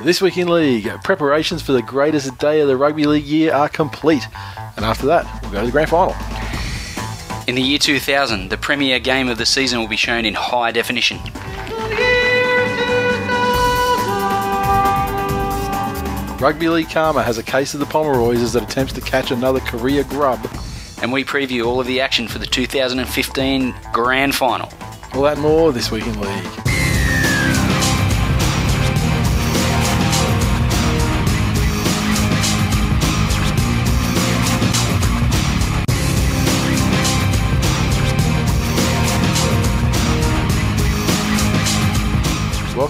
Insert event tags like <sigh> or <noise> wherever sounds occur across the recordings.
This week in league, preparations for the greatest day of the rugby league year are complete, and after that, we'll go to the grand final. In the year 2000, the premier game of the season will be shown in high definition. Rugby League Karma has a case of the Pomeroys as it attempts to catch another career grub. And we preview all of the action for the 2015 grand final. All that and more this week in league.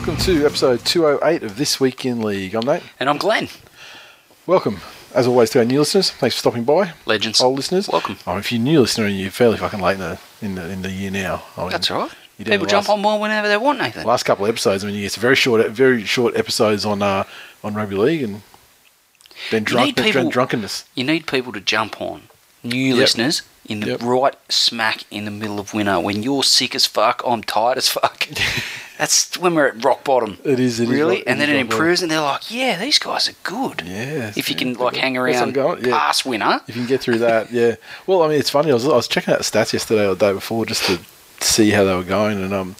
Welcome to episode 208 of This Week in League. I'm Nate. And I'm Glenn. Welcome, as always, to our new listeners. Thanks for stopping by. Legends. Old listeners. Welcome. Oh, if you're a new listener, and you're fairly fucking late in the, in the, in the year now. I mean, That's all right. People jump last- on board whenever they want, Nathan. last couple of episodes. I mean, it's very short, very short episodes on uh, on rugby league, and then drunk, people- drunkenness. You need people to jump on. New Yep. listeners in the Yep. right smack in the middle of winter when you're sick as fuck, I'm tired as fuck. <laughs> That's when we're at rock bottom. It is, it is really, rock- and then is it rock bottom. improves, and they're like, "Yeah, these guys are good." Yeah, if you can like hang that's what I'm around going- yeah. past winter, If you can get through that, yeah. Well, I mean, it's funny. I was, I was checking out the stats yesterday or the day before just to see how they were going, and um,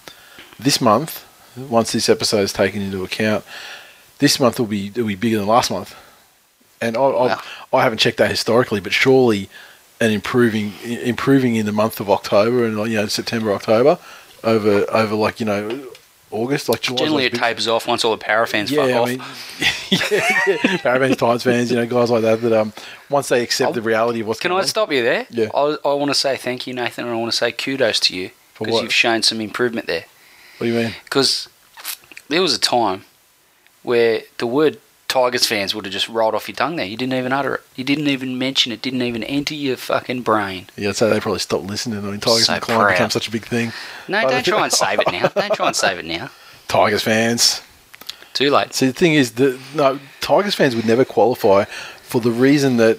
this month, once this episode is taken into account, this month will be will be bigger than last month. And I, Wow. I, I haven't checked that historically, but surely an improving improving in the month of October and you know September October over over like you know August like July. generally it tapers off once all the Parra fans yeah, fuck I off. mean, <laughs> yeah, yeah. Parabens, Titans fans, you know, guys like that. That um, once they accept I'll- the reality of what's Can I on, stop you there? Yeah. I, I want to say thank you, Nathan, and I want to say kudos to you because you've shown some improvement there. What do you mean? Because there was a time where the word Tigers fans would have just rolled off your tongue there. You didn't even utter it. You didn't even mention it. Didn't even enter your fucking brain. Yeah, I'd they probably stopped listening. I mean, Tigers So and Klein become such a big thing. No, don't try and save it now. Don't try and save it now. <laughs> Tigers fans. Too late. See, the thing is, that no, Tigers fans would never qualify for the reason that,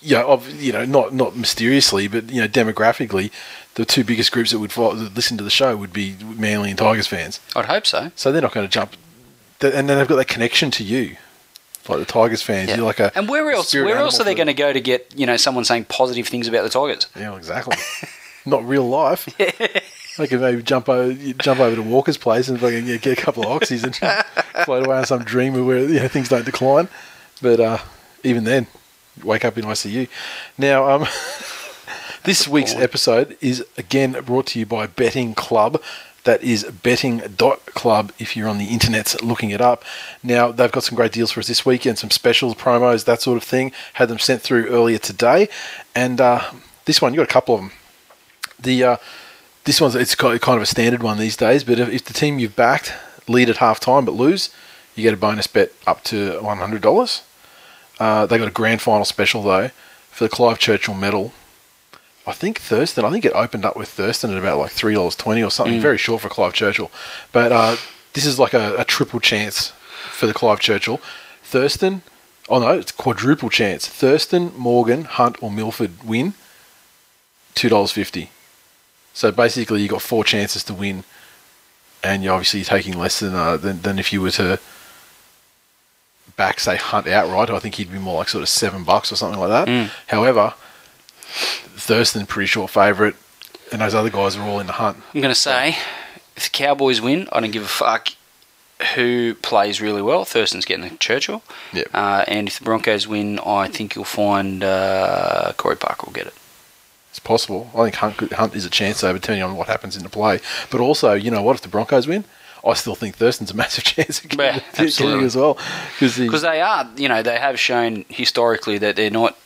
you know, of, you know, not not mysteriously, but you know, demographically, the two biggest groups that would follow, that listen to the show would be Manly and Tigers fans. I'd hope so. So they're not going to jump. And then they've got that connection to you, like the Tigers fans. Yeah. You're like a and where else? Where else are they going to go to get you know someone saying positive things about the Tigers? Yeah, exactly. <laughs> Not real life. <laughs> They could maybe jump over, jump over to Walker's place and fucking yeah, get a couple of oxys and <laughs> float away on some dream of where you know, things don't decline. But uh, even then, wake up in ICU. Now, um, this week's episode is again brought to you by Betting Club. That is betting.club if you're on the internet looking it up. Now, they've got some great deals for us this week and some specials, promos, that sort of thing. Had them sent through earlier today. And uh, this one, you got a couple of them. The uh, this one's it's kind of a standard one these days. But if, if the team you've backed lead at half time but lose, you get a bonus bet up to one hundred dollars. Uh, they got a grand final special though for the Clive Churchill medal. I think Thurston. I think it opened up with Thurston at about like three dollars twenty or something. Very short for Clive Churchill, but uh, this is like a, a triple chance for the Clive Churchill. Thurston. Oh no, it's quadruple chance. Thurston, Morgan, Hunt, or Milford win. Two dollars fifty. So basically, you got four chances to win, and you're obviously taking less than uh, than, than if you were to back say Hunt outright. I think he'd be more like sort of seven bucks or something like that. However, Thurston pretty short favourite, and those other guys are all in the hunt. I'm going to say, if the Cowboys win, I don't give a fuck who plays really well. Thurston's getting the Churchill. Yep. Uh, and if the Broncos win, I think you'll find uh, Corey Parker will get it. It's possible. I think Hunt, Hunt is a chance though, depending on what happens in the play. But also, you know what? If the Broncos win, I still think Thurston's a <laughs> massive chance of getting, Yeah, absolutely. as well. Because they are, you know, they have shown historically that they're not.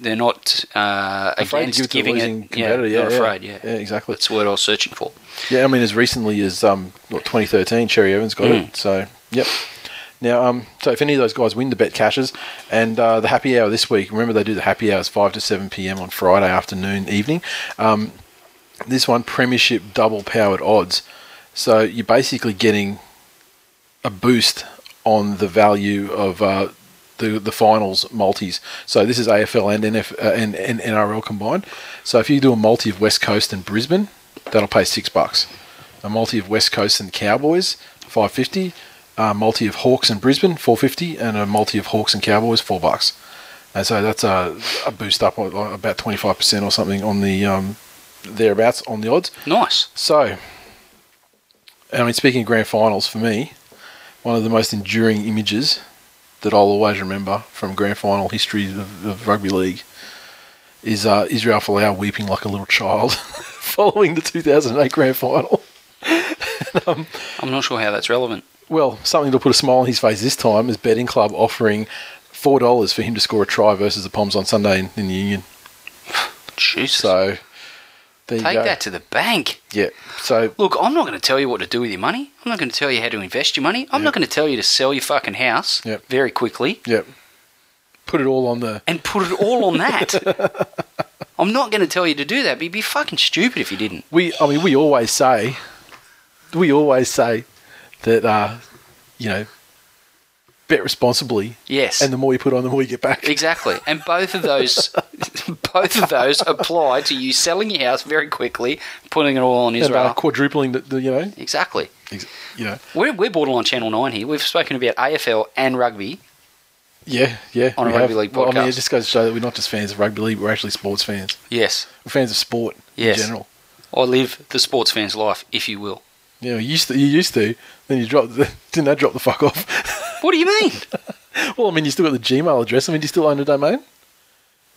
They're not uh, against give to a giving it. Yeah, competitor. Yeah, afraid. Yeah, yeah, exactly. that's the word I was searching for. Yeah, I mean, as recently as um, what 2013, Cherry Evans got Mm. it. So, yep. Now, um, so if any of those guys win, the bet cashes, and uh, the happy hour this week. Remember, they do the happy hours five to seven p.m. on Friday afternoon, evening. Um, this one, Premiership double powered odds. So you're basically getting a boost on the value of uh, the the finals multis. So this is AFL and NF uh, and, and NRL combined. So if you do a multi of West Coast and Brisbane, that'll pay six bucks. A multi of West Coast and Cowboys, five fifty. A multi of Hawks and Brisbane, four fifty, and a multi of Hawks and Cowboys, four bucks. And so that's a, a boost up about twenty five percent or something on the um, thereabouts on the odds. Nice. So, I mean, speaking of grand finals, for me, one of the most enduring images that I'll always remember from grand final history of, of rugby league is uh, Israel Folau weeping like a little child <laughs> following the 2008 grand final. <laughs> I'm not sure how that's relevant. Well, something to put a smile on his face this time is betting club offering four dollars for him to score a try versus the Poms on Sunday in, in the Union. <sighs> Jesus. So Take go. that to the bank. yeah. So Look, I'm not going to tell you what to do with your money. I'm not going to tell you how to invest your money. I'm not going to tell you to sell your fucking house Yep. very quickly yeah, put it all on the and put it all on that. <laughs> I'm not going to tell you to do that. But you'd be fucking stupid if you didn't. we I mean we always say we always say that uh, you know bet responsibly Yes. and the more you put on the more you get back. Exactly, and both of those, <laughs> both of those apply to you selling your house very quickly, putting it all on And Israel. uh, quadrupling the, the you know exactly. ex- you know We're, we're borderline Channel Nine here. We've spoken about AFL and rugby. yeah yeah On a rugby league Well, I mean podcast. it just goes to show that we're not just fans of rugby league we're actually sports fans Yes, we're fans of sport Yes. in general I live the sports fan's life, if you will. Yeah, you used to you used to then you dropped the, <laughs> didn't that drop the fuck off <laughs> What do you mean? <laughs> well I mean you still got the Gmail address I mean do you still own a domain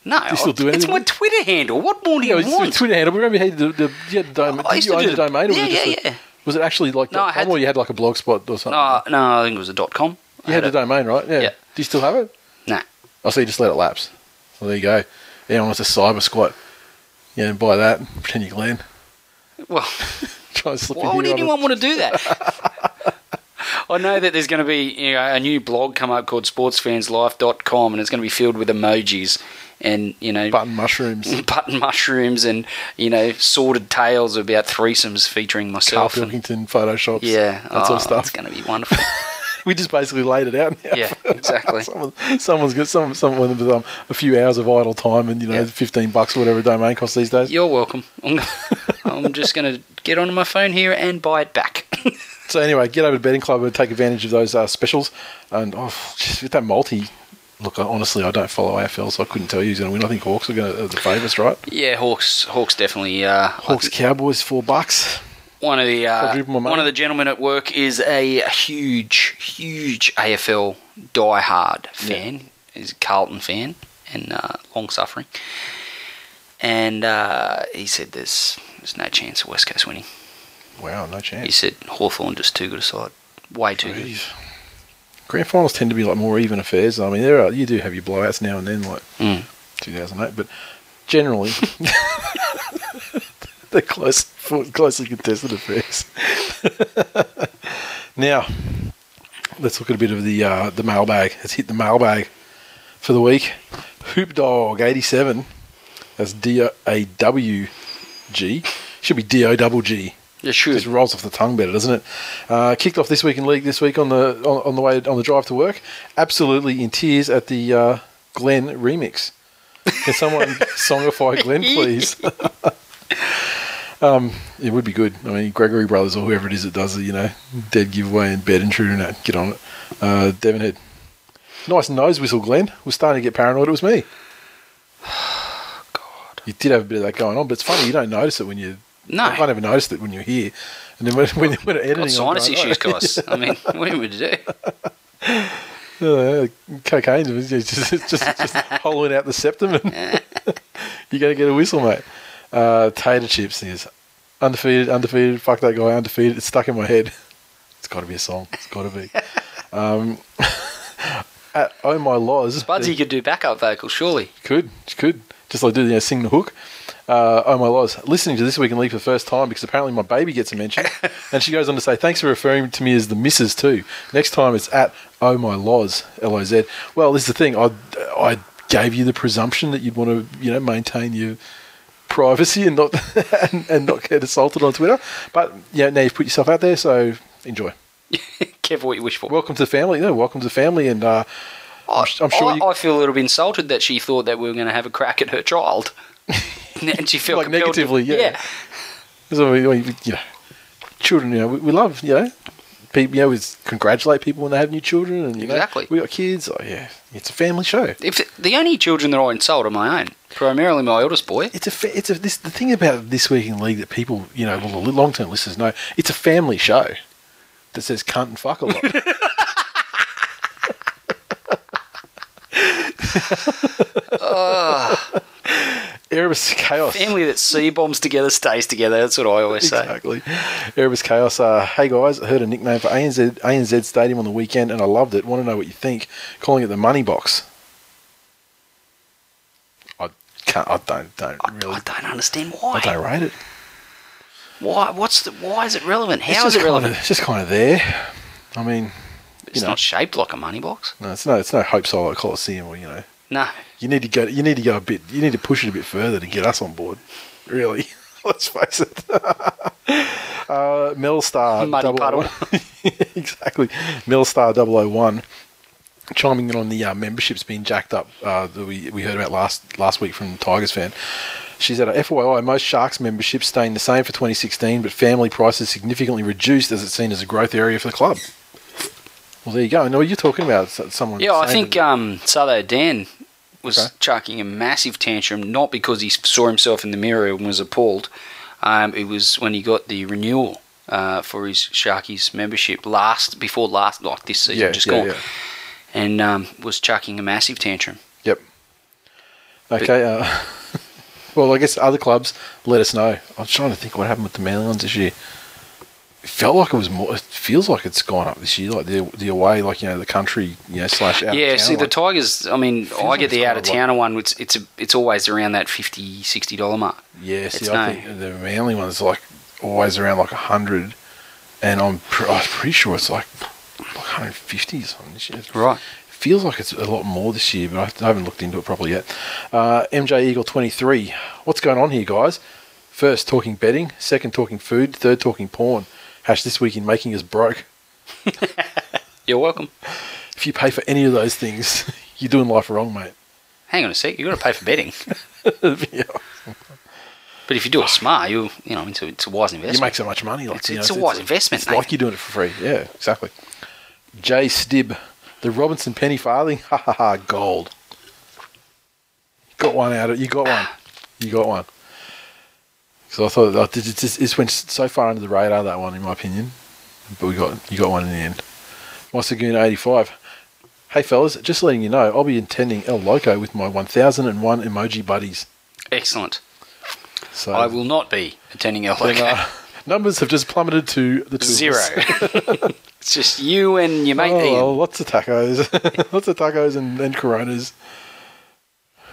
No, do you still do anything? it's my Twitter handle. What more do yeah you it's your want? Twitter handle remember you had the, the you had the domain I did you own the the- domain or was yeah, it yeah, a- yeah. was it actually like No, I dot had com or you had like a blog spot or something No, no, I think it was a dot com. I You had had a domain, right? Yeah. Yeah. Do you still have it? Nah. I oh, so you just let it lapse. Well, there you go. Anyone wants a cyber squat, yeah, buy that. Pretend you're Glenn. Well, <laughs> Try and slip why would anyone want to do that? <laughs> I know that there's going to be you know, a new blog come up called sportsfanslife.com and it's going to be filled with emojis and, you know, button mushrooms, <laughs> button mushrooms and, you know, sordid tales about threesomes featuring Carl myself. and, Pilkington photoshops, yeah, that oh, sort of stuff. It's going to be wonderful. <laughs> We just basically laid it out. Now. yeah, exactly. <laughs> Someone, someone's got some someone with um, a few hours of idle time and you know Yeah. fifteen bucks or whatever domain costs these days. You're welcome. I'm, I'm just going to get onto my phone here and buy it back. So anyway, get over to betting club and take advantage of those uh, specials. And oh, with that multi, look, honestly, I don't follow AFL, so I couldn't tell you who's going to win. I think Hawks are going to are the favourites, right? yeah, Hawks. Hawks definitely. Uh, Hawks Cowboys four bucks. One of the uh, Quadruple my money. one of the gentlemen at work is a huge, huge AFL diehard fan. He's a Carlton fan and uh, long suffering. And uh, he said there's there's no chance of West Coast winning. Wow, no chance. He said Hawthorn just too good a side, way too good. Grand finals tend to be like more even affairs. I mean, there are you do have your blowouts now and then, like Mm. 2008, but generally <laughs> they're close, closely contested affairs. <laughs> now, let's look at a bit of the uh, the mailbag. Let's hit the mailbag for the week. Hoop Dog 87. That's D A W G. Should be D O double G. It should. Just rolls off the tongue better, doesn't it? Uh, kicked off this week in league this week on the on, on the way on the drive to work. Absolutely in tears at the uh, Glenn remix. Can someone <laughs> songify Glenn, please? <laughs> um, it would be good. I mean, Gregory Brothers or whoever it is that does the you know dead giveaway and bed intruder that. Get on it. Uh, Devon Head. Nice nose whistle, Glenn. We're starting to get paranoid. It was me. <sighs> God. You did have a bit of that going on, but it's funny you don't notice it when you. No. I never noticed it when you're here, and then when when, when editing, Got sinus going, issues, "Oh." guys. I mean, <laughs> what are we to do? <laughs> Uh, cocaine just, just, just, just <laughs> hollowing out the septum, and you're going to get a whistle, mate. Uh, tater chips is undefeated, undefeated. Fuck that guy, undefeated. It's stuck in my head. It's got to be a song. It's got to be. um, at Oh My Laws. Budsy could do backup vocals, surely. Could, could. Just like do, you know, sing the hook. Uh, oh my laws! Listening to this week in league for the first time because apparently my baby gets a mention, <laughs> and she goes on to say, "Thanks for referring to me as the missus too. Next time it's at oh my laws L O Z." Well, this is the thing. I I gave you the presumption that you'd want to you know maintain your privacy and not <laughs> and, and not get assaulted on Twitter, but yeah, now you've put yourself out there, so enjoy. <laughs> Careful what you wish for. Welcome to the family. No, welcome to the family, and uh, I, I'm sure I, you- I feel a little bit insulted that she thought that we were going to have a crack at her child. <laughs> and she felt Like compelled to- negatively, yeah. So we, we, you know, children, you know, we, we love, you know, people, you know, we congratulate people when they have new children, and you know, Exactly. we got kids. Oh yeah, it's a family show. If the only children that I insult are my own, primarily my eldest boy. It's a, fa- it's a, this the thing about this week in league that people, you know, well, the long term listeners know, it's a family show that says cunt and fuck a lot. <laughs> <laughs> Erebus chaos. Family that C bombs together stays together. That's what I always say. Exactly. Erebus Chaos. Uh, hey guys, I heard a nickname for ANZ, ANZ Stadium on the weekend and I loved it. Want to know what you think? Calling it the Money Box. I can't. I don't. Don't I, really. I don't understand why. I don't rate it. Why? What's the? Why is it relevant? It's How is it relevant? Of, it's just kind of there. I mean, it's know. not shaped like a money box. no, it's no. It's no Hope Solo Coliseum or you know. No. You need to go. You need to go a bit. You need to push it a bit further to get us on board. Really, <laughs> let's face it. <laughs> uh, Milstar Muddy double- puddle. <laughs> exactly. Milstar 001 chiming in on the uh, memberships being jacked up uh, that we, we heard about last last week from Tigers fan. She said, FYI, most Sharks memberships staying the same for 2016, but family prices significantly reduced as it's seen as a growth area for the club. Well, there you go. I know what you're talking about. Someone Yeah, I think um, Sutho Dan was Okay. chucking a massive tantrum, not because he saw himself in the mirror and was appalled. Um, it was when he got the renewal uh, for his Sharkies membership last, before last, like this season, yeah, just yeah, gone, yeah. and um, was chucking a massive tantrum. Yep. Okay. Uh, <laughs> well, I guess other clubs let us know. I'm trying to think what happened with the Manly ones this year. It felt like it was more. It feels like it's gone up this year. Like the the away, like you know, the country, you know, slash out. yeah, of town see, the. Tigers, I mean, I like get the out of towner one, it's, it's, a, it's always around that 50 $60 mark. Yeah, see, it's I no- think the Manly one's like always around like a hundred, and I'm pr- I'm pretty sure it's like like 150 or something this year. Right. Feels like it's a lot more this year, but I haven't looked into it properly yet. Uh, MJ Eagle 23. What's going on here, guys? First, talking betting. Second, talking food. Third, talking porn. Hash this week in making us broke. <laughs> You're welcome. If you pay for any of those things, <laughs> you're doing life wrong, mate. Hang on a sec, you've got to pay for betting. <laughs> yeah. But if you do it smart, you you know, it's a, it's a wise investment. You make so much money. Like, It's- you know, it's a wise investment, It's like you're doing it for free. Yeah, exactly. Jay Stib, the Robinson penny farthing. Ha ha ha! Gold. Got one out of you. Got one. Ah. You got one. So I thought oh, this, this, this went so far under the radar that one, in my opinion. But we got you got one in the end. Mosagoon eighty five. Hey fellas, just letting you know, I'll be attending El Loco with my 1001 emoji buddies. Excellent. So I will not be attending El then, Loco. uh, <laughs> numbers have just plummeted to the us. Zero. <laughs> it's just you and your mate Oh, Ian lots of tacos, <laughs> lots of tacos and, and Coronas,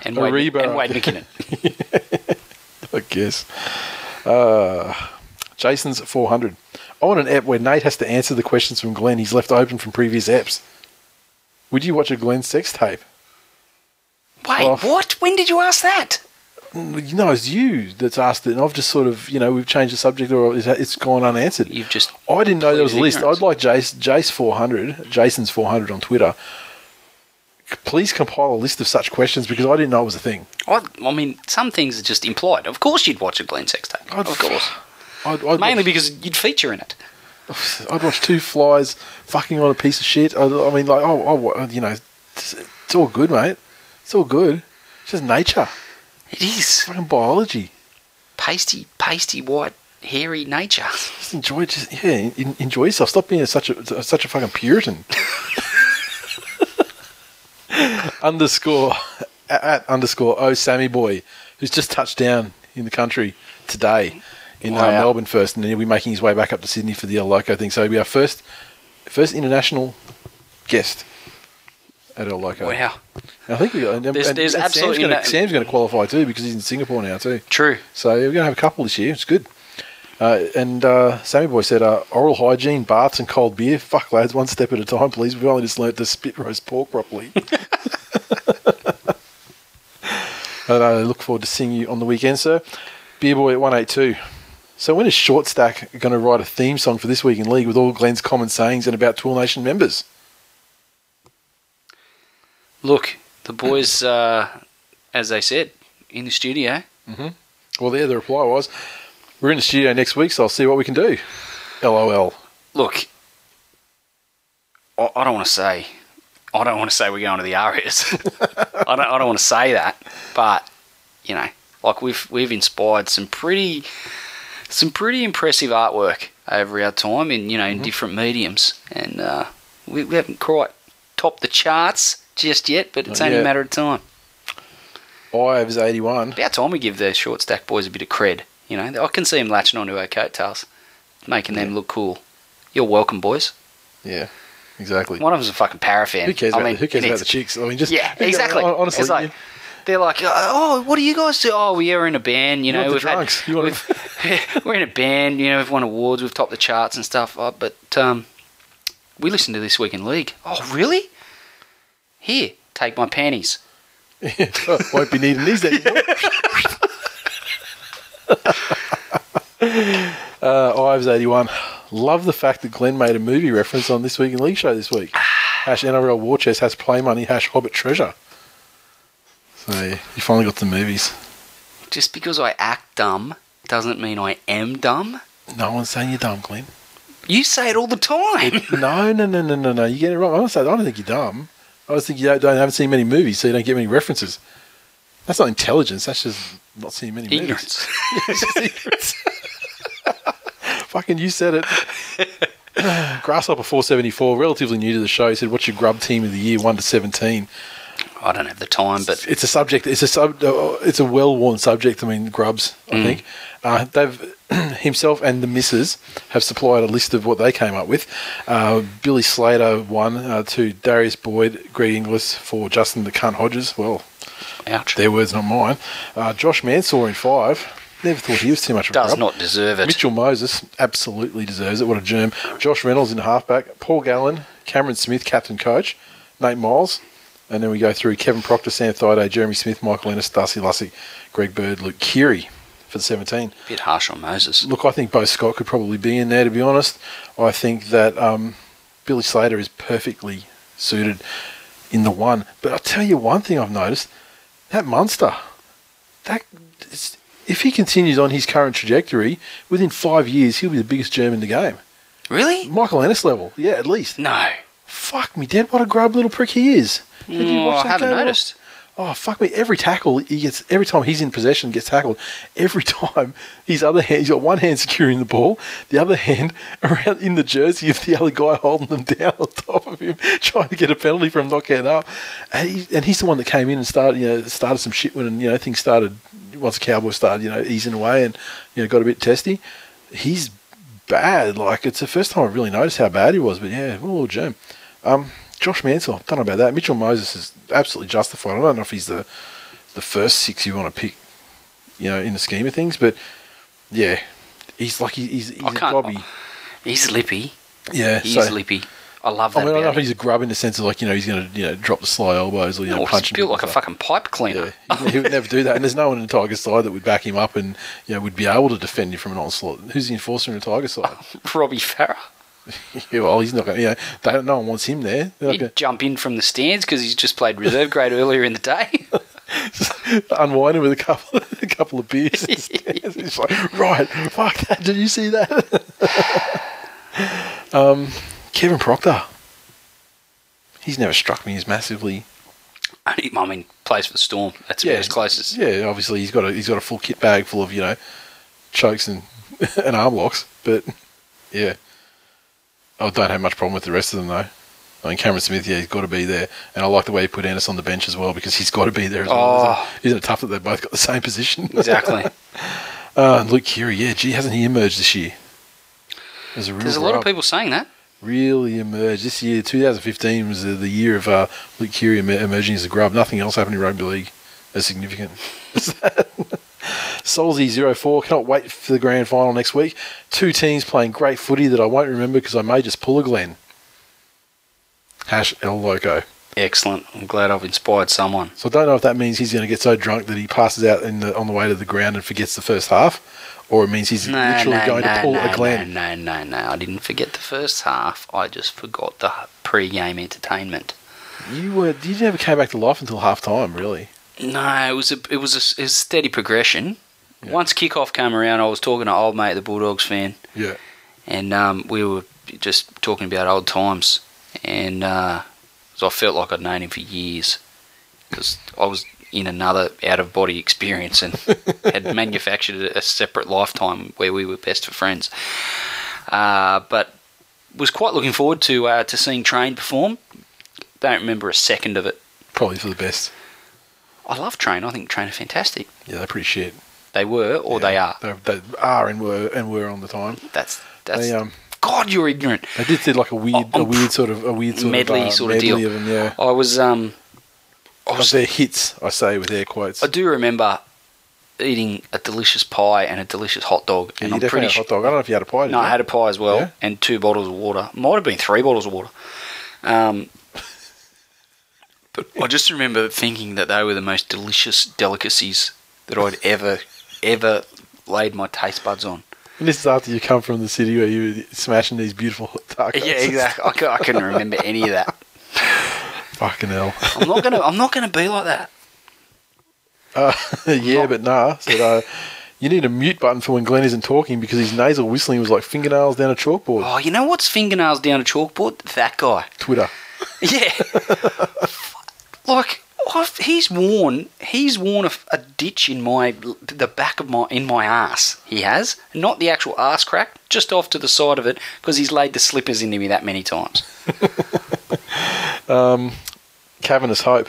and Wade, and Wade McKinnon. <laughs> I guess. Uh, Jason's 400. I want an app where Nate has to answer the questions from Glenn he's left open from previous apps. Would you watch a Glenn sex tape? Wait, Oh. what? When did you ask that? You know, it's you that's asked it, and I've just sort of, you know, we've changed the subject or it's- it's gone unanswered. You've just I didn't know there was a list. ignorance. I'd like Jace, Jace 400, Jason's 400 on Twitter. Please compile a list of such questions because I didn't know it was a thing. I, I mean, some things are just implied. Of course, you'd watch a Glenn Sex tape. I'd- of course, <sighs> I'd, I'd mainly watch- because you'd feature in it. <sighs> I'd watch two flies fucking on a piece of shit. I, I mean, like, oh, oh, uh, you know, it's, it's all good, mate. It's all good. It's just nature, It is fucking biology. pasty, pasty white, hairy nature. Just enjoy, just yeah, enjoy yourself. Stop being such a such a fucking Puritan. <laughs> <laughs> underscore at, at underscore oh Sammy boy, who's just touched down in the country today in uh, Melbourne first, and then he'll be making his way back up to Sydney for the El Loco thing. So he'll be our first first international guest at El Loco. Wow, I think we, and, There's- and- there's and absolutely Sam's gonna, Sam's going to qualify too because he's in Singapore now too. True. So we're going to have a couple this year. It's good. Uh, and uh, Sammy Boy said, uh, oral hygiene, baths, and cold beer. Fuck, lads, one step at a time, please. We've only just learnt to spit roast pork properly. <laughs> and I look forward to seeing you on the weekend, sir. Beer Boy at 182. So when is Short Stack going to write a theme song for this week in league with all Glenn's common sayings and about Tool Nation members? Look, the boys, uh, as they said, in the studio. Well, there, the reply was, we're in the studio next week, so I'll see what we can do. LOL. Look, I, I don't want to say, I don't want to say we're going to the Arias. <laughs> I don't, I don't want to say that, but you know, like we've we've inspired some pretty, some pretty impressive artwork over our time in you know in different mediums, and uh, we, we haven't quite topped the charts just yet, but it's Not only a matter of time. Ives 81. About time we give the short stack boys a bit of cred. You know, I can see them latching onto our coattails, making them look cool. You're welcome, boys. Yeah, exactly. One of them's a fucking Parra fan. Who cares, I about, mean, who cares about the chicks? I mean, just Yeah, exactly. hon- Honestly, it's like you- they're like, oh, what do you guys do? Oh, we're in a band. You You know, we've had, drunks. You want we've, <laughs> we're in a band. You know, we've won awards. We've topped the charts and stuff. Oh, but um, we listen to this week in league. Oh, really? Here, take my panties. <laughs> won't be needing these anymore. <laughs> <laughs> uh, Ives 81. Love the fact that Glenn made a movie reference on This Week in League show this week. Hash NRL War Chest has play money, hash Hobbit treasure. So you finally got the movies. Just because I act dumb doesn't mean I am dumb. No one's saying you're dumb, Glenn. You say it all the time. No, no, no, no, no, no. You get it wrong. I don't, say, I don't think you're dumb. I just think you don't, don't haven't seen many movies, so you don't get many references. That's not intelligence. That's just not seeing many movies. Ignorance. <laughs> Ignorance. <laughs> Fucking you said it. <sighs> Grasshopper 474, relatively new to the show, said, What's your grub team of the year, 1 to 17? I don't have the time, but It's a subject, it's a sub, it's a well worn subject. I mean, grubs, I think. Uh, they've, <clears throat> himself and the missus have supplied a list of what they came up with. Uh, Billy Slater, one, uh, to Darius Boyd, Greg Inglis, for Justin the Cunt Hodges. Well, ouch. their words, not mine. Uh, Josh Mansour in five. Never thought he was too much of a Does not deserve it. Mitchell Moses absolutely deserves it. What a germ. Josh Reynolds in halfback. Paul Gallen, Cameron Smith, captain coach. Nate Miles. And then we go through Kevin Proctor, Sam Thaiday, Jeremy Smith, Michael Ennis, Darcy Lussick, Greg Bird, Luke Keary for the 17. A Bit harsh on Moses. Look, I think Bo Scott could probably be in there, to be honest. I think that um, Billy Slater is perfectly suited in the one. But I'll tell you one thing I've noticed that monster, that if he continues on his current trajectory, within five years, he'll be the biggest germ in the game. Really? Michael Ennis level, yeah, at least. No. Fuck me, Dad, what a grub little prick he is. Did you Mm, watch I haven't noticed. Oh fuck me! Every tackle he gets, every time he's in possession, gets tackled. Every <laughs> time his other hand, he's got one hand securing the ball, the other hand <laughs> around in the jersey of the other guy holding them down on top of him, <laughs> trying to get a penalty from not getting up. And, he, and he's the one that came in and started, you know, started some shit when you know things started. Once the Cowboys started, you know, easing away and you know got a bit testy. He's bad. Like it's the first time I've really noticed how bad he was. But yeah, what a little gem. Um, Josh Mansour, don't know about that. Mitchell Moses is absolutely justified. I don't know if he's the the first six you want to pick, you know, in the scheme of things, but yeah, he's like he- he's he's I a He's lippy. Yeah, He's so lippy. I love I that mean, I don't know if he's a grub in the sense of like you know he's going to you know drop the sly elbows or you know punch he's built like a fucking pipe cleaner. Yeah, he, he would never do that, and there's no one in the Tiger side that would back him up and you know would be able to defend you from an onslaught. Who's the enforcer in the Tiger side? <laughs> Robbie Farah. <laughs> yeah, well, he's not going. to, You know, they don't, no one wants him there. He'd gonna- jump in from the stands because he's just played reserve grade earlier in the day. <laughs> unwinding with a couple, <laughs> a couple of beers. He's like, right, fuck that. Did you see that? um, Kevin Proctor. He's never struck me as massively. I mean, plays for the Storm. That's Yeah, about as close as. Yeah, obviously he's got a he's got a full kit bag full of you know chokes and and arm locks, but yeah, I don't have much problem with the rest of them though. I mean, Cameron Smith, yeah, he's got to be there, and I like the way he put Ennis on the bench as well because he's got to be there as well. Oh. Isn't it tough that they've both got the same position? <laughs> Exactly. Uh, Luke Keary, yeah, gee, hasn't he emerged this year? As a real There's a lot of people saying that. really emerged. This year, 2015, was the, the year of uh, Luke Keary emerging as a grub. Nothing else happened in rugby league as significant. <laughs> Solzy 04, cannot wait for the grand final next week. Two teams playing great footy that I won't remember because I may just pull a Glen. Hash El Loco. Excellent. I'm glad I've inspired someone. So I don't know if that means he's going to get so drunk that he passes out in the, on the way to the ground and forgets the first half, or it means he's No, literally no, going no, to pull a Glen. No, no, no, no. I didn't forget the first half. I just forgot the pre-game entertainment. You were you never came back to life until half time, really. No, it was a it was a, it was a steady progression. Once kickoff came around, I was talking to old mate, the Bulldogs fan, Yeah. and um, we were just talking about old times, and uh, so I felt like I'd known him for years because I was in another out of body experience and <laughs> had manufactured a separate lifetime where we were best of friends. Uh, but was quite looking forward to uh, to seeing Train perform. Don't remember a second of it. Probably for the best. I love Train. I think Train are fantastic. Yeah, they're pretty shit. They were, or they are. They, they are and were and were on the time. That's that's. They um God, you're ignorant. they did did like a weird Oh, a weird sort of a weird sort medley of uh, sort of medley deal. of them. Yeah. I was um. I, was, their hits, I say with air quotes. I do remember eating a delicious pie and a delicious hot dog, Yeah, and you I'm pretty hot dog. I don't know if you had a pie. Did No, you? I had a pie as well, Yeah? and two bottles of water. Might have been three bottles of water. Um, but I just remember thinking that they were the most delicious delicacies that I'd ever, ever laid my taste buds on. And this is after you come from the city where you were smashing these beautiful <laughs> tacos. Yeah, exactly. I, couldn't remember any of that. <laughs> Fucking hell. I'm not gonna. I'm not gonna be like that. Uh, <laughs> yeah, but nah. Said, uh, you need a mute button for when Glenn isn't talking because his nasal whistling was like fingernails down a chalkboard. Oh, you know what's fingernails down a chalkboard? That guy. Twitter. Yeah. Like I've, he's worn he's worn a, a ditch in my the back of my in my ass. He has not the actual ass crack, just off to the side of it because he's laid the slippers into me that many times. <laughs> um, Cavernous Hope.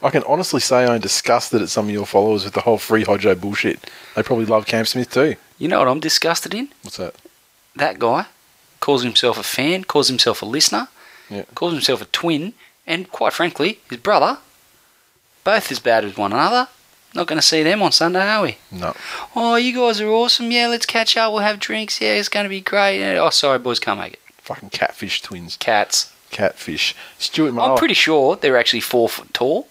I can honestly say I'm disgusted at some of your followers with the whole free Hodjo bullshit. They probably love Cam Smith too. You know what I'm disgusted in? What's that? That guy calls himself a fan, calls himself a listener, Yeah. calls himself a twin, and quite frankly, his brother. Both as bad as one another. Not going to see them on Sunday, are we? No. Oh, you guys are awesome. Yeah, let's catch up. We'll have drinks. Yeah, it's going to be great. Yeah. Oh, sorry, boys, can't make it. Fucking catfish twins. Cats. Catfish. Stuart. I'm pretty sure they're actually four foot tall.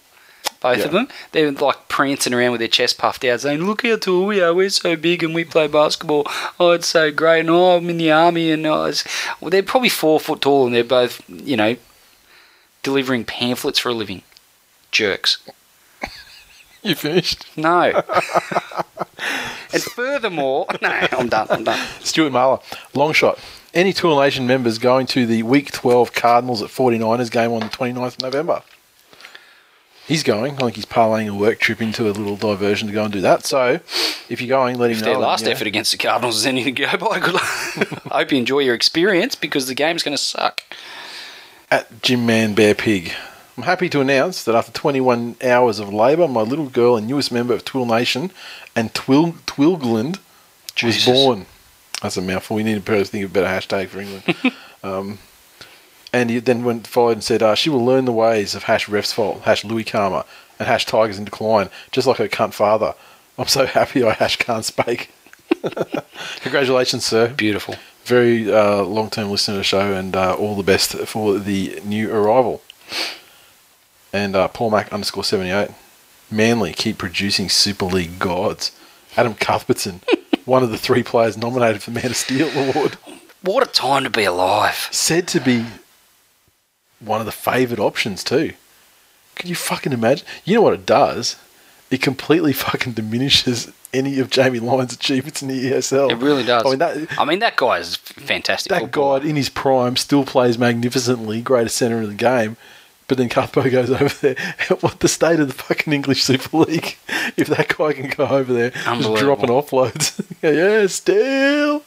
Both Yeah. of them. They're like prancing around with their chest puffed out, saying, "Look how tall we are. We're so big, and we play basketball. Oh, it's so great. And oh, I'm in the army, and oh, well, they're probably four foot tall, and they're both, you know, delivering pamphlets for a living. Jerks. You finished? No. and furthermore, <laughs> no, I'm done. I'm done. Stuart Marler. Long shot. Any Tool Nation members going to the Week 12 Cardinals at 49ers game on the 29th of November? He's going. I think he's parlaying a work trip into a little diversion to go and do that. So, if you're going, let him If know. their last know. effort against the Cardinals is anything to go by, good <laughs> luck. I hope you enjoy your experience because the game's going to suck. At Jim Man Bear Pig. I'm happy to announce that after 21 hours of labour, my little girl and newest member of Twill Nation and Twill Twilgland was Jesus. born. That's a mouthful. We need to think of a better hashtag for England. <laughs> um, and he then went followed and said, uh, "She will learn the ways of hash refs fault, hash Louis Karma, and hash Tigers in decline, just like her cunt father." I'm so happy I hash can't spake. <laughs> Congratulations, sir Beautiful. Very uh, long term listener to the show, and uh, all the best for the new arrival. And uh, Paul Mac underscore 78. Manly keep producing Super League gods. Adam Cuthbertson, <laughs> one of the three players nominated for Man of Steel award, What a time to be alive. said to be one of the favoured options too. Can you fucking imagine? You know what it does? It completely <laughs> fucking diminishes any of Jamie Lyon's achievements in the ESL. It really does. I mean, that, I mean, that guy is fantastic. that guy in his prime still plays magnificently, greatest centre in the game. But then Cuthbo goes <laughs> over there. what the state of the fucking English Super League? <laughs> If that guy can go over there, just dropping offloads. <laughs> yeah, still.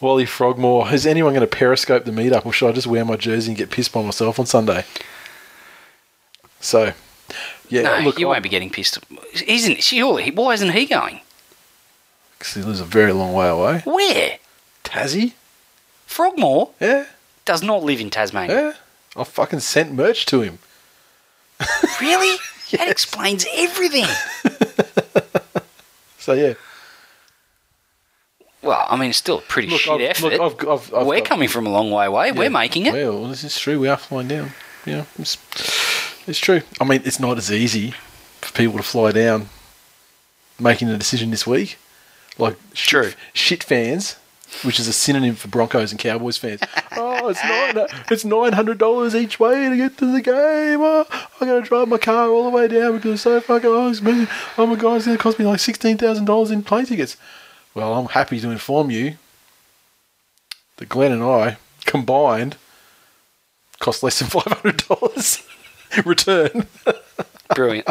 Wally Frogmore. Is anyone going to periscope the meetup, or should I just wear my jersey and get pissed by myself on Sunday? So, yeah, No, look, you I- won't be getting pissed. Isn't surely? Why isn't he going? Because he lives a very long way away. Where? Tassie? Frogmore Yeah, does not live in Tasmania. yeah. I fucking sent merch to him. <laughs> Really? That explains everything. <laughs> So yeah, Well, I mean, it's still a pretty Look, shit I've- effort. look, I've- I've- We're coming from a long way away. Yeah. We're making it. Well, this is true. We are flying down. Yeah, it's, it's true. I mean, it's not as easy for people to fly down making a decision this week. Like True. shit, shit fans, which is a synonym for Broncos and Cowboys fans. <laughs> oh, it's nine. It's nine hundred dollars each way to get to the game. Oh, I'm gonna drive my car all the way down because it's so fucking. Oh, it's oh my god, it's gonna cost me like sixteen thousand dollars in plane tickets. Well, I'm happy to inform you that Glenn and I combined cost less than <laughs> five hundred dollars <laughs> return. Brilliant.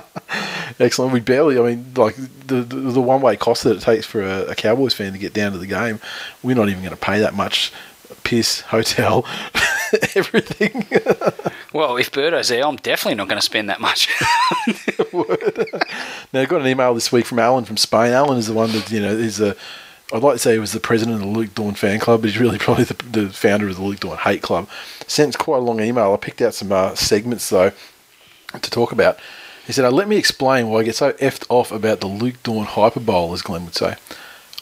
Excellent. We barely. I mean, like the the, the one way cost that it takes for a, a Cowboys fan to get down to the game, we're not even going to pay that much. Piss, hotel, <laughs> everything. <laughs> Well, if Birdo's there, I'm definitely not going to spend that much. now, I got an email this week from Alan from Spain. Alan is the one that you know is a. I'd like to say he was the president of the Luke Dorn fan club, but he's really <laughs> probably the, the founder of the Luke Dorn hate club. Sent quite a long email. I picked out some uh, segments though to talk about. He said, "Let me explain why I get so effed off about the Luke Dorn hyperbole," as Glenn would say.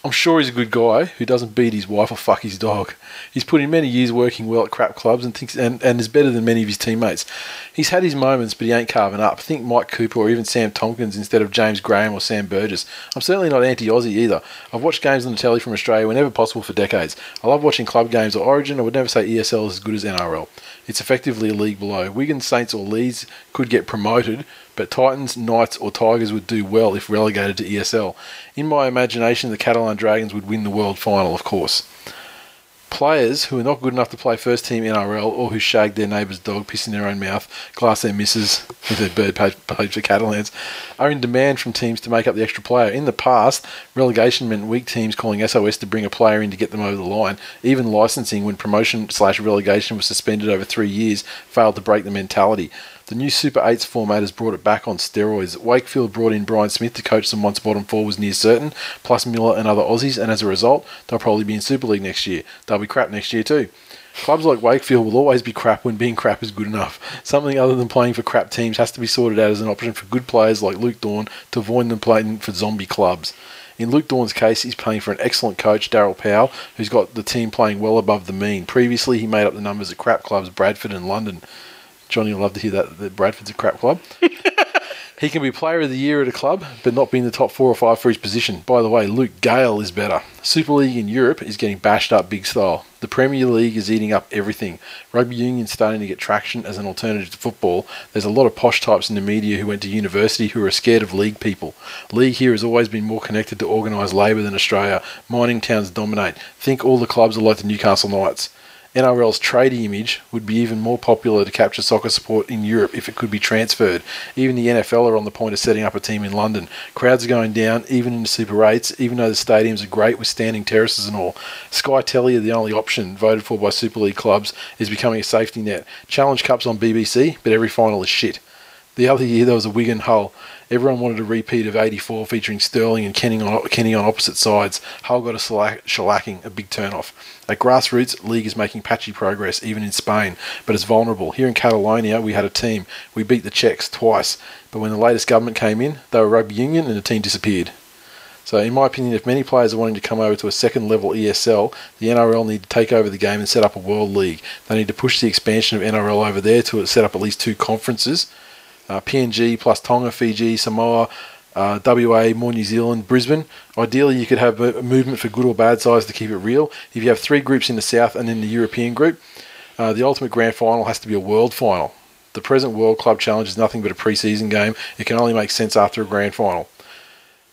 I'm sure he's a good guy who doesn't beat his wife or fuck his dog. He's put in many years working well at crap clubs and thinks and, and is better than many of his teammates. He's had his moments, but he ain't carving up. Think Mike Cooper or even Sam Tomkins instead of James Graham or Sam Burgess. I'm certainly not anti-Aussie either. I've watched games on the telly from Australia whenever possible for decades. I love watching club games or Origin. I would never say ESL is as good as NRL. It's effectively a league below. Wigan, Saints or Leeds could get promoted, but Titans, Knights, or Tigers would do well if relegated to ESL. In my imagination, the Catalan Dragons would win the world final, of course. Players who are not good enough to play first team NRL or who shag their neighbour's dog, piss in their own mouth, glass their misses <laughs> with their bird page, page for Catalans, are in demand from teams to make up the extra player. In the past, relegation meant weak teams calling SOS to bring a player in to get them over the line. Even licensing, when promotion slash relegation was suspended over three years, failed to break the mentality. The new Super 8s format has brought it back on steroids. Wakefield brought in Brian Smith to coach them once bottom four was near certain, plus Miller and other Aussies, and as a result, they'll probably be in Super League next year. They'll be crap next year too. Clubs like Wakefield will always be crap when being crap is good enough. Something other than playing for crap teams has to be sorted out as an option for good players like Luke Dorn to avoid them playing for zombie clubs. In Luke Dorn's case, he's playing for an excellent coach, Daryl Powell, who's got the team playing well above the mean. Previously, he made up the numbers at crap clubs Bradford and London. Johnny will love to hear that, that Bradford's a crap club. <laughs> he can be player of the year at a club, but not be in the top four or five for his position. By the way, Luke Gale is better. Super League in Europe is getting bashed up big style. The Premier League is eating up everything. Rugby union's starting to get traction as an alternative to football. There's a lot of posh types in the media who went to university who are scared of league people. League here has always been more connected to organised labour than Australia. Mining towns dominate. Think all the clubs are like the Newcastle Knights. NRL's tradie image would be even more popular to capture soccer support in Europe if it could be transferred. Even the NFL are on the point of setting up a team in London. Crowds are going down, even in Super 8s, even though the stadiums are great with standing terraces and all. Sky Telly are the only option voted for by Super League clubs is becoming a safety net. Challenge Cup's on BBC, but every final is shit. The other year there was a Wigan Hull. Everyone wanted a repeat of 84 featuring Sterling and Kenny on, Kenny on opposite sides. Hull got a shellacking, a big turn-off. At grassroots, league is making patchy progress, even in Spain, but it's vulnerable. Here in Catalonia, we had a team. We beat the Czechs twice, but when the latest government came in, they were rugby union and the team disappeared. So, in my opinion, if many players are wanting to come over to a second level ESL, the NRL need to take over the game and set up a world league. They need to push the expansion of NRL over there to set up at least two conferences uh, PNG plus Tonga, Fiji, Samoa, uh, WA, more New Zealand, Brisbane. Ideally, you could have a movement for good or bad sides to keep it real. If you have three groups in the South and in the European group, uh, the ultimate grand final has to be a world final. The present World Club Challenge is nothing but a pre-season game. It can only make sense after a grand final.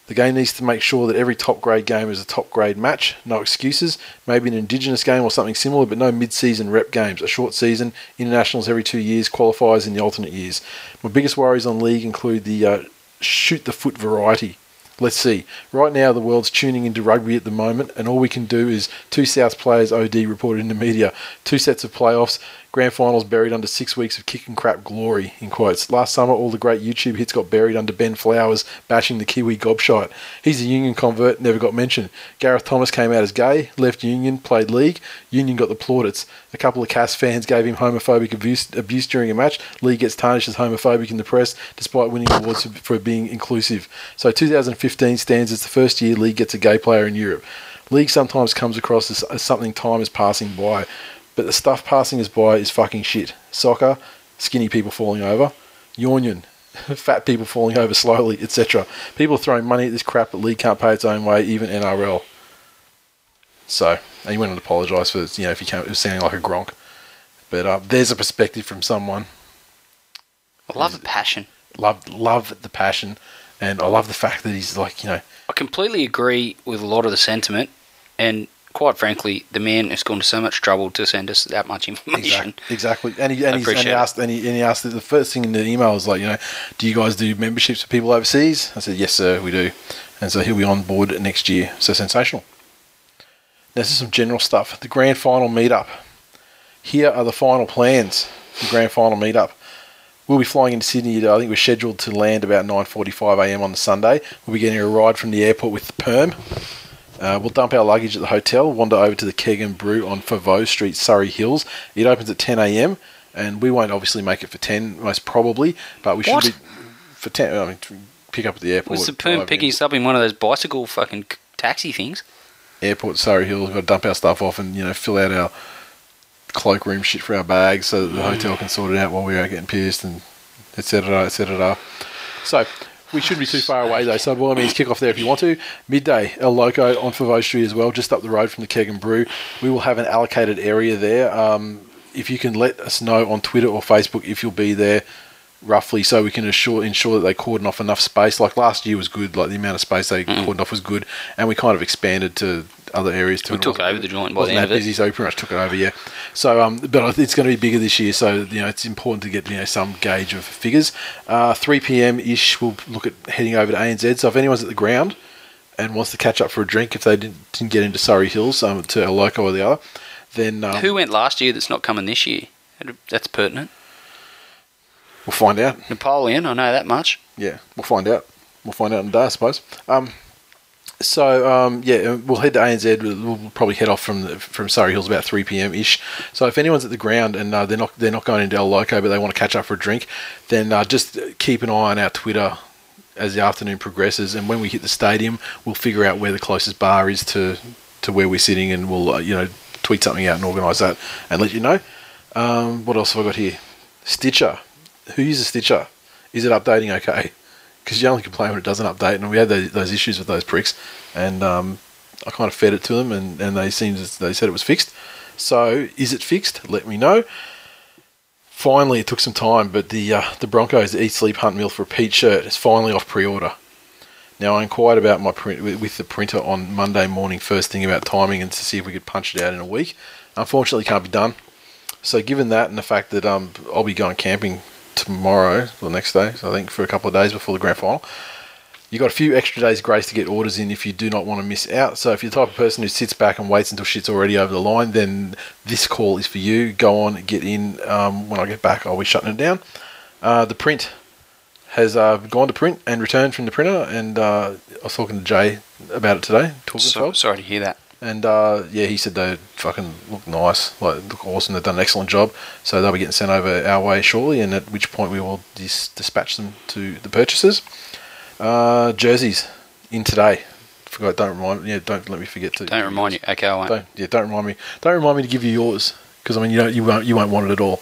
The game needs to make sure that every top grade game is a top grade match. No excuses. Maybe an indigenous game or something similar, but no mid season rep games. A short season, internationals every two years, qualifiers in the alternate years. My biggest worries on league include the uh, shoot the foot variety. Let's see. Right now, the world's tuning into rugby at the moment, and all we can do is two South players OD reported in the media, two sets of playoffs, Grand finals buried under six weeks of kick and crap glory, in quotes. Last summer, all the great YouTube hits got buried under Ben Flowers bashing the Kiwi gobshite. He's a Union convert, never got mentioned. Gareth Thomas came out as gay, left Union, played league. Union got the plaudits. A couple of Cass fans gave him homophobic abuse, abuse during a match. League gets tarnished as homophobic in the press, despite winning awards for, for being inclusive. So 2015 stands as the first year League gets a gay player in Europe. League sometimes comes across as, as something time is passing by, but the stuff passing us by is fucking shit. Soccer, skinny people falling over, union, <laughs> fat people falling over slowly, etc. People throwing money at this crap, but league can't pay its own way, even NRL. So, and he went and apologised for you know if he came, it was sounding like a gronk. But uh, there's a perspective from someone. I love the passion. Love, love the passion, and I love the fact that he's like you know I completely agree with a lot of the sentiment, and quite frankly, the man has gone to so much trouble to send us that much information. Exactly. exactly. And he and, he's, and he asked and he, and he asked the first thing in the email was like, you know, do you guys do memberships for people overseas? I said, yes, sir, we do. And so he'll be on board next year. So sensational. Now, This is some general stuff. The grand final meetup. Here are the final plans. for The grand final meetup. We'll be flying into Sydney. I think we're scheduled to land about 9:45 a.m. on the Sunday. We'll be getting a ride from the airport with the perm. Uh, we'll dump our luggage at the hotel, wander over to the Keg and Brew on Foveaux Street, Surry Hills. It opens at 10 a.m. and we won't obviously make it for 10, most probably, but we should be for 10. I mean, pick up at the airport. Was the perm picking us up in one of those bicycle fucking taxi things? airport, Surry Hills. We've got to dump our stuff off and you know fill out our cloakroom shit for our bags so that the hotel can sort it out while we're out getting pierced and etc. etc. So we shouldn't be too far away though. So by all means, kick off there if you want to. Midday, El Loco on Foveaux Street as well, just up the road from the Keg and Brew. We will have an allocated area there. Um, if you can let us know on Twitter or Facebook if you'll be there roughly so we can assure ensure that they cordon off enough space. Like last year was good, like the amount of space they cordoned off was good, and we kind of expanded to other areas too. We took over the joint by the end of it. busy, so we pretty much took it over. Yeah. So, um, but it's going to be bigger this year, so you know it's important to get you know some gauge of figures. Uh, 3 p.m. ish, we'll look at heading over to ANZ. So if anyone's at the ground and wants to catch up for a drink, if they didn't, didn't get into Surry Hills, um, to a Loco or the other, then um, Who went last year that's not coming this year? That's pertinent. We'll find out. Napoleon, I know that much. Yeah, we'll find out. We'll find out in a day, I suppose. Um, so um, yeah, we'll head to ANZ. We'll we'll probably head off from the, from Surry Hills about three pm ish. So if anyone's at the ground and uh, they're not they're not going into El Loco, but they want to catch up for a drink, then uh, just keep an eye on our Twitter as the afternoon progresses. And when we hit the stadium, we'll figure out where the closest bar is to to where we're sitting, and we'll uh, you know tweet something out and organise that and let you know. Um, what else have I got here? Stitcher. Who uses Stitcher? Is it updating okay? Because you only complain when it doesn't update, and we had those, those issues with those pricks, and um, I kind of fed it to them, and, and they seemed they said it was fixed. So is it fixed? Let me know. Finally, it took some time, but the uh, the Broncos Eat Sleep Hunt Milford Repeat shirt is finally off pre-order. Now I inquired about my print with, the printer on Monday morning, first thing about timing, and to see if we could punch it out in a week. Unfortunately, can't be done. So given that and the fact that um, I'll be going camping tomorrow, or the next day, so I think for a couple of days before the grand final, You've got a few extra days grace to get orders in if you do not want to miss out. So if you're the type of person who sits back and waits until shit's already over the line, then this call is for you. Go on, get in. Um, when I get back, I'll be shutting it down. Uh, the print has uh, gone to print and returned from the printer, and uh, I was talking to Jay about it today. So, sorry to hear that. And uh, yeah, he said they fucking look nice, like look awesome. They've done an excellent job, so they'll be getting sent over our way shortly. And at which point we will dis- dispatch them to the purchasers. Uh, jerseys in today. Forgot. Don't remind. Yeah, don't let me forget to. Don't remind you. Okay, I won't. Don't. Yeah, don't remind me. Don't remind me to give you yours because I mean you don't. You won't. You won't want it at all.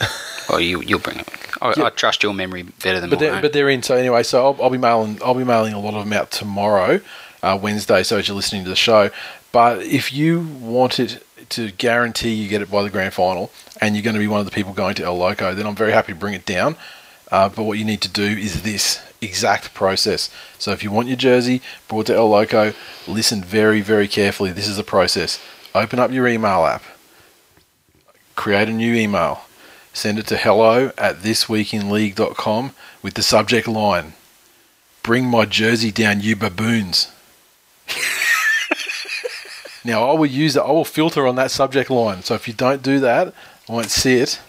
<laughs> Well, you you'll bring it. I, Yeah. I trust your memory better than But mine. they're, but they're in. So anyway, so I'll, I'll be mailing. I'll be mailing a lot of them out tomorrow, uh, Wednesday. So as you're listening to the show, but if you want it to guarantee you get it by the grand final, and you're going to be one of the people going to El Loco, then I'm very happy to bring it down. Uh, but what you need to do is this exact process. So if you want your jersey brought to El Loco, listen very, very carefully. This is the process. Open up your email app. Create a new email send it to hello at thisweekinleague.com with the subject line Bring my jersey down, you baboons. <laughs> now, I will use that, I will filter on that subject line. So if you don't do that, I won't see it.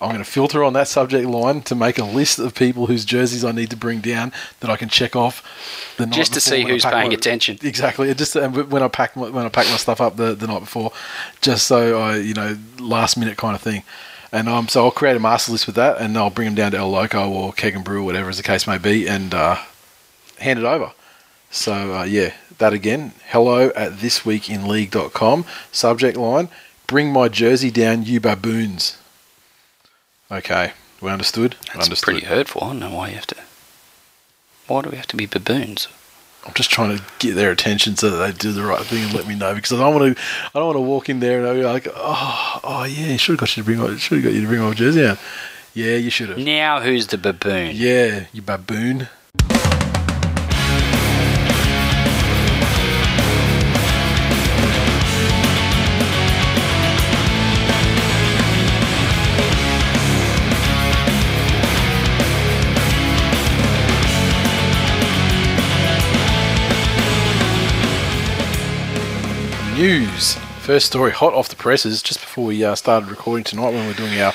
I'm going to filter on that subject line to make a list of people whose jerseys I need to bring down that I can check off. The night Just to see who's paying my- attention. Exactly. Just and when I pack my, when I pack my stuff up the, the night before, just so I you know last minute kind of thing. And um, so I'll create a master list with that, and I'll bring them down to El Loco or Keg and Brew, or whatever as the case may be, and uh, hand it over. So uh, yeah, that again. Hello at thisweekinleague.com. Subject line: Bring my jersey down, you baboons. Okay, we understood. That's understood. pretty hurtful. I don't know why you have to. Why do we have to be baboons? I'm just trying to get their attention so that they do the right thing and let me know because I don't want to. I don't want to walk in there and I'll be like, oh, oh yeah, you should have got you to bring. my- Should have got you to bring my jersey out. Yeah, you should have. Now who's the baboon? Yeah, you baboon. News. First story, hot off the presses, just before we uh, started recording tonight when we we're doing our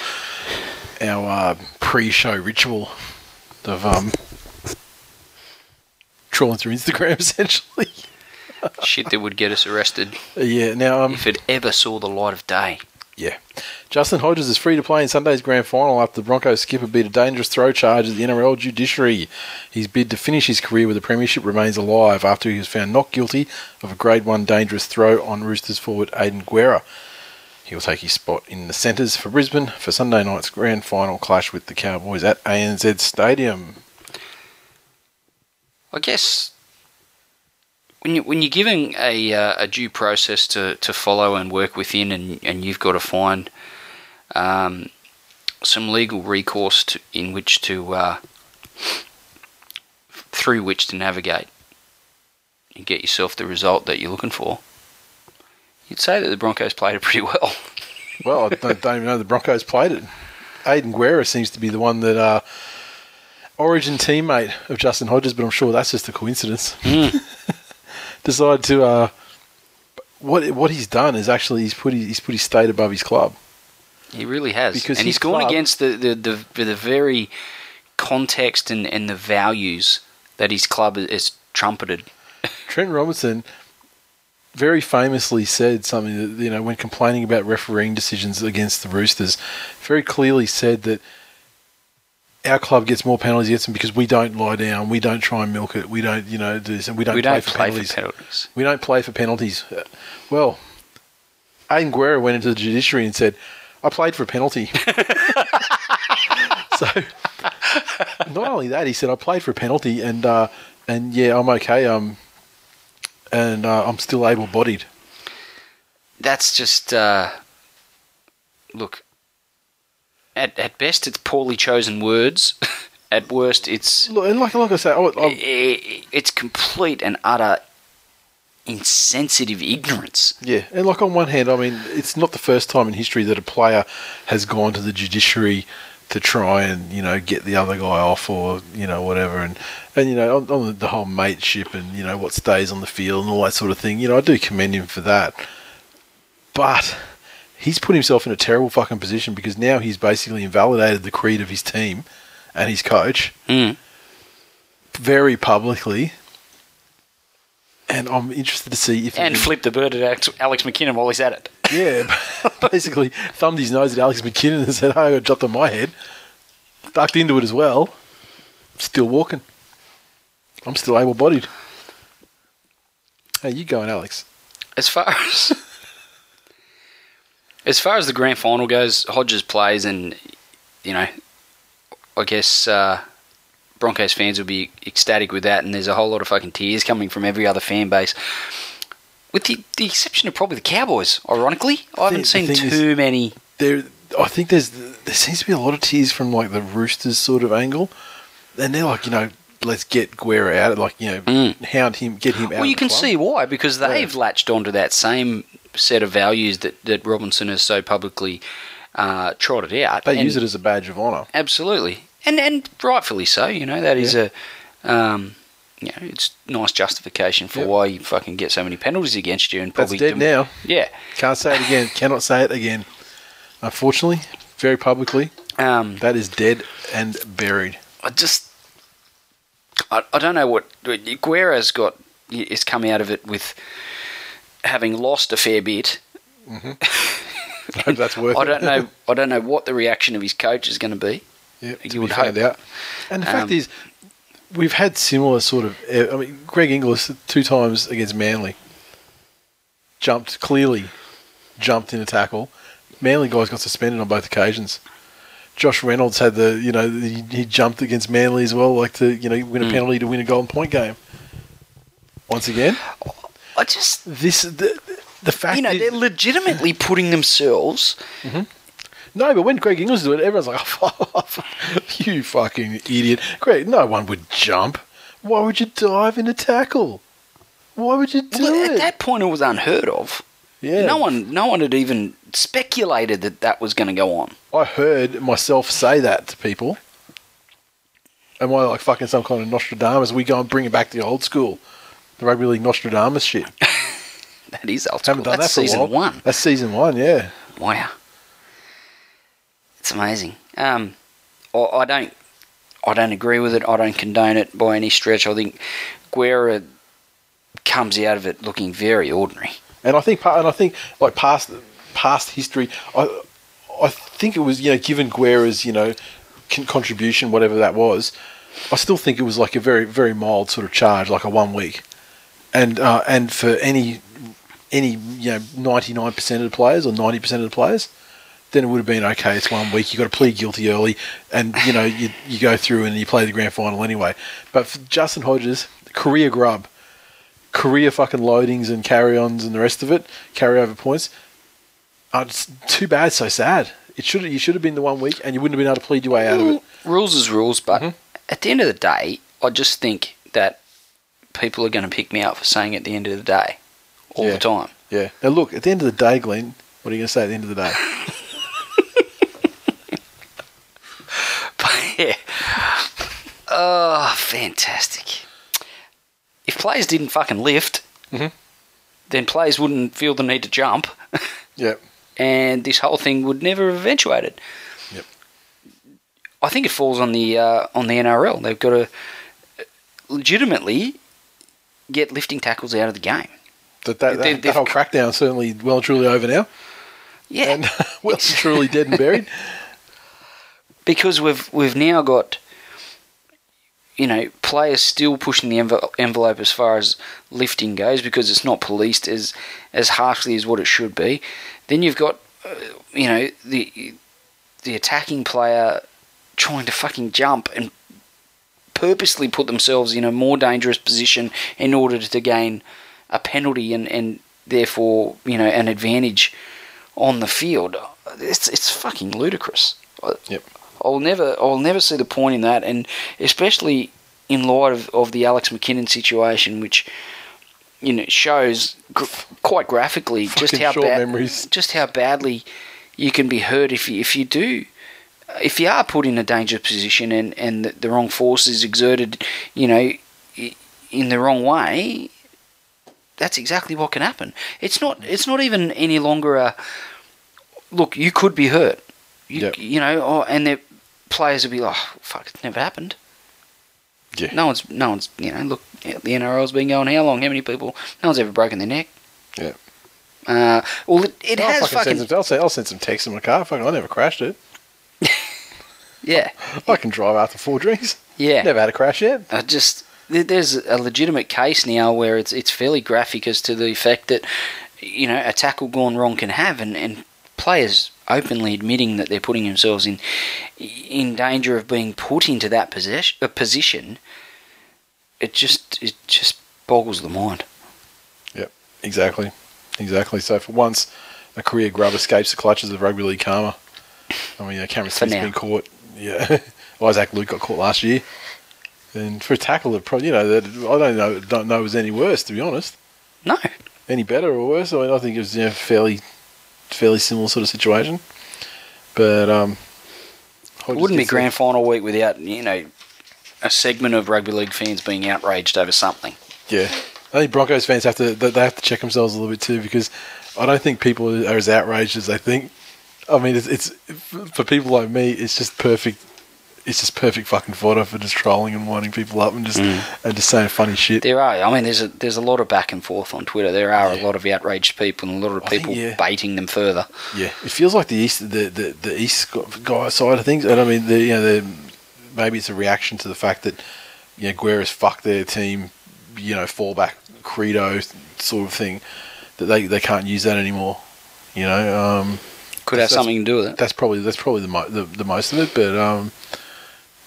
our uh, pre-show ritual of um, trawling through Instagram, <laughs> essentially. Shit that would get us arrested yeah. Now, um, if it ever saw the light of day. Yeah, Justin Hodges is free to play in Sunday's grand final after the Broncos skipper beat a dangerous throw charge at the NRL judiciary. His bid to finish his career with the premiership remains alive after he was found not guilty of a Grade One dangerous throw on Roosters forward Aidan Guerra. He will take his spot in the centres for Brisbane for Sunday night's grand final clash with the Cowboys at ANZ Stadium. I guess when you when you're giving a uh, a due process to, to follow and work within, and, and you've got to find um, some legal recourse to, in which to uh, through which to navigate and get yourself the result that you're looking for. You'd say that the Broncos played it pretty well. <laughs> Well, I don't, don't even know the Broncos played it. Aidan Guerra seems to be the one that uh, Origin teammate of Justin Hodges, but I'm sure that's just a coincidence. <laughs> Decided to uh, what what he's done is actually he's put his, he's put his state above his club. He really has, Because and he's gone club- against the, the, the, the very context and, and the values that his club has trumpeted. <laughs> Trent Robinson very famously said something that you know when complaining about refereeing decisions against the Roosters, very clearly said that our club gets more penalties against them because we don't lie down, we don't try and milk it, we don't you know do this, and we don't we play don't for play penalties. for penalties. We don't play for penalties. Uh, Well, Aidan Guerra went into the judiciary and said, I played for a penalty. <laughs> <laughs> so, not only that, he said, I played for a penalty and, uh, and yeah, I'm okay. Um, and uh, I'm still able bodied. That's just uh, look. At at best, it's poorly chosen words. <laughs> at worst, it's Look, and like, like I say, i- it's complete and utter insensitive ignorance. Yeah, and like on one hand, I mean, it's not the first time in history that a player has gone to the judiciary to try and you know get the other guy off or you know whatever, and and you know on, on the whole mateship and you know what stays on the field and all that sort of thing. You know, I do commend him for that, but he's put himself in a terrible fucking position because now he's basically invalidated the creed of his team and his coach Mm. very publicly. And I'm interested to see if And it- flip the bird at Alex, Alex McKinnon while he's at it. yeah, <laughs> basically thumbed his nose at Alex McKinnon and said, "Hey, I got dropped on my head." Ducked into it as well. Still walking. I'm still able-bodied. How you going, Alex? As far <laughs> as as far as the grand final goes, Hodges plays, and you know, I guess uh, Broncos fans will be ecstatic with that. And there's a whole lot of fucking tears coming from every other fan base, with the, the exception of probably the Cowboys. Ironically, I haven't the seen thing too is- many. There, I think there's there seems to be a lot of tears from like the Roosters sort of angle, and they're like, you know, let's get Guerra out, like you know, Mm. hound him, get him out. Well, you the can club. see why because they've latched onto that same set of values that, that Robinson has so publicly uh, trotted out. they And- use it as a badge of honour. Absolutely, and and rightfully so. You know that is a, um, you know, it's nice justification for Yep. why you fucking get so many penalties against you and That's probably dead dem- now. Yeah, Can't say it again. <laughs> Cannot say it again. Unfortunately, very publicly, Um, that is dead and buried. I just, I, I don't know what Guerra's got. Is come out of it with having lost a fair bit. I <laughs> hope that's worth I don't know. I don't know what the reaction of his coach is going to be. Yeah, You would hope. out. And the fact Um, is, we've had similar sort of. uh, I mean, Greg Inglis two times against Manly jumped clearly, jumped in a tackle. Manly guys got suspended on both occasions. Josh Reynolds had the, you know, he, he jumped against Manly as well, like to, you know, win a Mm. penalty to win a golden point game. Once again, I just, this the, the fact you know, is, they're legitimately <laughs> putting themselves. Mm-hmm. No, but when Greg Inglis did it, everyone's like, oh, <laughs> "You fucking idiot!" Greg, no one would jump. Why would you dive in a tackle? Why would you do Well, at it? that point, it was unheard of. yeah, No one, no one had even speculated that that was going to go on. I heard myself say that to people. Am I like fucking some kind of Nostradamus? We go and bring it back to the old school, the rugby league Nostradamus shit. <laughs> That is old. Haven't done That's that for season a while. one. That's season one. Yeah, Wow, it's amazing. Um, I, I don't, I don't agree with it. I don't condone it by any stretch. I think Guerra comes out of it looking very ordinary. And I think, and I think, like past past history, I I think it was you know given Guerra's you know contribution, whatever that was, I still think it was like a very very mild sort of charge, like a one week, and uh, and for any any you know ninety nine percent of the players or ninety percent of the players. Then it would have been okay. It's one week. You got to plead guilty early, and you know you you go through and you play the grand final anyway. But for Justin Hodges, career grub, career fucking loadings and carry-ons and the rest of it, carry-over points. Oh, it's too bad, so sad. It should you should have been the one week, and you wouldn't have been able to plead your way out of it. Rules is rules, but Mm-hmm. at the end of the day, I just think that people are going to pick me up for saying at the end of the day, all Yeah. the time. Yeah. Now look, at the end of the day, Glenn, what are you going to say at the end of the day? <laughs> Yeah. Oh, fantastic. If players didn't fucking lift, Mhm. then players wouldn't feel the need to jump, <laughs> yep. and this whole thing would never have eventuated. Yep. I think it falls on the uh, on the NRL. They've got to legitimately get lifting tackles out of the game. That that, They- that, whole crackdown certainly well and truly over now, Yeah, and <laughs> well and truly dead and buried. <laughs> because we've we've now got you know players still pushing the envel- envelope as far as lifting goes because it's not policed as as harshly as what it should be. Then you've got uh, you know the the attacking player trying to fucking jump and purposely put themselves in a more dangerous position in order to gain a penalty and, and therefore you know an advantage on the field. It's it's fucking ludicrous. Yep. I'll never I'll never see the point in that, and especially in light of, of the Alex McKinnon situation, which you know shows gr- quite graphically just how bad memories. just how badly you can be hurt if you if you do if you are put in a dangerous position and and the, the wrong force is exerted, you know, in the wrong way. That's exactly what can happen. It's not. It's not even any longer a look. You could be hurt. You, Yep. you know, oh, and the players will be like, oh, "Fuck, it's never happened." Yeah. No one's, no one's, you know, look, the NRL's been going how long? How many people? No one's ever broken their neck. Yeah. Uh, well, it, it I'll has fucking fucking, send some, I'll, say, I'll send some texts in my car. Fucking, I never crashed it. <laughs> yeah, I can drive after four drinks. yeah. Never had a crash yet. I just there's a legitimate case now where it's it's fairly graphic as to the effect that you know a tackle gone wrong can have, and, and players openly admitting that they're putting themselves in in danger of being put into that possession, uh, position. It just it just boggles the mind. Yep, exactly, exactly. So for once, a career grub escapes the clutches of rugby league karma. I mean, yeah, Cameron Smith's now. been caught. Yeah, <laughs> Isaac Luke got caught last year, and for a tackle, that probably you know that I don't know don't know it was any worse to be honest. No, Any better or worse? I mean, I think it was you know, fairly fairly similar sort of situation. But um, it wouldn't be grand final week without you know a segment of rugby league fans being outraged over something. Yeah, I think Broncos fans have to they have to check themselves a little bit too because I don't think people are as outraged as they think. I mean, it's, it's for people like me, it's just perfect. It's just perfect fucking fodder for just trolling and winding people up and just and just saying funny shit. There are. I mean, there's a there's a lot of back and forth on Twitter. There are a lot of outraged people and a lot of I think, people yeah. baiting them further. Yeah, it feels like the east, the the, the east guy side of things, and I mean, the you know, the, maybe it's a reaction to the fact that you know Guerra's fucked their team, you know, fallback credo sort of thing, that they they can't use that anymore. You know, um, Could have something to do with it. that's probably that's probably the, mo- the the most of it, but um,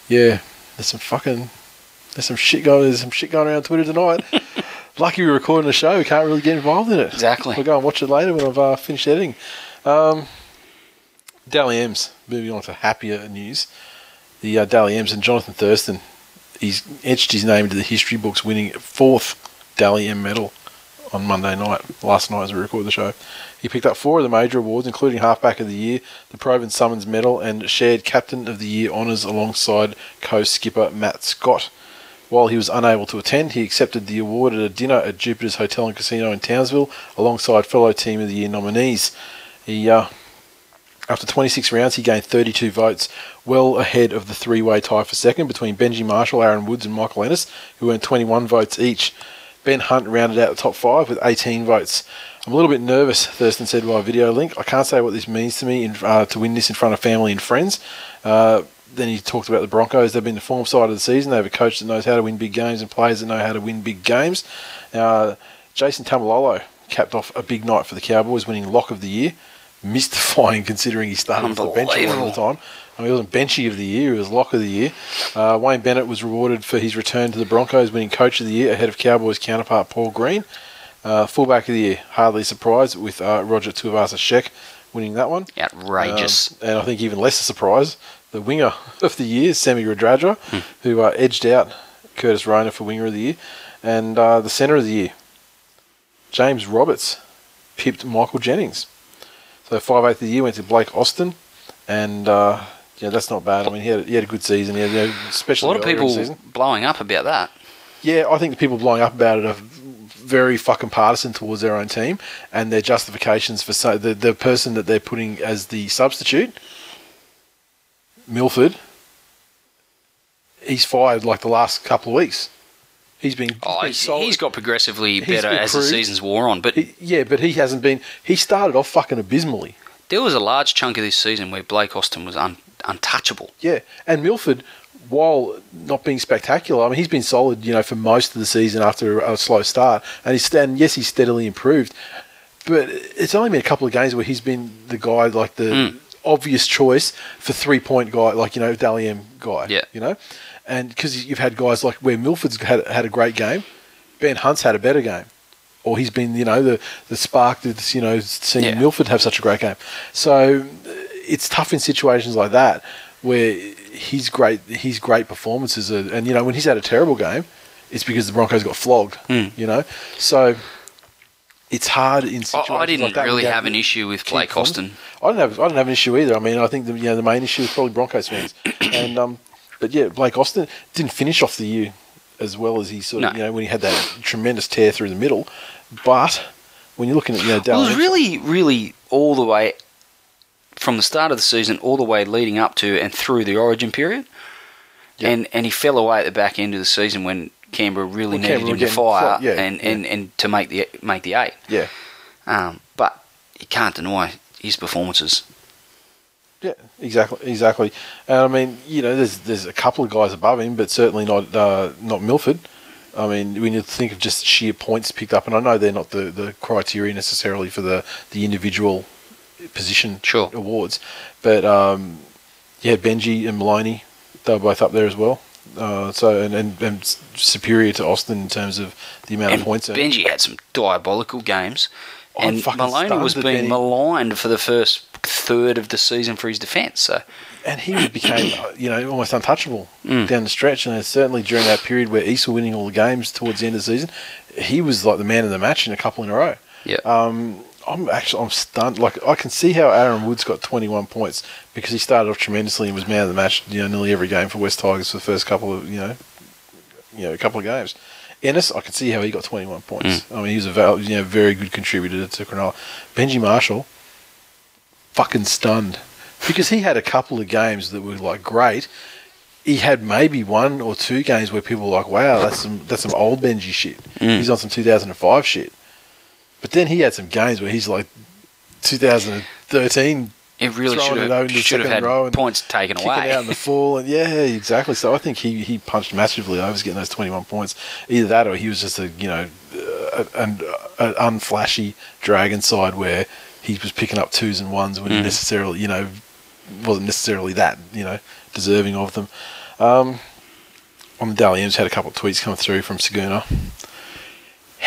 yeah, there's some fucking there's some shit going there's some shit going around Twitter tonight. <laughs> Lucky we're recording the show, we can't really get involved in it. Exactly. We'll go and watch it later when I've uh, finished editing. Um, Dally M's, moving on to happier news. The uh, Dally M's and Johnathan Thurston, he's etched his name into the history books, winning fourth Dally M medal on Monday night, last night as we recorded the show. He picked up four of the major awards, including Halfback of the Year, the Provan Summons Medal, and shared Captain of the Year honours alongside co-skipper Matt Scott. While he was unable to attend, he accepted the award at a dinner at Jupiter's Hotel and Casino in Townsville, alongside fellow Team of the Year nominees. He, uh, after 26 rounds, he gained 32 votes, well ahead of the three-way tie for second between Benji Marshall, Aaron Woods, and Michael Ennis, who earned 21 votes each. Ben Hunt rounded out the top five with 18 votes. I'm a little bit nervous, Thurston said via video link. I can't say what this means to me in, uh, to win this in front of family and friends. Uh, then he talked about the Broncos. They've been the form side of the season. They have a coach that knows how to win big games and players that know how to win big games. Uh, Jason Taumalolo capped off a big night for the Cowboys, winning Lock of the Year. Mystifying <laughs> considering he started off the bench a lot of the time. I mean, he wasn't Benchy of the Year, he was Lock of the Year. Uh, Wayne Bennett was rewarded for his return to the Broncos, winning Coach of the Year ahead of Cowboys counterpart Paul Green. Uh, fullback of the Year, hardly surprised, with uh, Roger Tuivasa Sheck winning that one. Outrageous. Um, and I think even less a surprise, the winger <laughs> of the year, Semi Radradra, who uh, edged out Curtis Rona for winger of the year, and uh, the centre of the year, James Roberts, pipped Michael Jennings. So five eighth of the year went to Blake Austin, and uh, yeah, that's not bad. I mean, he had, he had a good season. He had, you know, a especially lot of earlier in the people blowing up about that. Yeah, I think the people blowing up about it are very fucking partisan towards their own team, and their justifications for so the the person that they're putting as the substitute, Milford. He's fired like the last couple of weeks. He's been, Oh, he's, he's got progressively better as the season's wore on. But He- yeah, but he hasn't been. He started off fucking abysmally. there was a large chunk of this season where Blake Austin was un, untouchable. Yeah, and Milford, while not being spectacular, I mean he's been solid, you know, for most of the season after a slow start, and he's and yes, he's steadily improved, but it's only been a couple of games where he's been the guy like the hmm. obvious choice for three point guy, like you know Dally M guy, Yeah. you know, and because you've had guys like where Milford's had had a great game, Ben Hunt's had a better game. Or he's been, you know, the, the spark that's, you know, seeing Yeah. Milford have such a great game. So it's tough in situations like that where his great his great performances are, and you know when he's had a terrible game, it's because the Broncos got flogged. You know, so it's hard in situations I didn't like that. really have an issue with Blake. Austin. I don't have I don't have an issue either. I mean, I think the you know the main issue is probably Broncos fans, <clears throat> and um, but yeah, Blake Austin didn't finish off the year as well as he sort of No. you know when he had that tremendous tear through the middle, but when you're looking at you know It was really, really all the way from the start of the season, all the way leading up to and through the Origin period, and and he fell away at the back end of the season when Canberra really When needed Canberra him to fire fought, yeah, and, yeah. and, and to make the make the eight. yeah. Um, but you can't deny his performances. Yeah, exactly, exactly. And I mean, you know, there's there's a couple of guys above him, but certainly not uh, not Milford. I mean, when you think of just sheer points picked up, and I know they're not the, the criteria necessarily for the, the individual position Sure. awards, but um, yeah, Benji and Maloney, they were both up there as well. Uh, so and, and, and superior to Austin in terms of the amount And of points. Benji had some diabolical games, I'm and Maloney was being Benny- maligned for the first third of the season for his defence. So and he became, <clears throat> uh, you know, almost untouchable Mm. down the stretch. And certainly during that period where East were winning all the games towards the end of the season, he was like the man of the match in a couple in a row. yeah, Um, I'm actually I'm stunned. Like I can see how Aaron Woods got 21 points because he started off tremendously and was man of the match, you know, nearly every game for West Tigers for the first couple of, you know, you know, a couple of games. Ennis, I can see how he got 21 points. Mm. I mean, he was a val- you know very good contributor to Cronulla. Benji Marshall, fucking stunned because he had a couple of games that were like great. He had maybe one or two games where people were like, "Wow, that's some that's some old Benji shit." Mm. He's on some 2005 shit. But then he had some games where he's like 2013 It really should have should have had points taken away. out in the <laughs> fall, and yeah, exactly. So I think he, he punched massively. I was getting those twenty one points. Either that, or he was just a you know an, unflashy dragon side where he was picking up twos and ones when he necessarily you know wasn't necessarily that you know deserving of them. Um, on the Dally M's had a couple of tweets come through from Saguna.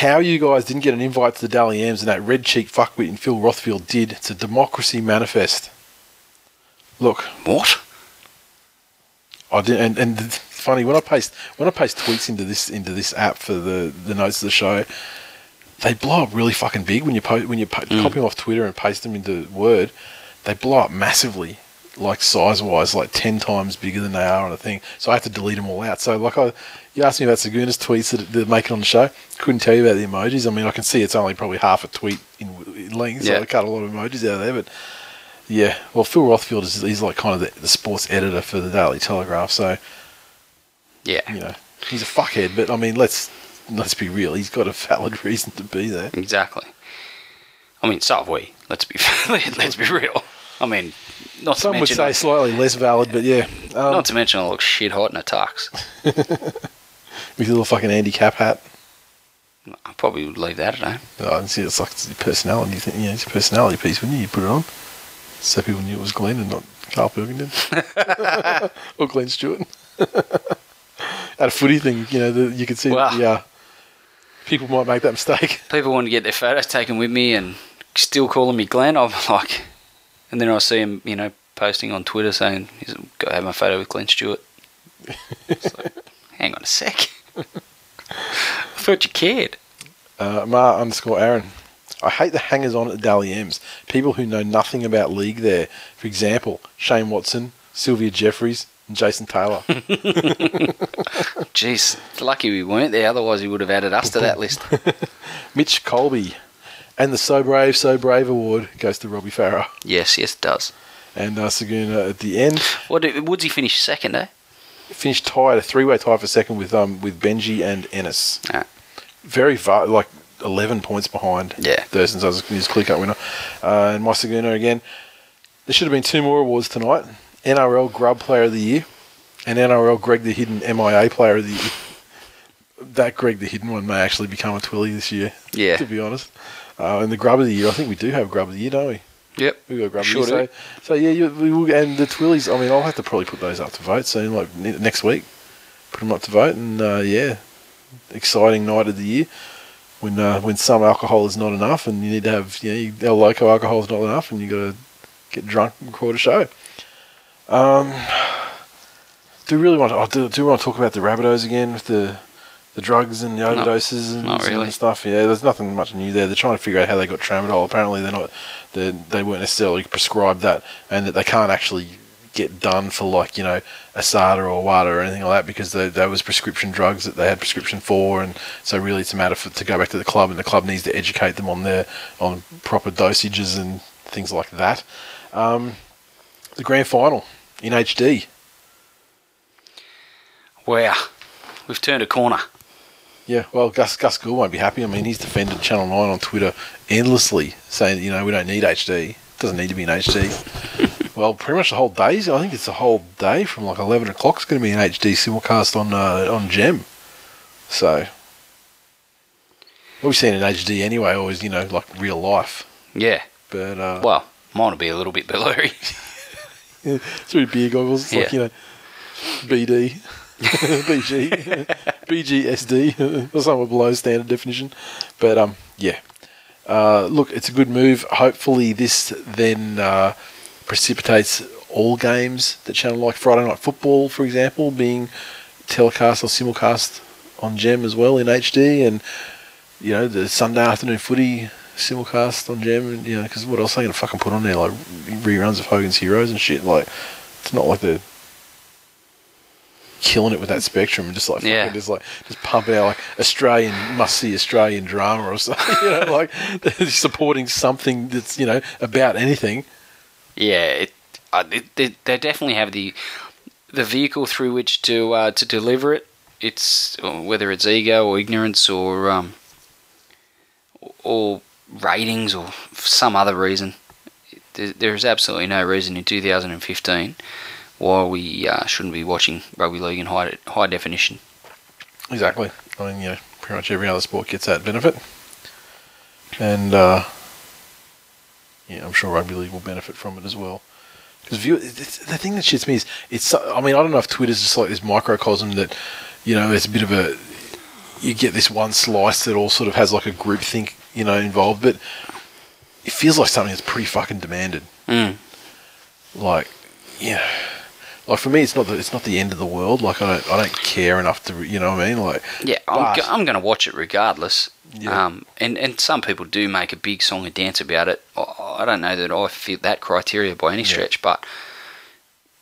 How you guys didn't get an invite to the Dally M's and that red cheek fuckwit in Phil Rothfield did. It's a democracy manifest. Look, what? I did, and and funny when I paste when I paste tweets into this into this app for the the notes of the show, they blow up really fucking big when you post when you po- mm. copy them off Twitter and paste them into Word. They blow up massively, like size wise, like ten times bigger than they are on a thing. So I have to delete them all out. So like I, you asked me about Saguna's tweets that that make it on the show. Couldn't tell you about the emojis. I mean, I can see it's only probably half a tweet in, in length, so Yeah. I cut a lot of emojis out of there, but. Yeah, well, Phil Rothfield is he's like kind of the, the sports editor for the Daily Telegraph, so Yeah. you know he's a fuckhead. But I mean, let's let's be real. He's got a valid reason to be there. Exactly. I mean, so have we. Let's be <laughs> let's be real. I mean, not Some to would mention say slightly less valid, but yeah, um, not to mention I look shit hot in a tux. <laughs> with your little fucking Andy Capp hat. I probably would leave that at home. Oh, and see, it's like it's your personality. You think, yeah, it's your personality piece, wouldn't you? You put it on, so people knew it was Glenn and not Karl Pilkington <laughs> or Glenn Stewart. <laughs> At a footy thing, you know, the, you could see Wow. the uh, people might make that mistake. People want to get their photos taken with me and still calling me Glenn. I'm like, and then I see him, you know, posting on Twitter saying, he's "Go have my photo with Glenn Stewart." Like, <laughs> Hang on a sec. I thought you cared. Uh, Mar underscore Aaron. I hate the hangers on at the Dally M's. People who know nothing about league there. For example, Shane Watson, Sylvia Jeffreys, and Jason Taylor. <laughs> Jeez, lucky we weren't there. Otherwise, he would have added us to that list. <laughs> Mitch Colby. And the So Brave, So Brave award goes to Robbie Farah. yes, yes, it does. And uh, Saguna at the end What did Woodsy finish second? Eh? finished tied, a three-way tie for second with um with Benji and Ennis. Ah. Very far, like 11 points behind Yeah. Thurston's as his clear cut winner. Uh, and my Saguna again. There should have been two more awards tonight. NRL Grub Player of the Year and NRL Greg the Hidden MIA Player of the Year. That Greg the Hidden one may actually become a Twilly this year, Yeah. to be honest. Uh, and the Grub of the Year, I think we do have Grub of the Year, don't we? Yep. We got Grub Sure of the Year. So, so yeah, you, we will, and the Twillies, I mean, I'll have to probably put those up to vote soon, like ne- next week. Put them up to vote, and uh, yeah, exciting night of the year when uh, when some alcohol is not enough, and you need to have you know El Loco alcohol is not enough, and you got to get drunk and record a show. Um, do we really want? To, oh, do, do we want to talk about the Rabbitohs again with the the drugs and the overdoses and, not and stuff? Yeah, there's nothing much new there. They're trying to figure out how they got tramadol. Apparently, they're not. They they weren't necessarily prescribed that, and that they can't actually get done for like you know Asada or WADA or anything like that because they, that was prescription drugs that they had prescription for, and so really it's a matter for to go back to the club, and the club needs to educate them on their on proper dosages and things like that. Um, the grand final in HD. Wow, we've turned a corner. Yeah, well, Gus Gus Gould won't be happy. I mean, he's defended Channel Nine on Twitter endlessly, saying you know we don't need HD. It doesn't need to be in HD. <laughs> well, pretty much the whole day. I think it's the whole day from like eleven o'clock. It's going to be an HD simulcast on uh, on Gem. So we've seen in HD anyway, always you know like real life. Yeah. But uh, Well, mine will be a little bit blurry. <laughs> through beer goggles, it's like Yeah. you know BD. <laughs> BG, BGSD, or somewhere below standard definition. But um, yeah. Uh, look, it's a good move. Hopefully, this then uh, precipitates all games that channel like Friday Night Football, for example, being telecast or simulcast on Gem as well in HD, and you know the Sunday afternoon footy simulcast on Gem, and you know because what else are they gonna fucking put on there like reruns of Hogan's Heroes and shit? Like it's not like they're killing it with that spectrum and just like Yeah. just like just pumping out like Australian must see Australian drama or <laughs> something. You know, like <laughs> supporting something that's you know about anything. Yeah, it, uh, it, they, they definitely have the the vehicle through which to uh, to deliver it. It's whether it's ego or ignorance or um, or ratings or some other reason. There is absolutely no reason in 2015 why we uh, shouldn't be watching rugby league in high high definition. Exactly. I mean, you know, pretty much every other sport gets that benefit. And, uh, yeah, I'm sure rugby league will benefit from it as well. Because the thing that shits me is, it's. I mean, I don't know if Twitter's just like this microcosm that, you know, it's a bit of a. You get this one slice that all sort of has like a group think, you know, involved, but it feels like something that's pretty fucking demanded. Mm. Like, yeah. Like for me, it's not the it's not the end of the world. Like I don't I don't care enough to you know what I mean. Like Yeah, I'm, go- I'm going to watch it regardless. Yeah. Um, and, and some people do make a big song and dance about it. I don't know that I fit that criteria by any Yeah. stretch, but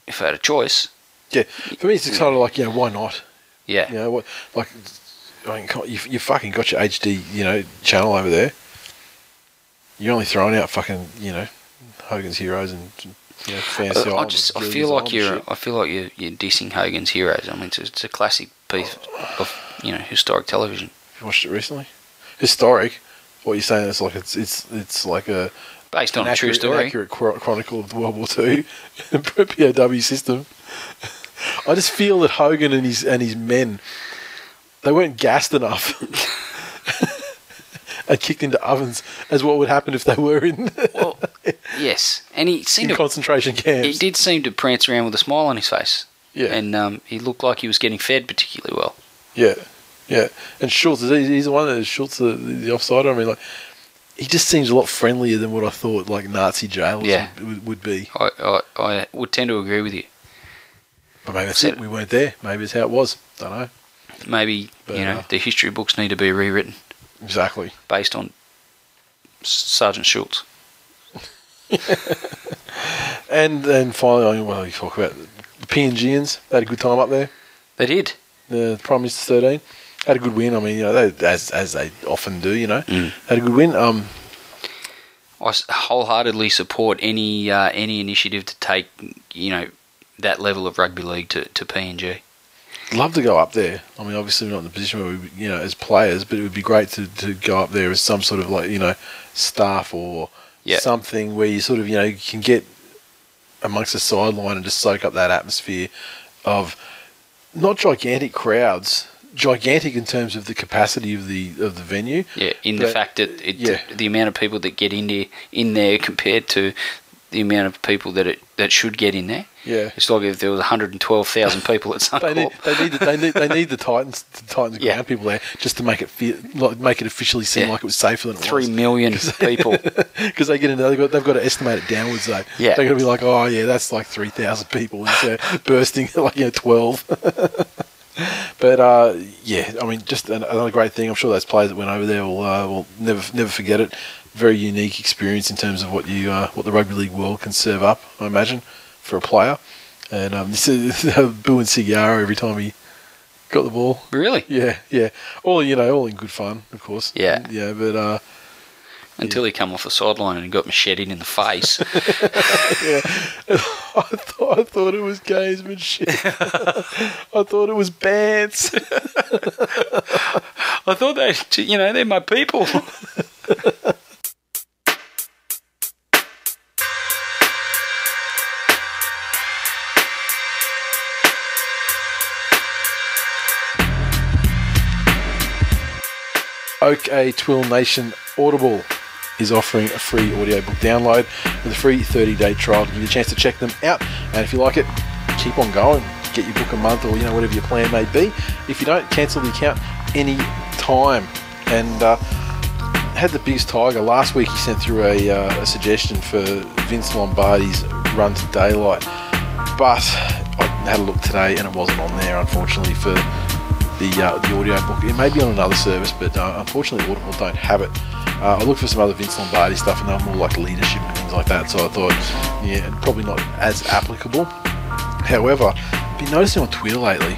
if I had a choice, Yeah, for me, it's kind of like you know, why not? yeah. You know, what like I mean, you you fucking got your HD you know channel over there. You're only throwing out fucking you know Hogan's Heroes and you uh, know fantasy. I, I just I feel like you're and I feel like you're, you're dissing Hogan's Heroes. I mean, it's a, it's a classic piece of you know historic television. You watched it recently? Historic. What you're saying is like it's it's it's like a Based on a true accurate, an story. accurate chronicle of the World War Two <laughs> POW system. I just feel that Hogan and his and his men they weren't gassed enough <laughs> and kicked into ovens as what would happen if they were in, Well, yes, and he seemed in to concentration camps. he did seem to prance around with a smile on his face. Yeah. and um, he looked like he was getting fed particularly well. Yeah, yeah. And Schultz, he's the one that Schultz, the, the offsider. I mean, like, he just seems a lot friendlier than what I thought, like Nazi jails Yeah. would, would, would be. I, I I would tend to agree with you. But maybe that's it. We weren't there. Maybe it's how it was. Don't know. Maybe But, you know uh, the history books need to be rewritten Exactly. based on Sergeant Schultz. <laughs> And then finally, I mean, well, you talk about the PNGians. They had a good time up there. They did. The Prime Minister's 13 had a good win. I mean, you know, they, as as they often do, you know, Mm. had a good win. Um, I wholeheartedly support any uh, any initiative to take you know that level of rugby league to, to PNG. Love to go up there. I mean, obviously we're not in the position where we, you know, as players, but it would be great to, to go up there as some sort of like, you know, staff or Yeah. something where you sort of, you know, you can get amongst the sideline and just soak up that atmosphere of not gigantic crowds, gigantic in terms of the capacity of the of the venue. Yeah, in the fact that it, yeah. the amount of people that get in there in there compared to the amount of people that it that should get in there. Yeah. It's like if there was 112,000 people at They need, they need, they need, they need the <laughs> Titans, the Titans Yeah. ground people there just to make it feel, like, make it officially seem Yeah. like it was safer than it Three was. million <laughs> people. <laughs> because they get into they've got, they've got to estimate it downwards though. Yeah. they're going to be like, oh yeah, that's like three thousand people instead of bursting like you know twelve. but uh, yeah, I mean, just another great thing. I'm sure those players that went over there will uh, will never never forget it. Very unique experience in terms of what you uh, what the rugby league world can serve up. I imagine for a player. And um, <laughs> this is Boo and Cigaro every time he got the ball. really? Yeah, yeah. All you know, all in good fun, of course. Yeah. yeah. But uh, Until he come off the sideline and got macheted in the face. <laughs> yeah, <laughs> I thought I thought it was gamesmanship. I thought it was bands. I thought they, you know, they're my people. OK Twill Nation Audible is offering a free audiobook download with a free 30-day trial to give you a chance to check them out. And if you like it, keep on going. Get your book a month or you know whatever your plan may be. If you don't, cancel the account any time. And uh, had the biggest tiger last week. He sent through a, uh, a suggestion for Vince Lombardi's Run to Daylight, but I had a look today and it wasn't on there, unfortunately, for the uh, the audio book. It may be on another service, but uh, unfortunately, Audible don't have it. Uh, I looked for some other Vince Lombardi stuff, and they were more like leadership and things like that. So I thought, yeah, probably not as applicable. However, I've been noticing on Twitter lately,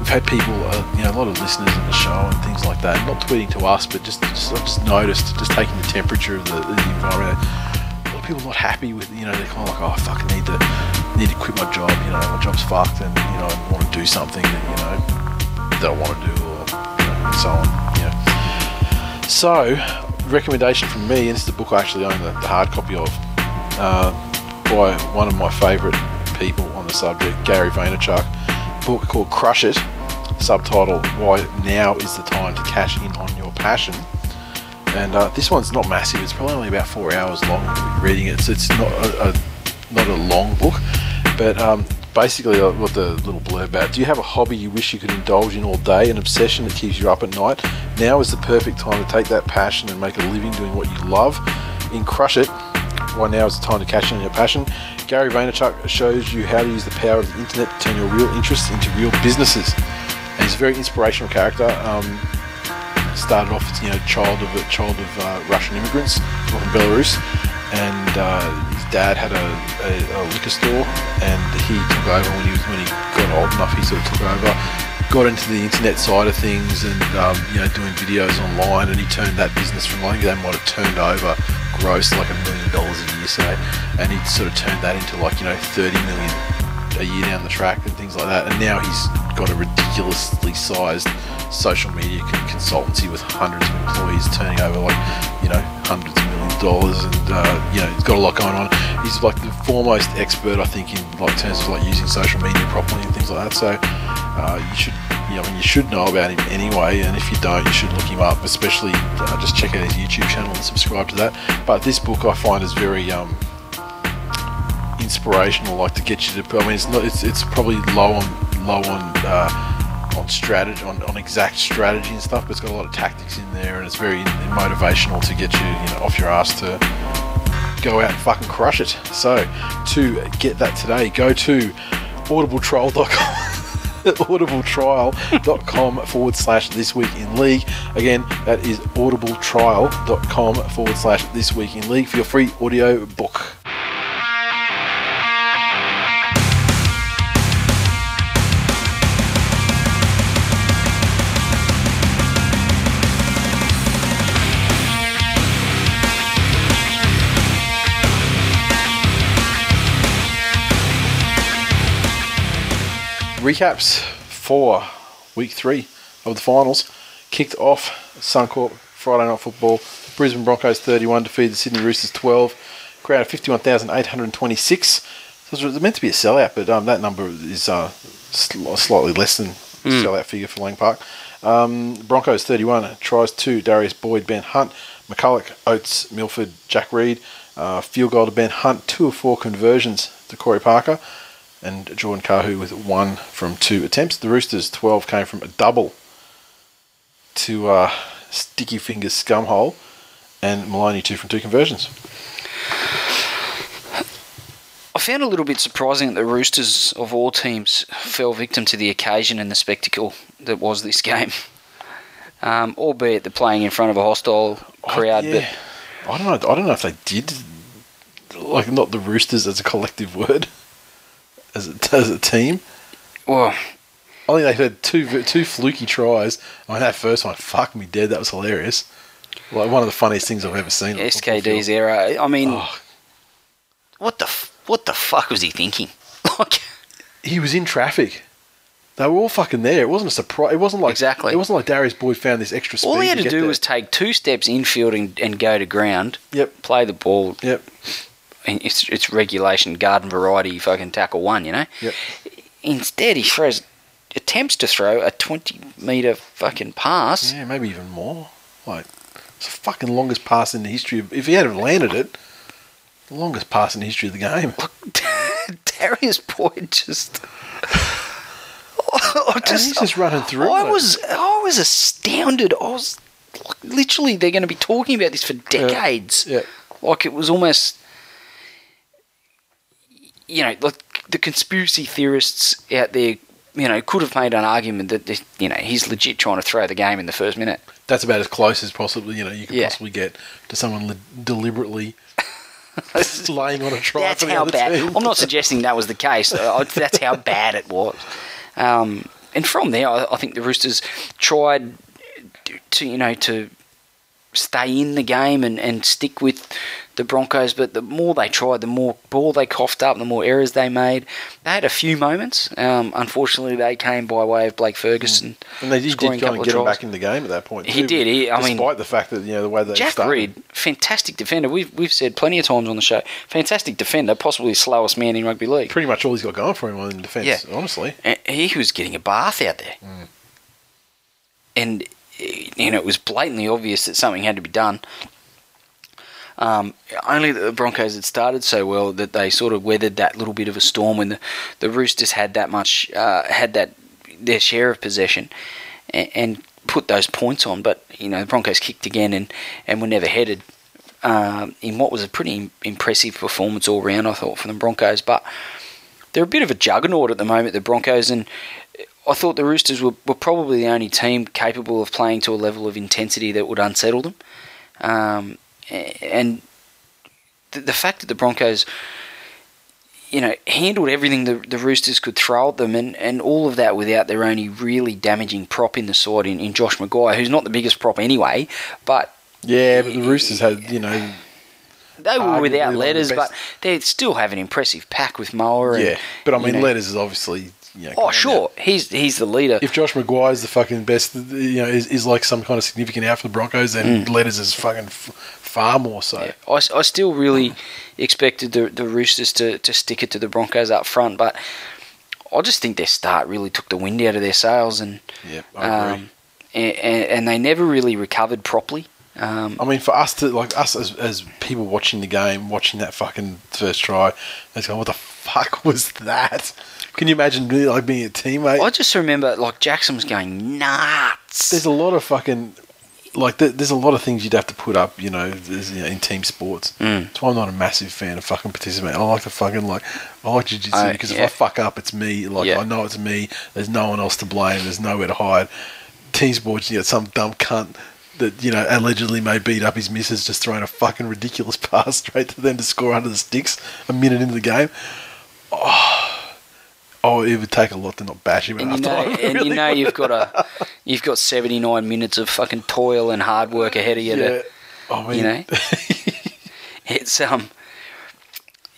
we've had people, uh, you know, a lot of listeners in the show and things like that, not tweeting to us, but just just, just noticed, just taking the temperature of the, the environment. A lot of people not happy with you know they're kind of like oh I fucking need to need to quit my job you know my job's fucked and you know I want to do something that you know that I want to do or so on know. So recommendation from me and this is the book I actually own the, the hard copy of uh, by one of my favourite people on the subject Gary Vaynerchuk book called Crush It subtitle Why Now is the Time to Cash In on Your Passion and uh, this one's not massive. It's probably only about four hours long reading it. So it's not a, a not a long book, but um, basically what the little blurb about. Do you have a hobby you wish you could indulge in all day, an obsession that keeps you up at night? Now is the perfect time to take that passion and make a living doing what you love. In Crush It, why now is the time to cash in on your passion. Gary Vaynerchuk shows you how to use the power of the internet to turn your real interests into real businesses. And he's a very inspirational character. Um, started off as you know child of a child of uh, Russian immigrants from Belarus, and uh, dad had a, a, a, liquor store, and he took over when he was when he got old enough. He sort of took over, got into the internet side of things, and um, you know doing videos online, and he turned that business from I think they might have turned over gross like a million dollars a year, say, and he sort of turned that into like you know thirty million a year down the track and things like that. And now he's got a ridiculously sized social media consultancy with hundreds of employees turning over like, you know, hundreds dollars. And, uh, you know, he's got a lot going on. He's like the foremost expert, I think, in like terms of like using social media properly and things like that. So uh, you should. I mean, you should know about him anyway, and if you don't, you should look him up. Especially, uh, just check out his YouTube channel and subscribe to that. But this book I find is very um, inspirational, like to get you to. I mean, it's not. It's it's probably low on low on uh, on strategy, on, on exact strategy and stuff, but it's got a lot of tactics in there, and it's very motivational to get you, you know, off your ass to go out and fucking crush it. So to get that today, go to audibletrial.com. <laughs> audibletrial.com forward slash this week in league. Again, that is audibletrial.com forward slash this week in league for your free audio book. Recaps for week three of the finals. Kicked off Suncorp Friday Night Football. Brisbane Broncos 31 defeated the Sydney Roosters 12. Crowd of 51,826. So it was meant to be a sellout, but um, that number is uh, sl- slightly less than the mm. sellout figure for Lang Park. Um, Broncos 31 tries two Darius Boyd, Ben Hunt, McCullough, Oates, Milford, Jack Reed. Uh, field goal to Ben Hunt, two of four conversions to Corey Parker and Jordan Kahu with one from two attempts. The Roosters' 12 came from a double to uh, Sticky Fingers Scumhole, and Maloney two from two conversions. I found a little bit surprising that the Roosters, of all teams, fell victim to the occasion and the spectacle that was this game. <laughs> Um, albeit they're playing in front of a hostile crowd, oh, yeah. but I don't know. I don't know if they did. Like not the Roosters as a collective word <laughs> as a, <laughs> as a team. Well, I think they had two two fluky tries. I mean, that first one, fuck me dead. That was hilarious. Like one of the funniest things I've ever seen. SKD's era. I mean, oh. what the what the fuck was he thinking? <laughs> Like, he was in traffic. They were all fucking there. It wasn't a surprise. It wasn't like exactly. It wasn't like Darius Boyd found this extra speed. All he had to, to do there. was take two steps infield and, and go to ground. Yep. Play the ball. Yep it's, it's regulation garden variety fucking tackle one, you know. Yep. Instead, he throws attempts to throw a twenty meter fucking pass. Yeah, maybe even more. Like it's the fucking longest pass in the history of. If he had landed it, the longest pass in the history of the game. Look, <laughs> Darius Boyd just. <laughs> I just, he's just running through. I it. was I was astounded. I was literally they're going to be talking about this for decades. Yeah. yeah. Like it was almost you know, like the conspiracy theorists out there, you know, could have made an argument that you know he's legit trying to throw the game in the first minute. That's about as close as possibly you know you could yeah. possibly get to someone li- deliberately <laughs> laying on a try. That's how bad. Team. I'm not suggesting that was the case. That's how <laughs> bad it was. Um, and from there, I, I think the Roosters tried to you know to stay in the game and, and stick with the Broncos. But the more they tried, the more ball they coughed up, the more errors they made. They had a few moments. Um, unfortunately, they came by way of Blake Ferguson. And they did, did of get him back in the game at that point. He did, he- I mean- despite the fact that you know the way they Jack started. Reed, fantastic defender. We've we've said plenty of times on the show, fantastic defender, possibly slowest man in rugby league. pretty much all he's got going for him in defence. Yeah. honestly. And he was getting a bath out there, and eh, you know it was blatantly obvious that something had to be done. Um, only that the Broncos had started so well that they sort of weathered that little bit of a storm when the, the Roosters had that much uh, had that their share of possession and, and put those points on. But you know the Broncos kicked again and, and were never headed um, in what was a pretty impressive performance all round. I thought from the Broncos, but they're a bit of a juggernaut at the moment, the Broncos, and I thought the Roosters were, were probably the only team capable of playing to a level of intensity that would unsettle them. Um, and the, the fact that the Broncos, you know, handled everything the, the Roosters could throw at them, and, and all of that without their only really damaging prop in the side in, in Josh McGuire, who's not the biggest prop anyway, but Yeah, but the Roosters had you know they were without of the letters, but they still have an impressive pack with Moa. And, yeah, but I mean Letters is obviously you know, Oh, sure, now. he's he's the leader. If Josh McGuire's the fucking best, you know, is, is like some kind of significant out for the Broncos, then Letters is fucking f- far more so. Mm. Yeah, I, I still really expected the, the Roosters to, to stick it to the Broncos up front, but I just think their start really took the wind out of their sails, and Yeah, I agree. um, and, and they never really recovered properly. Um, I mean, for us to like us as, as people watching the game, watching that fucking first try, it's going, what the fuck <laughs> was that? Can you imagine really, like being a teammate? I just remember like Jackson was going nuts. There's a lot of fucking like there's a lot of things you'd have to put up, you know, you know in team sports. Mm. That's why I'm not a massive fan of fucking participating. I like to fucking like I like jiu-jitsu Uh, because yeah. if I fuck up, it's me. Like Yeah. I know it's me. There's no one else to blame. There's nowhere to hide. Team sports, you know, some dumb cunt that you know allegedly may beat up his missus just throwing a fucking ridiculous <laughs> pass straight to them to score under the sticks a minute into the game. Oh, oh it would take a lot to not bash him. and you know, <laughs> and really you know would. you've got a, you've got seventy nine minutes of fucking toil and hard work ahead of you. yeah. To, I mean, you know, <laughs> it's um,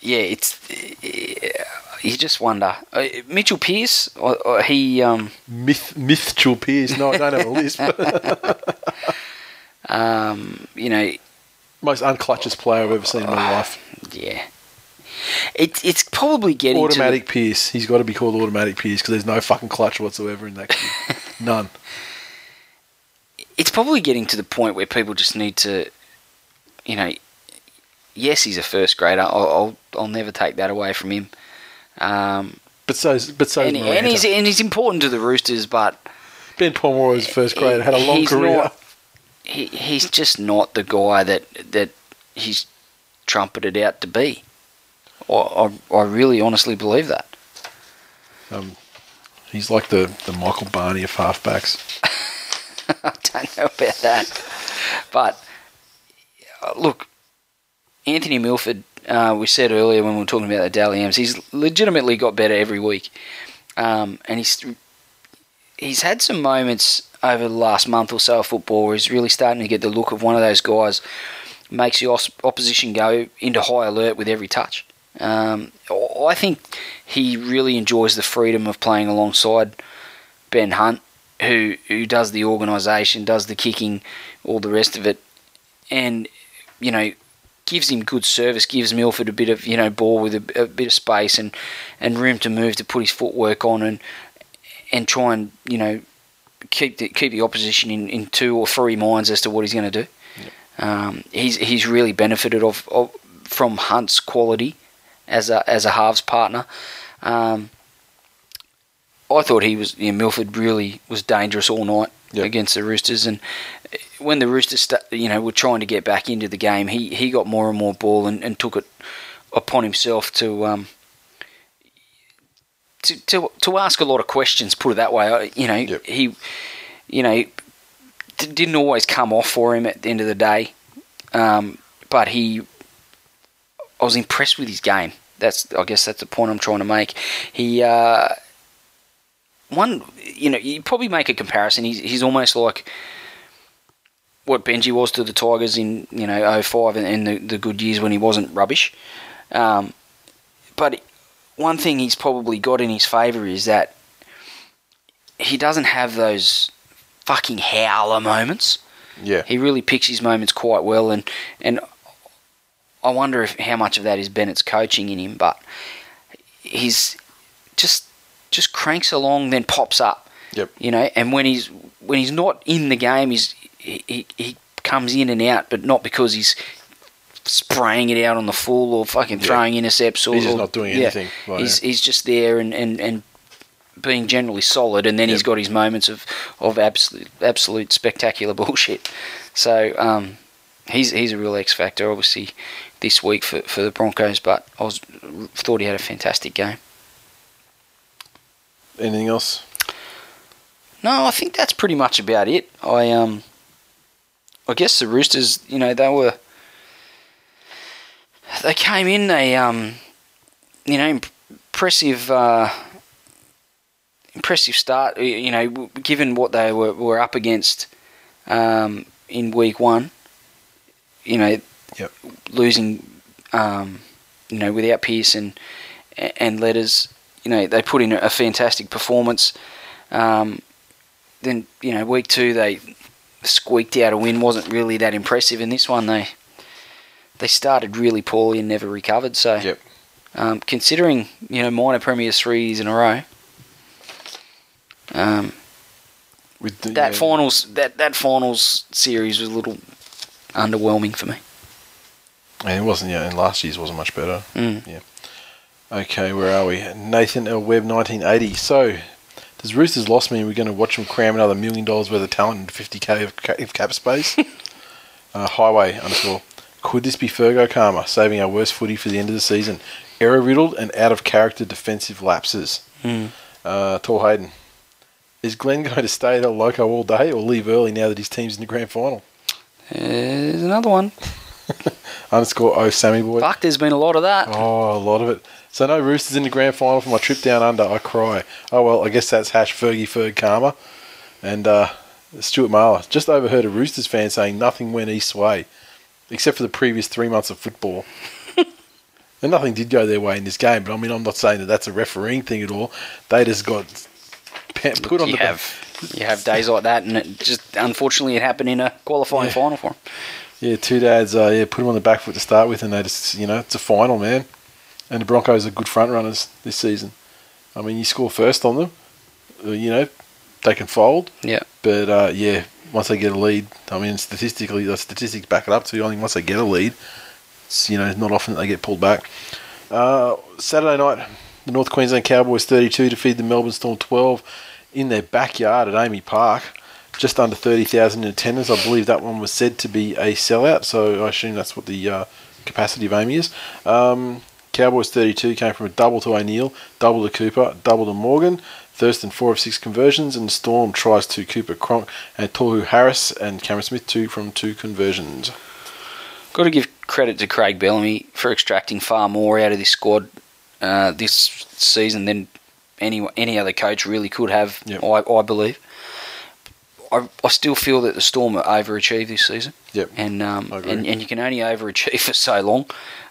yeah, it's you just wonder. Uh, Mitchell Pearce, or, or he um, Myth, Mythchul Pierce. No, I don't have a list. But <laughs> um, you know, most unclutchest player I've ever seen in my life. yeah, it, it's probably getting to the- Automatic Pierce. He's got to be called Automatic Pierce because there's no fucking clutch whatsoever in that kid. <laughs> None. it's probably getting to the point where people just need to, you know, yes, he's a first grader. I'll I'll, I'll never take that away from him. Um, But so, but so and, and he's and he's important to the Roosters, but Ben Pomeroy was first grader, had a long career. not- he, he's just not the guy that that he's trumpeted out to be. I, I, I really honestly believe that. Um, he's like the, the Michael Barney of halfbacks. <laughs> I don't know about that. But uh, look, Anthony Milford, uh, we said earlier when we were talking about the Dally M's, he's legitimately got better every week. Um, and he's he's had some moments over the last month or so of football where he's really starting to get the look of one of those guys makes the opposition go into high alert with every touch. Um, I think he really enjoys the freedom of playing alongside Ben Hunt, who who does the organisation, does the kicking, all the rest of it, and you know gives him good service, gives Milford a bit of you know ball with a, a bit of space and and room to move to put his footwork on and and try and you know keep the keep the opposition in, in two or three minds as to what he's going to do. Um, he's he's really benefited of, of from Hunt's quality as a as a halves partner. Um, I thought he was you know, Milford really was dangerous all night Yep. against the Roosters, and when the Roosters sta you know were trying to get back into the game, he, he got more and more ball and, and took it upon himself to um to, to to ask a lot of questions. Put it that way, you know Yep. he you know d- didn't always come off for him at the end of the day, um, but he I was impressed with his game. That's I guess that's the point I'm trying to make. He uh, one you know you probably make a comparison. He's he's almost like what Benji was to the Tigers in you know 05 and, and the, the good years when he wasn't rubbish. Um, but one thing he's probably got in his favour is that he doesn't have those fucking howler moments. Yeah. He really picks his moments quite well, and and I wonder if how much of that is Bennett's coaching in him, but he's just just cranks along, then pops up. Yep. You know, and when he's when he's not in the game, he's he, he, comes in and out, but not because he's spraying it out on the full or fucking throwing intercepts or He's just not doing yeah. anything like he's that. he's just there and, and, and being generally solid, and then he's got his moments of of absolute absolute spectacular <laughs> bullshit. So um, he's he's a real X factor, obviously, this week for, for the Broncos. But I was thought he had a fantastic game. Anything else? No, I think that's pretty much about it. I um, I guess the Roosters, you know, they were they came in they um, you know, impressive uh, impressive start. You know, given what they were were up against um, in week one, you know, Yep. losing, um, you know, without Pearce and and letters, you know, they put in a fantastic performance. Um, then you know, week two they squeaked out a win. wasn't really that impressive. In this one, they they started really poorly and never recovered. So, Yep. um, considering you know minor premiers three years in a row, um, With the, that yeah, finals that that finals series was a little underwhelming for me. And it wasn't, yeah, and last year's wasn't much better. Mm. Yeah. Okay, where are we? Nathan L. Webb, 1980. So, does Roosters lost mean we're going to watch them cram another million dollars worth of talent into 50k of, ca- of cap space? <laughs> uh, highway underscore. Could this be Fergo Karma, saving our worst footy for the end of the season? Error riddled and out of character defensive lapses. Mm. Uh, Tor Hayden. Is Glenn going to stay at El Loco all day or leave early now that his team's in the grand final? There's another one. <laughs> Underscore O Sammy Boy. Fuck, there's been a lot of that. Oh, a lot of it. So no Roosters in the grand final for my trip down under. I cry. Oh well, I guess that's hash Fergie Ferg Karma. And uh, Stuart Marler just overheard a Roosters fan saying nothing went East way, except for the previous three months of football. <laughs> and nothing did go their way in this game. But I mean, I'm not saying that that's a refereeing thing at all. They just got put on you the have you have days like that, and it just unfortunately it happened in a qualifying Yeah. final for him. Yeah, two dads. Uh, yeah, put them on the back foot to start with, and they just, you know, it's a final, man. And the Broncos are good front runners this season. I mean, you score first on them, uh, you know, they can fold. Yeah, But uh, yeah, once they get a lead, I mean, statistically, the statistics back it up to you. I think once they get a lead, it's you know not often that they get pulled back. Uh, Saturday night, the North Queensland Cowboys 32 defeated the Melbourne Storm 12 in their backyard at AAMI Park. Just under 30,000 in attendance. I believe that one was said to be a sellout, so I assume that's what the uh, capacity of AAMI is. Um, Cowboys 32 came from a double to O'Neill, double to Cooper, double to Morgan. Thurston four of six conversions, and Storm tries to Cooper Cronk and Tohu Harris and Cameron Smith two from two conversions. got to give credit to Craig Bellamy for extracting far more out of this squad uh, this season than any any other coach really could have. Yep. I, I believe. I, I still feel that the Storm are overachieved this season. Yep. and um, and, and you can only overachieve <laughs> for so long,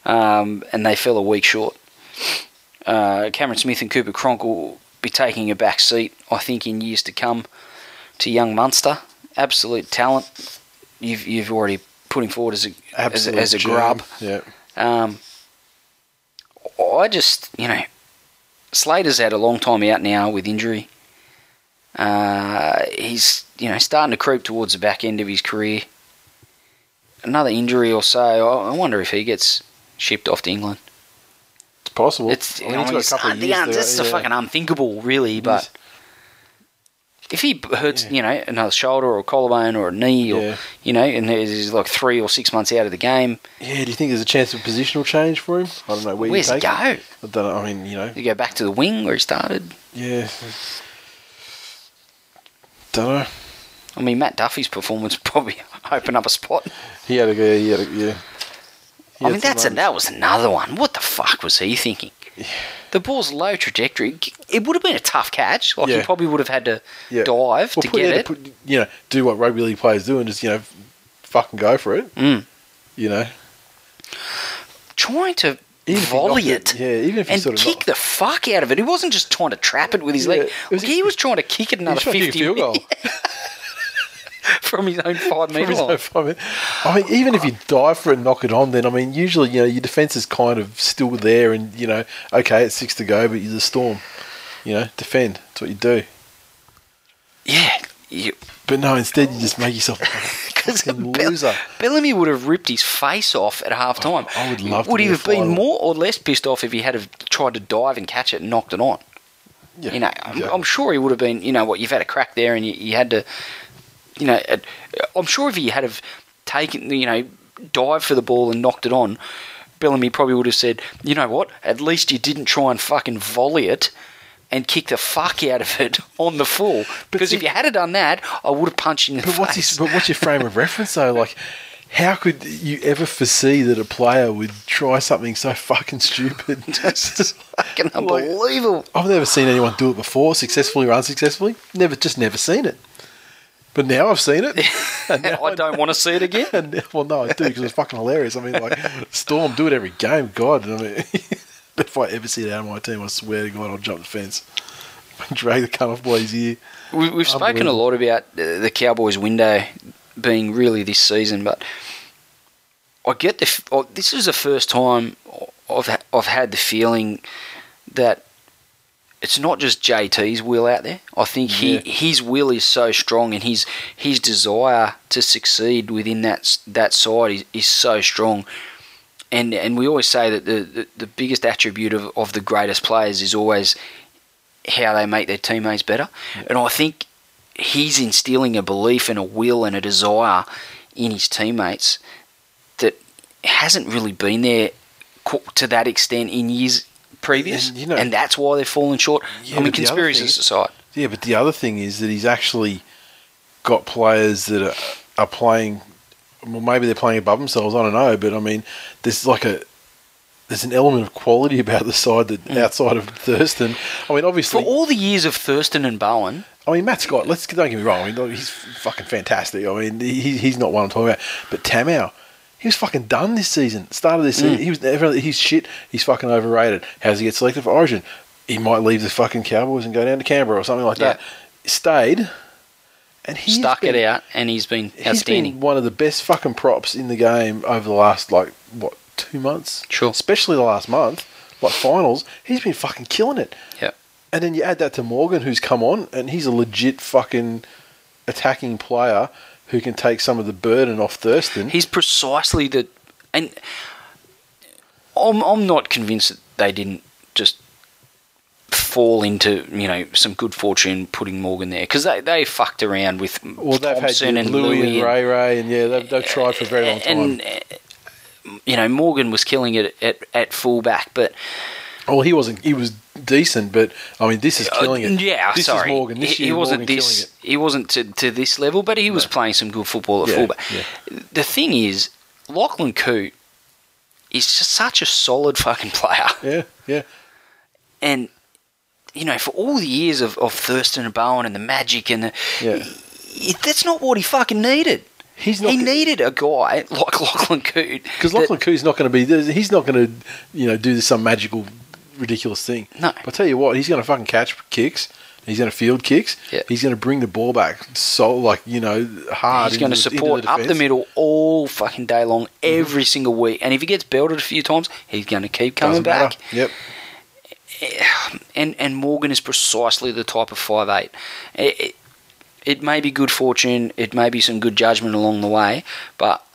um, and they fell a week short. Uh, Cameron Smith and Cooper Cronk will be taking a back seat, I think, in years to come to young Munster. Absolute talent. You've you've already put him forward as a as a, as a grub. Yeah. Um, I just, you know, Slater's had a long time out now with injury. Uh, he's, you know, starting to creep towards the back end of his career. Another injury or so, I wonder if he gets shipped off to England. It's possible. It's, I I mean, mean, he's got it's a couple of un- years there, a yeah. fucking unthinkable, really. But if he hurts, you know, another shoulder or a collarbone or a knee, or Yeah. you know, and he's like three or six months out of the game, Yeah, do you think there's a chance of positional change for him? I don't know where where's you he go? I don't know. I mean, you know, You go back to the wing where he started. yeah. Don't know. I mean, Matt Duffy's performance <laughs> probably opened up a spot. He had a go. He had a yeah. He I mean, that's a, that was another one. What the fuck was he thinking? The ball's low trajectory. It would have been a tough catch. Like Yeah. he probably would have had to Yeah. dive Well, to put- get yeah, it. put- you know, do what rugby league players do and just you know fucking go for it. Mm. You know, Trying to Even he volley it, it- yeah, even if he and sort of kick knocked- the fuck out of it. He wasn't just trying to trap it with his Yeah, leg. was- he was trying to kick it another was trying to kick fifty field goal. <laughs> from his own five From metre line. own five minute- I mean, even if you dive for it and knock it on, then I mean, usually you know your defense is kind of still there, and you know, okay, it's six to go, but you're the storm. You know, defend. That's what you do. Yeah, you, But no, instead you just make yourself <laughs> a Because fucking loser. Bellamy would have ripped his face off at half oh, time. I would love to Would he have been more or less pissed off if he had have tried to dive and catch it and knocked it on? Yeah, You know, I'm, exactly. I'm sure he would have been. You know what? You've had a crack there, and you, you had to. You know, I'm sure if he had have taken, you know, dived for the ball and knocked it on, Bellamy probably would have said, "You know what? At least you didn't try and fucking volley it." And kick the fuck out of it <laughs> on the full. Because if you had done that, I would have punched you in the But what's face. his, but what's your frame of reference though? Like, how could you ever foresee that a player would try something so fucking stupid? <laughs> fucking Like- unbelievable. I've never seen anyone do it before, successfully or unsuccessfully. Never, just never seen it. But now I've seen it. <laughs> And now I don't want to see it again. And well, no, I do because it's fucking hilarious. I mean, like Storm do it every game. God, I mean, <laughs> if I ever see it out of my team, I swear to God, I'll jump the fence, <laughs> drag the cut off by ear. We, we've spoken a lot about uh, the Cowboys' window being really this season, but I get the. f- oh, this is the first time I've ha- I've had the feeling that it's not just JT's will out there. I think he Yeah. his will is so strong, and his his desire to succeed within that that side is, is so strong. And and we always say that the, the, the biggest attribute of, of the greatest players is always how they make their teammates better. And I think he's instilling a belief and a will and a desire in his teammates that hasn't really been there to that extent in years previous. And, you know- and that's why they've fallen short. Yeah, I mean, but the other conspiracies thing- aside. Yeah, but the other thing is that he's actually got players that are, are playing. Well, maybe they're playing above themselves. I don't know, but I mean, there's like a there's an element of quality <laughs> about the side that hmm. outside of Thurston. I mean, obviously, For all the years of Thurston and Bowen, I mean, Matt Scott. Let's don't get me wrong. I mean, he's fucking fantastic. I mean, he, he's not one I'm talking about. But Tamou, he was fucking done this season. Start of this hmm. season, he was. He's shit. He's fucking overrated. How's he get selected for Origin? He might leave the fucking Cowboys and go down to Canberra or something like that. Stayed, and he's stuck been, it out, and he's been He's outstanding. been one of the best fucking props in the game over the last like what two months? Sure. Especially the last month, like finals. He's been fucking killing it. yeah. And then you add that to Morgan, who's come on, and he's a legit fucking attacking player who can take some of the burden off Thurston. He's precisely the, and I'm I'm not convinced that they didn't fall into you know some good fortune putting Morgan there because they, they fucked around with well, they've Thompson had and Lui, Lui and Ray Ray, and yeah, they've, they've tried for a very long time. and uh, you know Morgan was killing it at at fullback, but well, he wasn't. He was decent, but I mean, this is killing Uh, it. Yeah, this sorry. is Morgan. This he, year, he wasn't Morgan this. killing He wasn't to, to this level, but he was playing some good football at Yeah, fullback. yeah. The thing is, Lachlan Coote is just such a solid fucking player. Yeah, yeah. and you know, for all the years of, of Thurston and Bowen and the magic and the, Yeah. he- that's not what he fucking needed. He's not he needed a guy like <laughs> Lachlan Coote Because Lachlan Coote's not going to be. He's not going to, you know, do some magical, ridiculous thing. No. But I tell you what, he's going to fucking catch kicks. He's going to field kicks. Yeah. He's going to bring the ball back so, like you know, hard. He's going to into the- support up the middle all fucking day long, mm-hmm. every single week. And if he gets belted a few times, he's going to keep coming Doesn't matter. back. Yep. <sighs> and and Morgan is precisely the type of five eight. It, it, it may be good fortune, it may be some good judgment along the way, but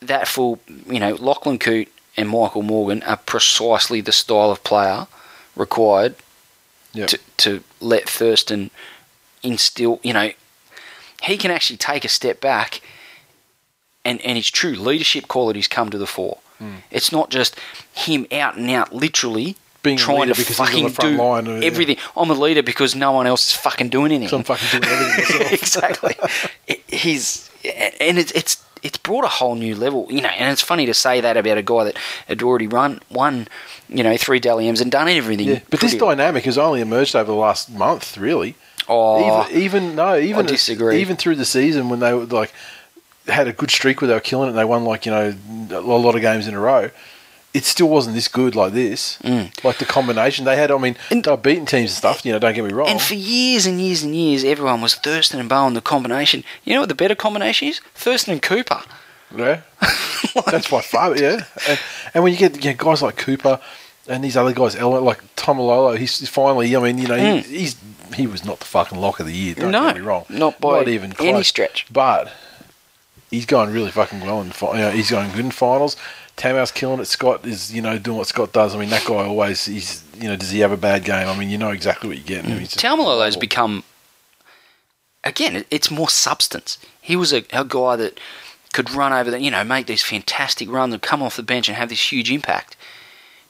that full, you know, Lachlan Coote and Michael Morgan are precisely the style of player required Yep. to to let Thurston instill. You know, he can actually take a step back. And, and his true leadership qualities come to the fore. Hmm. It's not just him out and out, literally Being trying to because he's on fucking the front do line, yeah. everything. I'm a leader because no one else is fucking doing anything. So I'm fucking doing everything <laughs> myself. exactly. It- He's and it's it's it's brought a whole new level, you know. And it's funny to say that about a guy that had already run won, you know, three Dally M's and done everything. Yeah. But this pretty- dynamic has only emerged over the last month, really. oh, even, even no, even I disagree. Even through the season when they were like, had a good streak where they were killing it. and They won like you know a lot of games in a row. It still wasn't this good like this. Mm. Like the combination they had. I mean, And- they were beating teams and stuff. You know, don't get me wrong. And for years and years and years, everyone was Thurston and Bowen, the combination. You know what the better combination is? Thurston and Cooper. Yeah, <laughs> that's by far. Yeah, and, and when you get you know, guys like Cooper and these other guys, like Taumalolo, he's he's finally. I mean, you know, he, mm. he's he was not the fucking lock of the year. Don't. No, get me wrong. not by even any stretch. But he's going really fucking well in. You know, he's going good in finals. Tamou's killing it. Scott is you know doing what Scott does. I mean, that guy always he's you know does he have a bad game? I mean, you know exactly what you're getting. Taumalolo's incredible. become again. It's more substance. He was a, a guy that could run over the, you know, make these fantastic runs and come off the bench and have this huge impact.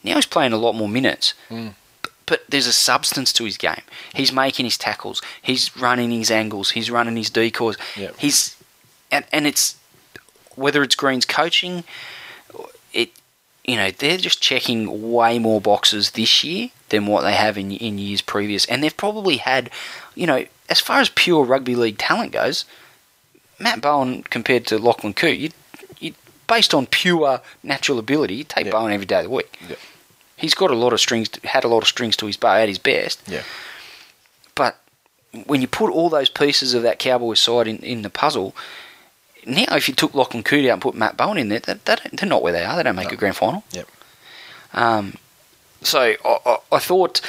Now he's playing a lot more minutes, Hmm. b- but there's a substance to his game. He's making his tackles. He's running his angles. He's running his decoys. Yep. He's and and it's whether it's Green's coaching, you know they're just checking way more boxes this year than what they have in in years previous, and they've probably had, you know, as far as pure rugby league talent goes, Matt Bowen compared to Lachlan Coote, you you based on pure natural ability, you take Yeah. Bowen every day of the week. Yeah. He's got a lot of strings, had a lot of strings to his bow at his best. Yeah. But when you put all those pieces of that Cowboys side in, in the puzzle, now if you took Lachlan Coote out and put Matt Bowen in there, that, that, they're not where they are. They don't make a grand final. Yep. Um, so I, I, I thought,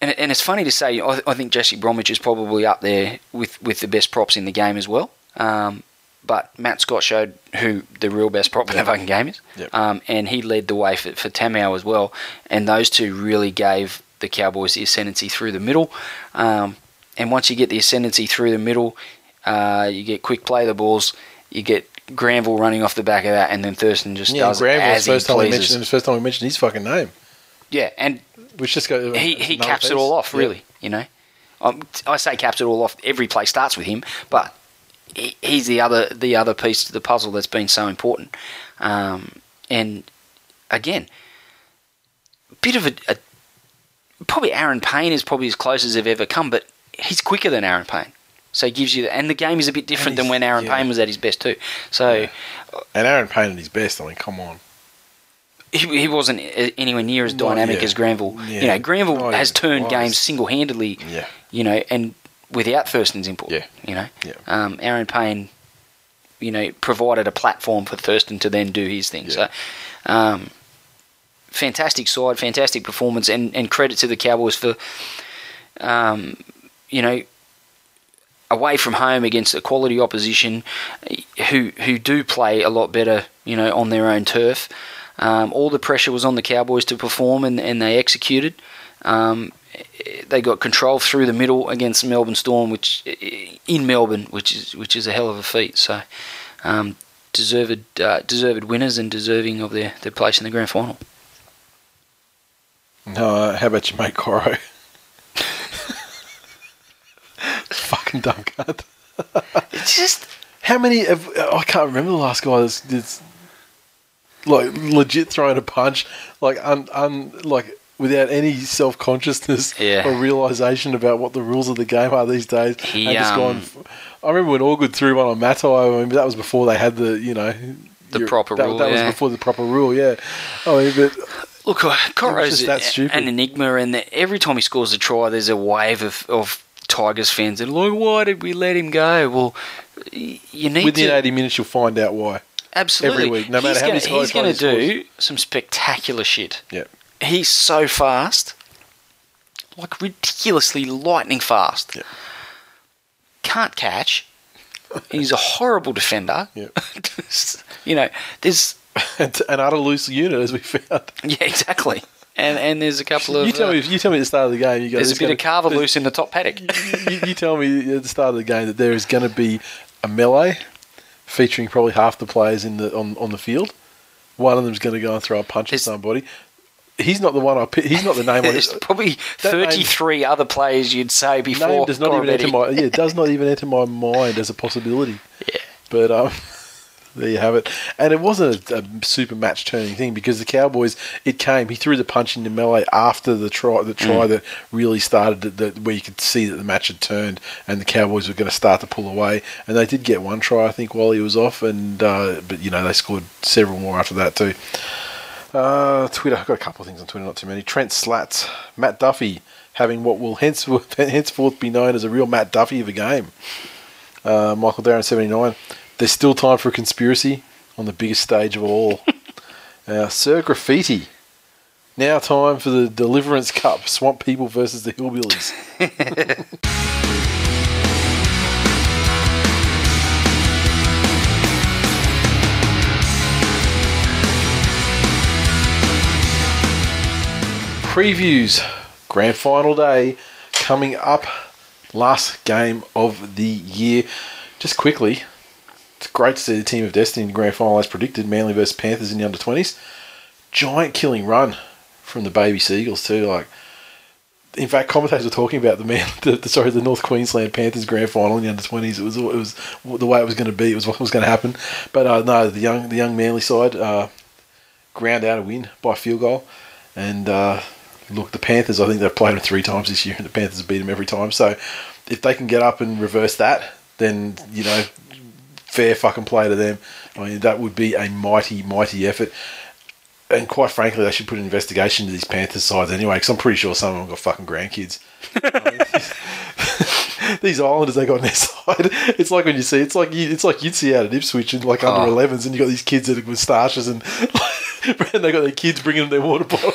and, and it's funny to say, I, I think Jesse Bromwich is probably up there with, with the best props in the game as well. Um, but Matt Scott showed who the real best prop in the fucking game is. Yep. Um, and he led the way for, for Tamou as well. And those two really gave the Cowboys the ascendancy through the middle. Um, and once you get the ascendancy through the middle, uh, you get quick play the balls, you get Granville running off the back of that, and then Thurston just Yeah, does Granville. as first time we pleases. mentioned, it the first time we mentioned his fucking name. Yeah, and Which just go. he, he caps it all off, Yeah. really. You know, um, I say caps it all off. Every play starts with him, but he, he's the other the other piece to the puzzle that's been so important. Um, and again, bit of a, a probably Aaron Payne is probably as close as they've ever come, but he's quicker than Aaron Payne. So he gives you, and the game is a bit different than when Aaron yeah. Payne was at his best too. So And Aaron Payne at his best. I mean, come on. he, he wasn't anywhere near as dynamic as Granville. Yeah. You know, Granville Not has turned games single handedly. Yeah. You know, and without Thurston's input. Yeah. You know, Yeah. um, Aaron Payne, you know, provided a platform for Thurston to then do his thing. Yeah. So, um, fantastic side, fantastic performance, and, and credit to the Cowboys for, um, you know, away from home against a quality opposition who who do play a lot better, you know, on their own turf. Um, all the pressure was on the Cowboys to perform, and, and they executed. Um, they got control through the middle against Melbourne Storm, which in Melbourne, which is which is a hell of a feat. So, um, deserved uh, deserved winners and deserving of their, their place in the grand final. No, uh, how about your mate Coro? <laughs> Fucking dumb cunt. It's just How many? Of, I can't remember the last guy that's, that's like legit throwing a punch, like un, un like without any self consciousness Yeah. or realization about what the rules of the game are these days. He, and just um, gone. I remember when Allgood threw one on Matai. I mean, that was before they had the you know The your- proper that, rule, That yeah. was before the proper rule. Yeah. I mean, but Look, uh, Coro's an enigma, and every time he scores a try, there's a wave of, of Tigers fans are like, "Why did we let him go?" Well, you need within to eighty minutes, you'll find out why. absolutely. every week, no matter he's how gonna, many scores he's going to do some spectacular shit. Yeah. He's so fast, like ridiculously lightning fast. Yeah. Can't catch. He's a horrible defender. Yeah. <laughs> you know, there's <laughs> an utter loose unit, as we found. yeah, exactly. And and there's a couple of You tell uh, me. You tell me at the start of the game. You go. there's a bit gonna- of carver loose in the top paddock. you, you tell me at the start of the game that there is going to be a melee featuring probably half the players in the on, on the field. One of them's going to go and throw a punch There's- at somebody. He's not the one I. pick- He's not the name. I There's probably That name- 33 other players you'd say before. name does not even enter my. Yeah, it does not <laughs> even enter my mind as a possibility. Yeah. But um, there you have it. And it wasn't a, a super match turning thing because the Cowboys, it came. He threw the punch into melee after the try, the try that really started, the, the, where you could see that the match had turned, and the Cowboys were going to start to pull away. And they did get one try, I think, while he was off, and uh, but you know they scored several more after that too. Uh, Twitter, I've got a couple of things on Twitter, not too many. Trent Slats, Matt Duffy having what will henceforth, <laughs> henceforth be known as a real Matt Duffy of a game. Uh, Michael Darren, 79. There's still time for a conspiracy on the biggest stage of all. <laughs> uh, Sir Graffiti. Now time for the Deliverance Cup. Swamp People versus the Hillbillies. <laughs> Previews. Grand final day coming up. Last game of the year. Just quickly, it's great to see the team of destiny in the grand final as predicted. Manly versus Panthers in the under twenties. Giant killing run from the baby Seagulls too. Like, in fact, commentators were talking about the man, <laughs> the, the sorry, the North Queensland Panthers grand final in the under twenties. It was it was the way it was going to be. It was what was going to happen. But uh, no, the young the young Manly side uh, ground out a win by field goal, and uh, look, the Panthers. I think they've played them three times this year, and the Panthers have beat them every time. So if they can get up and reverse that, then you know, fair fucking play to them. I mean, that would be a mighty, mighty effort. And quite frankly, they should put an investigation into these Panthers sides anyway, because I'm pretty sure some of them got fucking grandkids. I <laughs> mean, these Islanders they got on their <laughs> side. It's like when you see, it's like you, it's like you'd see out at Ipswich and like under ah. 11s, and you got these kids that have moustaches and, <laughs> and they got their kids bringing them their water bottle.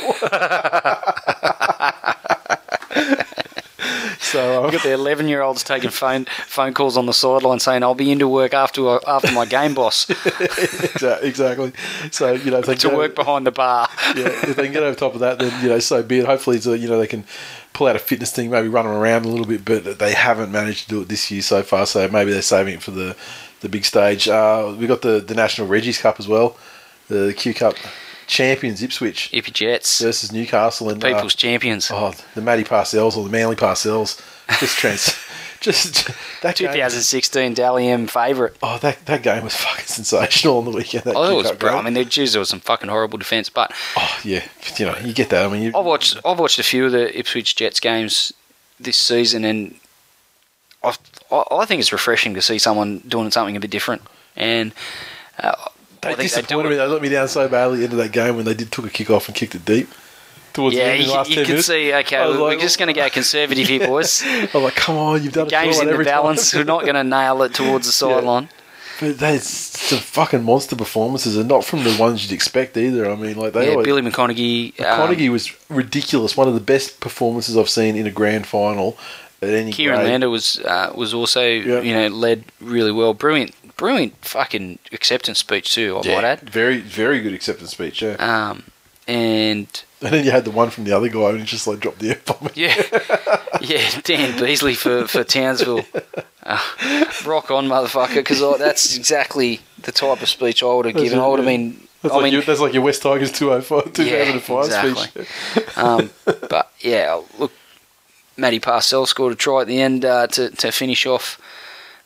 So <laughs> um, Got the eleven-year-olds taking phone phone calls on the sideline saying, "I'll be into work after after my game boss <laughs> exactly. So you know, if they to work over, behind the bar." <laughs> yeah, if they can get over top of that, then you know, so be it. Hopefully, it's a, you know they can pull out a fitness thing, maybe run them around a little bit, but they haven't managed to do it this year so far. So maybe they're saving it for the the big stage. Uh, we got the the National Reggie's Cup as well, the Q Cup champions Ipswich Ippy Jets, versus Newcastle and uh, people's champions. oh the Matty Parcells or the Manly Parcells just trans <laughs> just that game- 2016 Dally M favourite. Oh, that, that game was fucking sensational on the weekend. That Oh, it was bro. I mean, there, geez, there was some fucking horrible defence, but oh yeah, you know, you get that. I mean, you, I've watched I've watched a few of the Ipswich Jets games this season, and I I I think it's refreshing to see someone doing something a bit different. And uh, They I think they disappointed me. They let me down so badly at the end of that game when they did took a kick off and kicked it deep. Towards Yeah, the end, you, the last you 10 can minutes. see. Okay, we're like, just going to go conservative here, <laughs> boys. I'm like, come on, you've done it Game's in the balance. We're not going to nail it towards the <laughs> sideline. But there's some fucking monster performances, and not from the ones you'd expect either. I mean, like they Yeah, always, Billy McConaughey. um, McConaughey was ridiculous. One of the best performances I've seen in a grand final at any Kieran grade. Lander was uh, was also Yeah. you know led really well. Brilliant, brilliant fucking acceptance speech too. I might add. very, very good acceptance speech. Yeah, Um, and and then you had the one from the other guy, and he just like dropped the f bomb. yeah, <laughs> yeah, Dan Beasley for for Townsville. Uh, <laughs> rock on, motherfucker, because that's exactly the type of speech I would have given. I would have yeah. been. That's, I like mean, your, that's like your West Tigers 205, 2005 exactly. speech. um, but yeah, look, Matty Parcell scored a try at the end uh, to to finish off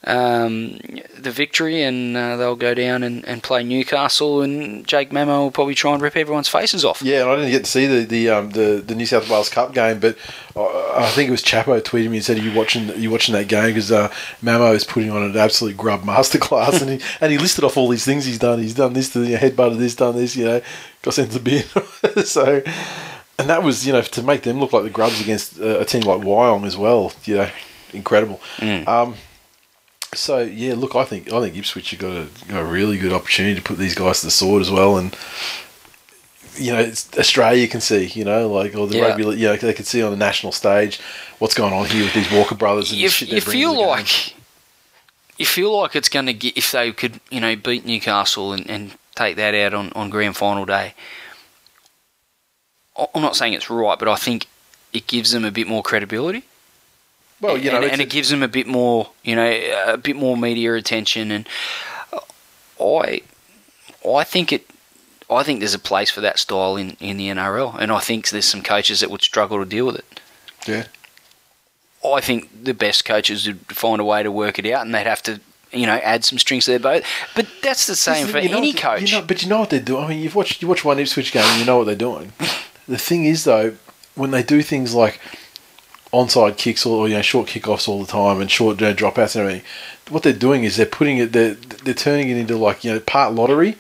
um, the victory, and uh, they'll go down and, and play Newcastle, and Jake Mamo will probably try and rip everyone's faces off. Yeah, and I didn't get to see the the um, the, the New South Wales Cup game, but I, I think it was Chapo tweeted me and said, "Are you watching? Are you watching that game?" Because uh, Mamo is putting on an absolute grub masterclass, and he <laughs> and he listed off all these things he's done. He's done this, to the headbutted this, done this, you know, got sent to the bin. so, and that was you know to make them look like the grubs against uh, a team like Wyong as well. You know, incredible. Um, so yeah, look, I think I think Ipswich have got a, got a really good opportunity to put these guys to the sword as well, and you know, it's Australia can see, you know, like or the Yeah. rugby, you know, they can see on the national stage what's going on here with these Walker brothers and you, shit you they bring to feel game. like you feel like it's going to get if they could you know beat Newcastle and, and take that out on, on grand final day. I'm not saying it's right, but I think it gives them a bit more credibility. Well, you know, and, and it gives them a bit more, you know, a bit more media attention. And I, I think it, I think there's a place for that style in, in the NRL, and I think there's some coaches that would struggle to deal with it. yeah, I think the best coaches would find a way to work it out, and they'd have to you know, add some strings to their boat. But that's the same for know any coach. You know, but you know what they're doing. I mean, you've watched you watch one Ipswich game, and you know what they're doing. <laughs> the thing is, though, when they do things like onside kicks or you know short kickoffs all the time and short you know, dropouts and everything, what they're doing is they're putting it they're they're turning it into like you know part lottery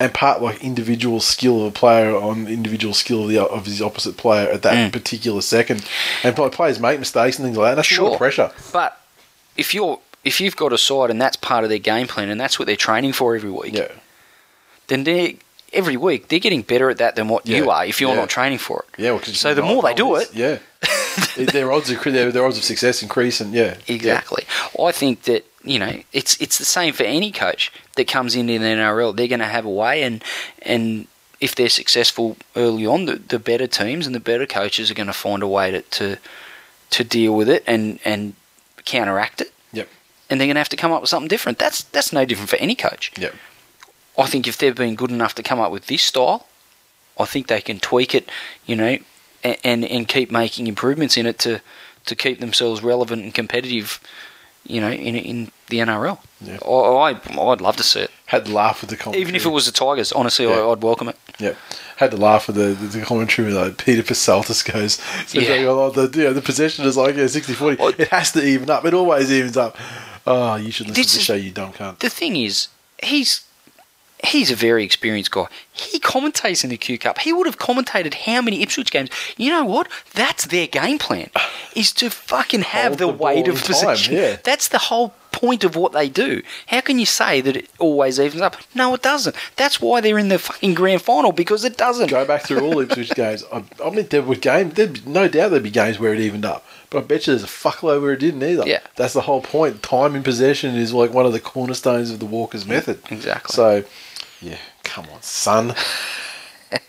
and part like individual skill of a player on individual skill of the of his opposite player at that Mm. particular second, and players make mistakes and things like that. And that's a lot Sure. of pressure. But if you're if you've got a side and that's part of their game plan and that's what they're training for every week, Yeah, then they every week they're getting better at that than what you are if you're Yeah. not training for it. yeah. Well, So the more they do it, yeah, <laughs> their odds of their, their odds of success increase, and yeah, Exactly. I think that you know it's it's the same for any coach that comes into the NRL. They're going to have a way, and and if they're successful early on, the, the better teams and the better coaches are going to find a way to, to to deal with it and and counteract it. Yep. And they're going to have to come up with something different. That's that's no different for any coach. Yep. I think if they've been good enough to come up with this style, I think they can tweak it, you know, and and, keep making improvements in it to, to keep themselves relevant and competitive, you know, in in the NRL. Yeah. I, I I'd love to see it, Had to laugh with the commentary. even if it was the Tigers. Honestly, Yeah. I, I'd welcome it. Yeah, had to laugh with the, the, the commentary with like Peter Psaltis goes, so <laughs> Yeah. oh, the, you know, the possession is like yeah, 60-40. Well- it has to even up. It always evens up. Oh, you should listen to the show, you dumb cunt. The thing is, he's he's a very experienced guy. He commentates in the Q Cup. He would have commentated how many Ipswich games. You know what? That's their game plan. <sighs> Is to fucking have Hold the, the weight of possession. yeah. That's the whole point of what they do. How can you say that it always evens up? No, it doesn't. That's why they're in the fucking grand final because it doesn't. Go back through all Ipswich <laughs> games. I, I mean, there were games. There'd be, no doubt there'd be games where it evened up, but I bet you there's a fuckload where it didn't either. Yeah. that's the whole point. Time in possession is like one of the cornerstones of the Walker's method. exactly. So, yeah, come on, son.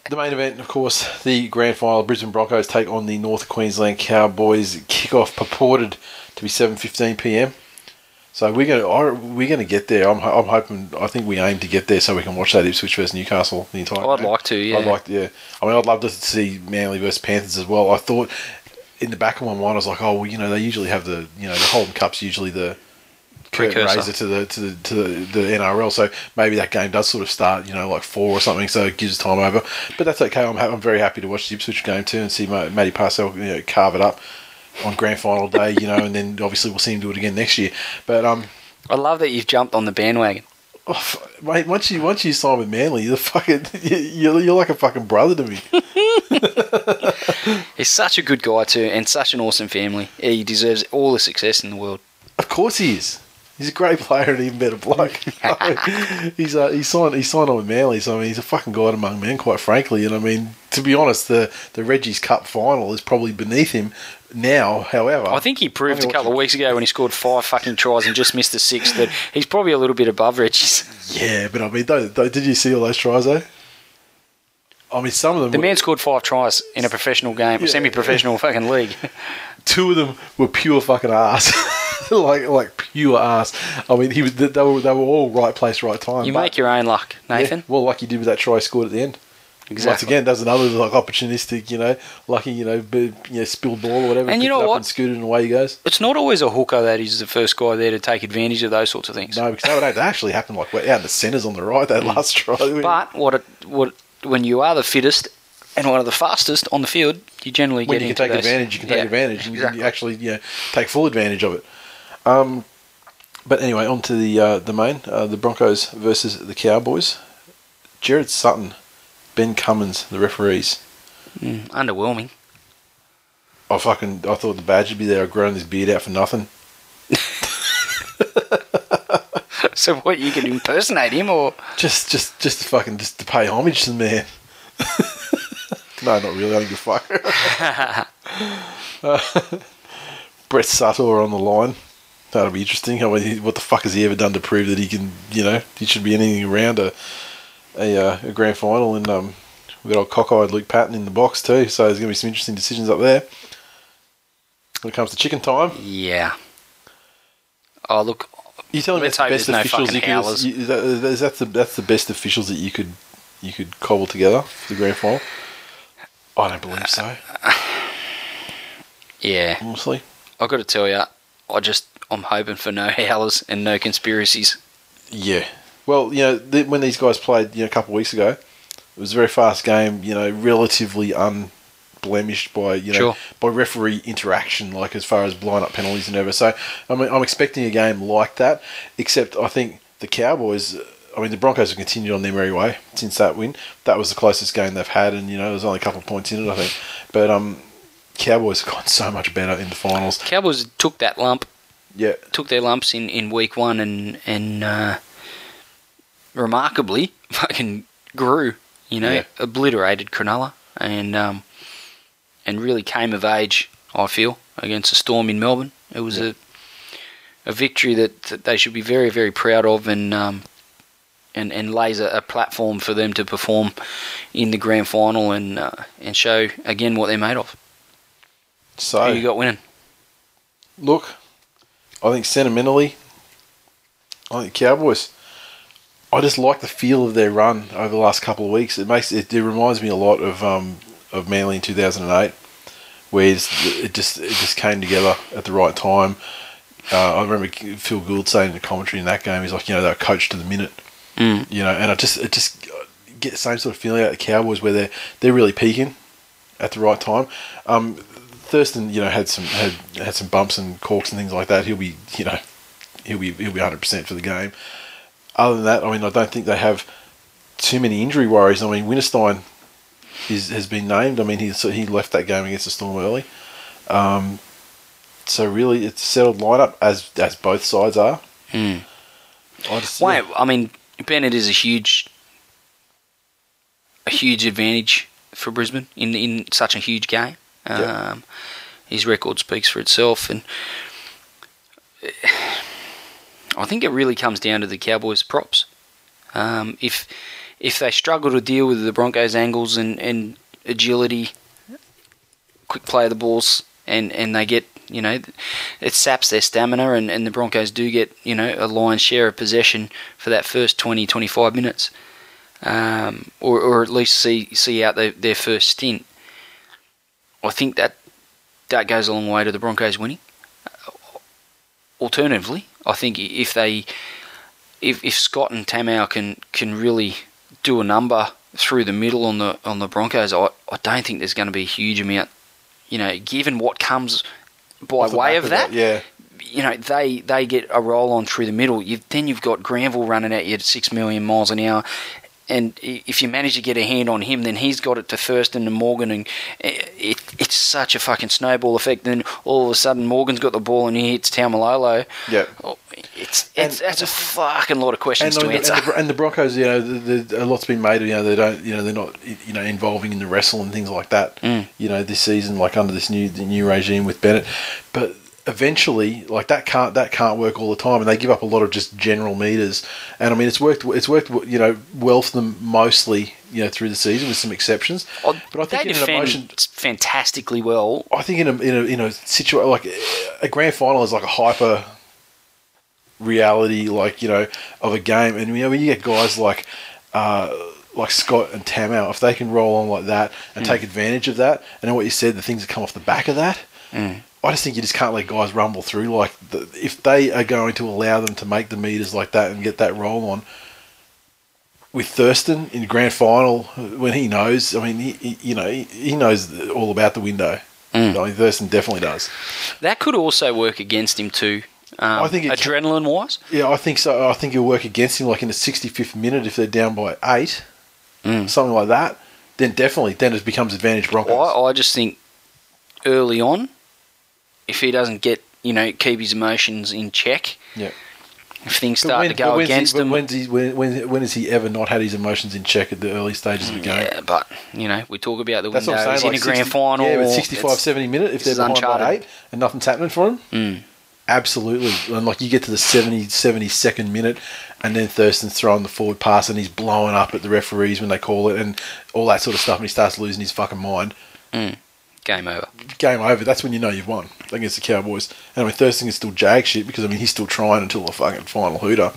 the main event, of course, the grand final. Brisbane Broncos take on the North Queensland Cowboys. Kickoff purported to be seven fifteen p.m. So we're gonna we're gonna get there. I'm, I'm hoping. I think we aim to get there so we can watch that Ipswich versus Newcastle the entire. I'd game. like to, yeah. I'd like to. Yeah. I mean, I'd love to see Manly versus Panthers as well. I thought in the back of my mind, I was like, oh, well, you know, they usually have the you know the Holden Cup's usually the Precursor. to the to the to the, the NRL. So maybe that game does sort of start, you know, like four or something. So it gives time over. But that's okay. I'm ha- I'm very happy to watch the Ipswich game too and see Ma- Matty Parcell you know carve it up on grand final day. You know, and then obviously we'll see him do it again next year. But um. I love that you've jumped on the bandwagon. Oh, mate, once you once you sign with Manly, you're fucking <laughs> you're, you're like a fucking brother to me. <laughs> <laughs> He's such a good guy too, and such an awesome family. He deserves all the success in the world. Of course he is. He's a great player and even better bloke. <laughs> <laughs> he's uh, he signed he signed on with Manly, so I mean he's a fucking god among men, quite frankly. And I mean, to be honest, the the Reggie's Cup final is probably beneath him now. However, I think he proved a couple of weeks ago when he scored five fucking tries and just missed the sixth that he's probably a little bit above Reggie's. Yeah, but I mean, did you see all those tries though? I mean, some of them. The were, man scored five tries in a professional game, Yeah. semi-professional fucking league. two of them were pure fucking ass, <laughs> <laughs> like like pure ass. I mean, he was they they were they were all right place, right time. You make your own luck, Nathan. Yeah, well, like you did with that try scored at the end. Once Exactly. again, does another like opportunistic, you know, lucky, you know, b- you know, spilled ball or whatever. And you know it up what? And scooted and away he goes. It's not always a hooker that is the first guy there to take advantage of those sorts of things. No, because that, actually happened like out in the centres on the right that last try. Mm. <laughs> But what it, what when you are the fittest and one of the fastest on the field, you generally when get you can take those- advantage, you can take Yeah, advantage, and exactly. you actually you know take full advantage of it. Um, but anyway, on to the uh, the main, uh, the Broncos versus the Cowboys. Gerard Sutton, Ben Cummins, the referees. Mm, underwhelming. I fucking I thought the badge would be there. I've grown this beard out for nothing. <laughs> So what you can impersonate him or Just, just, just to fucking just to pay homage to the man. <laughs> no, not really. I don't give a fuck. Uh, <laughs> Brett Suttor on the line. That'll be interesting. He- what the fuck has he ever done to prove that he can? You know, he should be anything around a a, uh, a grand final. And um, we've got old cockeyed Luke Patten in the box too. So there's going to be some interesting decisions up there. When it comes to chicken time, yeah. Oh look, you telling me that's the best no officials you could? You, that, is that the that's the best officials that you could you could cobble together for the grand final? I don't believe so. <sighs> yeah. Honestly, I've got to tell you, I just I'm hoping for no howlers and no conspiracies. Yeah. Well, you know, th- when these guys played, you know, a couple of weeks ago, it was a very fast game. You know, relatively unblemished by you know Sure. by referee interaction, like as far as blind up penalties and ever. So, I mean, I'm expecting a game like that. Except, I think the Cowboys. I mean, the Broncos have continued on their merry way since that win. That was the closest game they've had, and you know, there's only a couple of points in it, I think. But um, Cowboys have gotten so much better in the finals. Cowboys took that lump, Yeah, took their lumps in, in week one, and and uh, remarkably <laughs> fucking grew. You know, Yeah. obliterated Cronulla, and um, and really came of age. I feel against the Storm in Melbourne. It was a a victory that, that they should be very very proud of, and um, and and lays a, a platform for them to perform in the grand final and uh, and show again what they're made of. so Who you got winning? look, I think sentimentally, I think Cowboys. I just like the feel of their run over the last couple of weeks. It makes it, it reminds me a lot of um, of Manly in two thousand and eight, where it just it just came together at the right time. Uh, I remember Phil Gould saying in the commentary in that game, he's like, you know, they were coached to the minute, Mm. you know, and I just it just get the same sort of feeling out of the Cowboys where they're they're really peaking at the right time. Um, Thurston, you know, had some had had some bumps and corks and things like that. He'll be, you know, he'll be he'll be hundred percent for the game. Other than that, I mean, I don't think they have too many injury worries. I mean, Winterstein is has been named. I mean, he so he left that game against the Storm early. Um, so really, it's a settled lineup as as both sides are. Mm. I just, Wait, I mean, Bennett is a huge, a huge advantage for Brisbane in in such a huge game. Yep. Um, his record speaks for itself, and <sighs> I think it really comes down to the Cowboys' props. Um, if if they struggle to deal with the Broncos' angles and, and agility, quick play of the balls, and, and they get you know it saps their stamina, and, and the Broncos do get you know a lion's share of possession for that first 20, 25 minutes, um, or or at least see see out their, their first stint. I think that that goes a long way to the Broncos winning. Uh, alternatively, I think if they if if Scott and Tamou can can really do a number through the middle on the on the Broncos, I, I don't think there's going to be a huge amount. You know, given what comes by way of that, yeah. you know they they get a roll on through the middle. You then you've got Granville running at you at six million miles an hour, and if you manage to get a hand on him, then he's got it to Thurston and Morgan, and it, it, it's such a fucking snowball effect. Then all of a sudden Morgan's got the ball and he hits Taumalolo. Yeah. Oh, it's And- it's that's a fucking lot of questions and, to the, answer. and, the, and the Broncos, you know, the, the, a lot's been made. Of, you know, they don't, you know, they're not, you know, involving in the wrestle and things like that. Mm. You know, this season, like under this new the new regime with Bennett, but eventually, like that can't that can't work all the time, and they give up a lot of just general meters. And I mean, it's worked. It's worked, you know, well for them mostly, you know, through the season with some exceptions. Oh, but I think in an emotion, fantastically well. I think in a in a in a situation like a grand final is like a hyper reality, like you know, of a game, and you know when you get guys like uh, like Scott and Tamou, if they can roll on like that and take advantage of that, and then what you said, the things that come off the back of that. I just think you just can't let guys rumble through. Like the, if they are going to allow them to make the meters like that and get that roll on, with Thurston in grand final when he knows. I mean, he, he you know he, he knows all about the window. I mean, Thurston definitely does. That could also work against him too. Um, I think adrenaline wise. Yeah, I think so. I think it'll work against him, like in the 65th minute if they're down by eight, something like that. Then definitely, then it becomes advantage Broncos. I, I just think early on, if he doesn't get you know keep his emotions in check, yeah. if things start when- to go he- against but him, When's he, when, when, when has he ever not had his emotions in check at the early stages of the game? yeah, but you know we talk about the That's what I'm windows in Like a grand 60 final. Yeah, but 65, 70 minute if they're behind by uncharted. eight and nothing's happening for them, Mm. absolutely. And like you get to the 70, 72nd minute, and then Thurston's throwing the forward pass and he's blowing up at the referees when they call it and all that sort of stuff, and he starts losing his fucking mind. Game over. Game over. That's when you know you've won against the Cowboys. And I mean, Thurston is still jag shit because I mean he's still trying until the fucking final hooter.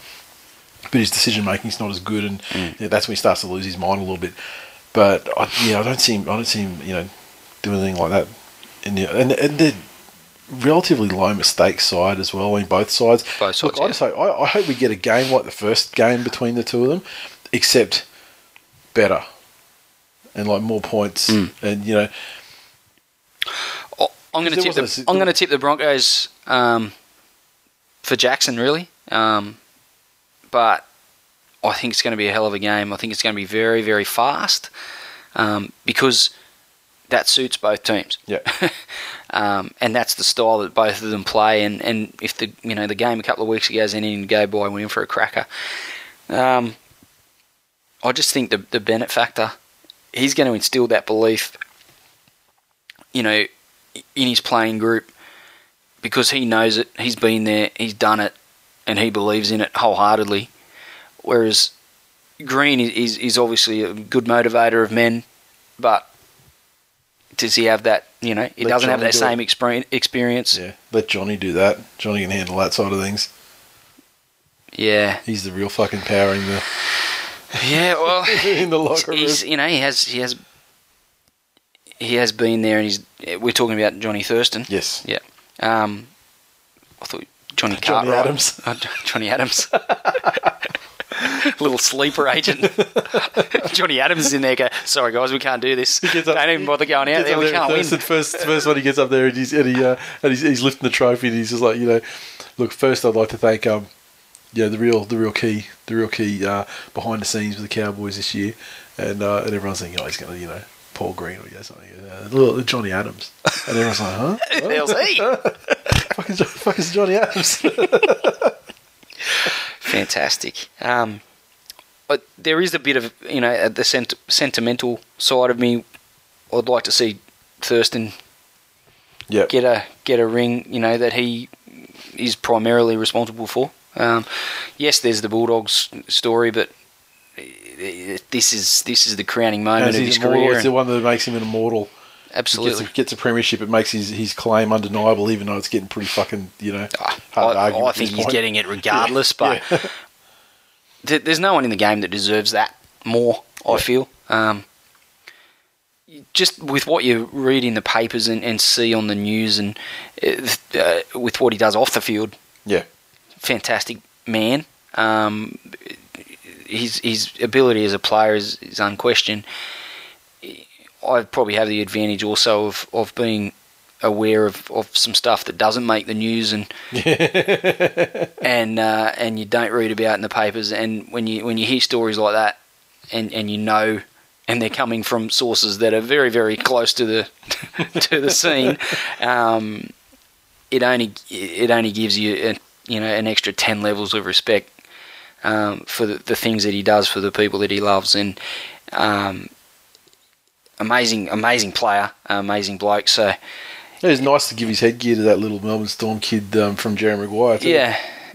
But his decision making's not as good, and yeah, that's when he starts to lose his mind a little bit. But I, yeah, I don't see him. I don't see him. You know, doing anything like that. And yeah, and, and the relatively low mistake side as well. I mean, both sides. Both sides, Look, I yeah. just hope, I, I hope we get a game like the first game between the two of them, except better and like more points. Hmm. And you know, Oh, I'm going to tip the a- I'm going to tip the Broncos um, for Jackson really, um, but I think it's going to be a hell of a game. I think it's going to be very very fast um, because that suits both teams. yeah, <laughs> um, and that's the style that both of them play. And, and if the you know the game a couple of weeks ago is to go by, we're in for a cracker. Um, I just think the the Bennett factor, he's going to instill that belief, you know, in his playing group because he knows it, he's been there, he's done it, and he believes in it wholeheartedly. Whereas Green is, is, obviously a good motivator of men, but does he have that? You know, he Let doesn't have that do same it. experience. Yeah. Let Johnny do that. Johnny can handle that side of things. Yeah, He's the real fucking power in the yeah. Well, <laughs> in the locker room. he's you know he has he has he has been there, and he's we're talking about Johnny Thurston. Yes. Yeah. Um, I thought Johnny Johnny Adams. Oh, <laughs> Johnny Adams. <laughs> Little sleeper agent. <laughs> Johnny Adams is in there. Go, sorry guys, we can't do this. up- Don't even bother going out there. We can't win. First, first one he gets up there and he's and, he, uh, and he's, he's lifting the trophy and he's just like you know, look. First, I'd like to thank um, yeah, the real the real key the real key uh, behind the scenes with the Cowboys this year, and uh, and everyone's thinking, oh, he's gonna you know Paul Green or something, uh, little Johnny Adams, and everyone's like, huh? <laughs> Who the hell's he? <laughs> fucking, Jo- fucking Johnny Adams. <laughs> Fantastic. Um, but there is a bit of you know the sent- sentimental side of me. I'd like to see Thurston yeah, get a get a ring. You know that he is primarily responsible for. Um, yes, there's the Bulldogs story, but this is this is the crowning moment As of his immortal, career. it's the one that makes him an immortal. Absolutely. Gets a, gets a premiership. It makes his, his claim undeniable, even though it's getting pretty fucking you know. Ah, hard to I, argue I think he's point. getting it <laughs> regardless, Yeah. but <laughs> th- there's no one in the game that deserves that more. I feel. Um, just with what you read in the papers and, and see on the news, and uh, uh, with what he does off the field, Yeah, fantastic man. Um, his his ability as a player is, is unquestioned. I probably have the advantage also of, of being aware of, of some stuff that doesn't make the news and <laughs> and uh, and you don't read about in the papers. And when you when you hear stories like that, and, and you know, and they're coming from sources that are very very close to the <laughs> to the scene, um, it only it only gives you a, you know an extra ten levels of respect um, for the, the things that he does for the people that he loves. And um, amazing amazing player amazing bloke. So it was nice to give his headgear to that little Melbourne Storm kid um, from Jerry Maguire. too. yeah. <laughs>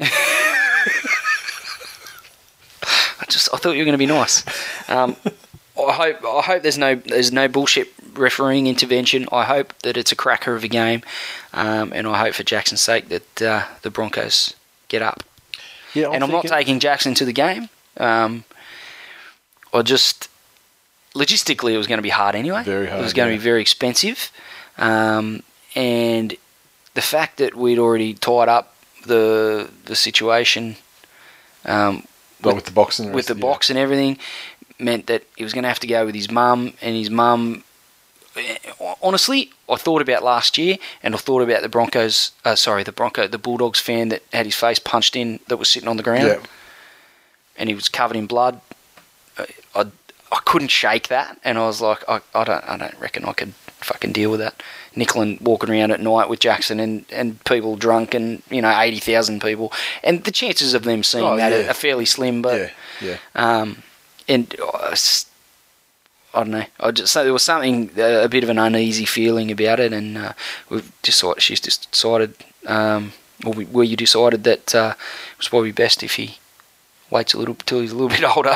I just I thought you were going to be nice. Um, I hope I hope there's no there's no bullshit refereeing intervention. I hope that it's a cracker of a game. Um, and I hope for Jackson's sake that uh, the Broncos get up yeah. and I'm not taking Jackson to the game. Um, I just logistically it was going to be hard anyway. Very hard, It was going yeah. to be very expensive, um, and the fact that we'd already tied up the the situation um, Well, with the box and the with the yeah. box and everything meant that he was going to have to go with his mum, and his mum. Honestly, I thought about last year, and I thought about the Broncos. Uh, sorry, the Bronco, the Bulldogs fan that had his face punched in, that was sitting on the ground, Yeah, and he was covered in blood. I, I, I couldn't shake that, and I was like, I, I don't, I don't reckon I could fucking deal with that. Nicklin walking around at night with Jackson and, and people drunk, and you know, eighty thousand people, and the chances of them seeing Oh, that yeah. are, are fairly slim. But yeah, yeah. um, and uh, I don't know. I just so there was something uh, a bit of an uneasy feeling about it, and uh, we've decided she's just decided, um, or we, well, you decided that uh, it was probably best if he waits a little till he's a little <laughs> bit older.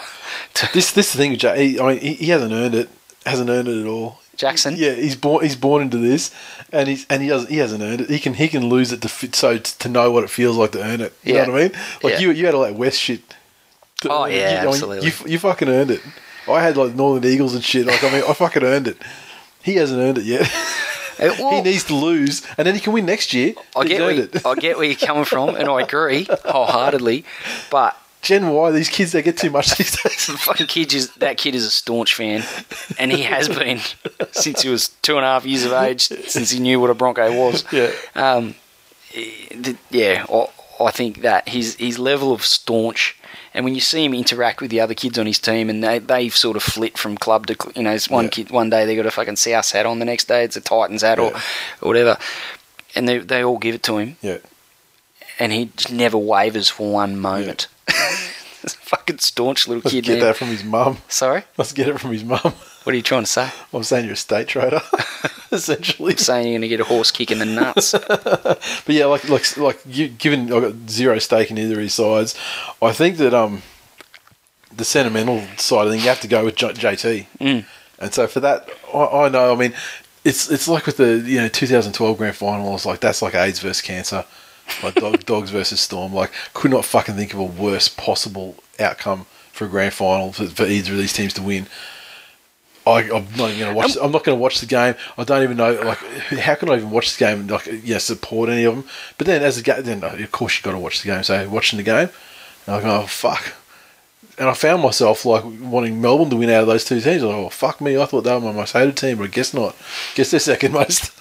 To This this the thing Jack. He, I mean, he, hasn't earned it. Hasn't earned it at all. Jackson, Yeah, he's born. He's born into this, and he's and he doesn't. He hasn't earned it. He can he can lose it to fit, so to know what it feels like to earn it. You Yeah. know what I mean? Like Yeah. you you had all that West shit. to Oh, yeah, You- I mean, absolutely. You, you fucking earned it. I had like Northern Eagles and shit. Like I mean, I fucking earned it. He hasn't earned it yet. Well- <laughs> he needs to lose, and then he can win next year. I get, where you, it. I get where you're coming from, and I agree wholeheartedly. But Gen Y, these kids they get too much these days. the <laughs> fucking kid is that kid is a staunch fan, and he has been <laughs> since he was two and a half years of age, since he knew what a Bronco was. Yeah. Um, eh, yeah, I, I think that his his level of staunch, and when you see him interact with the other kids on his team, and they they've sort of flit from club to you know, one Yeah. kid one day they got a fucking South hat on, the next day it's a Titans hat or, Yeah. or whatever, and they they all give it to him, Yeah. and he just never wavers for one moment. <laughs> This fucking staunch little kid. Let's kid. get man. that from his mum. Sorry, Let's get it from his mum. What are you trying to say? I'm saying you're a state trader, <laughs> essentially. Saying you're going to get a horse kick in the nuts. <laughs> But yeah, like like like you, given I've got zero stake in either of his sides, I think that um the sentimental side of thing you have to go with J- JT, Mm. and so for that I, I know I mean it's it's like with the you know 2012 grand final it's like that's like AIDS versus cancer, like dog, <laughs> dogs versus storm. Like could not fucking think of a worse possible outcome for a grand final for, for either of these teams to win. I, I'm not even going to watch. I'm not going to watch the game. I don't even know. Like, how can I even watch the game? and Like, yeah, support any of them. But then, as a game, then of course you got to watch the game. So watching the game, and I go, oh fuck. And I found myself like wanting Melbourne to win out of those two teams. I go, oh fuck me. I thought they were my most hated team, but I guess not. Guess they're second <laughs> most.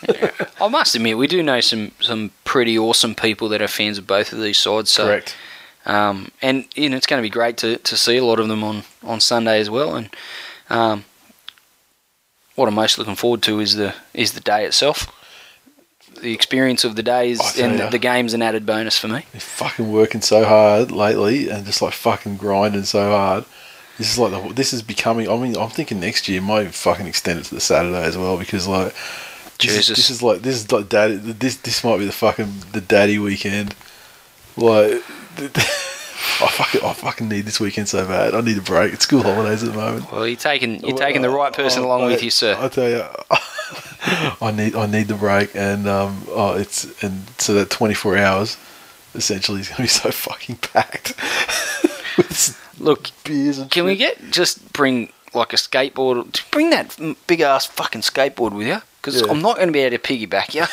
I must admit, we do know some, some pretty awesome people that are fans of both of these sides. So, Correct. Um, and you know, it's going to be great to, to see a lot of them on, on Sunday as well. And um, what I'm most looking forward to is the is the day itself. The experience of the day is, and ya. the game's an added bonus for me. They're fucking working so hard lately, and just like fucking grinding so hard. This is like the, this is becoming. I mean, I'm thinking next year might fucking extend it to the Saturday as well because like this is, Jesus. this is like this is like daddy. This this might be the fucking the daddy weekend. Like, <laughs> I fucking I fucking need this weekend so bad. I need a break. It's school holidays at the moment. Well, you're taking you're taking the right person Oh, along with you, sir. I tell you, <laughs> I need I need the break, and um, oh, it's and so that 24 hours essentially is going to be so fucking packed <laughs> with Look, beers and Can we get just bring like a skateboard? Just bring that big ass fucking skateboard with you, because Yeah. I'm not going to be able to piggyback you.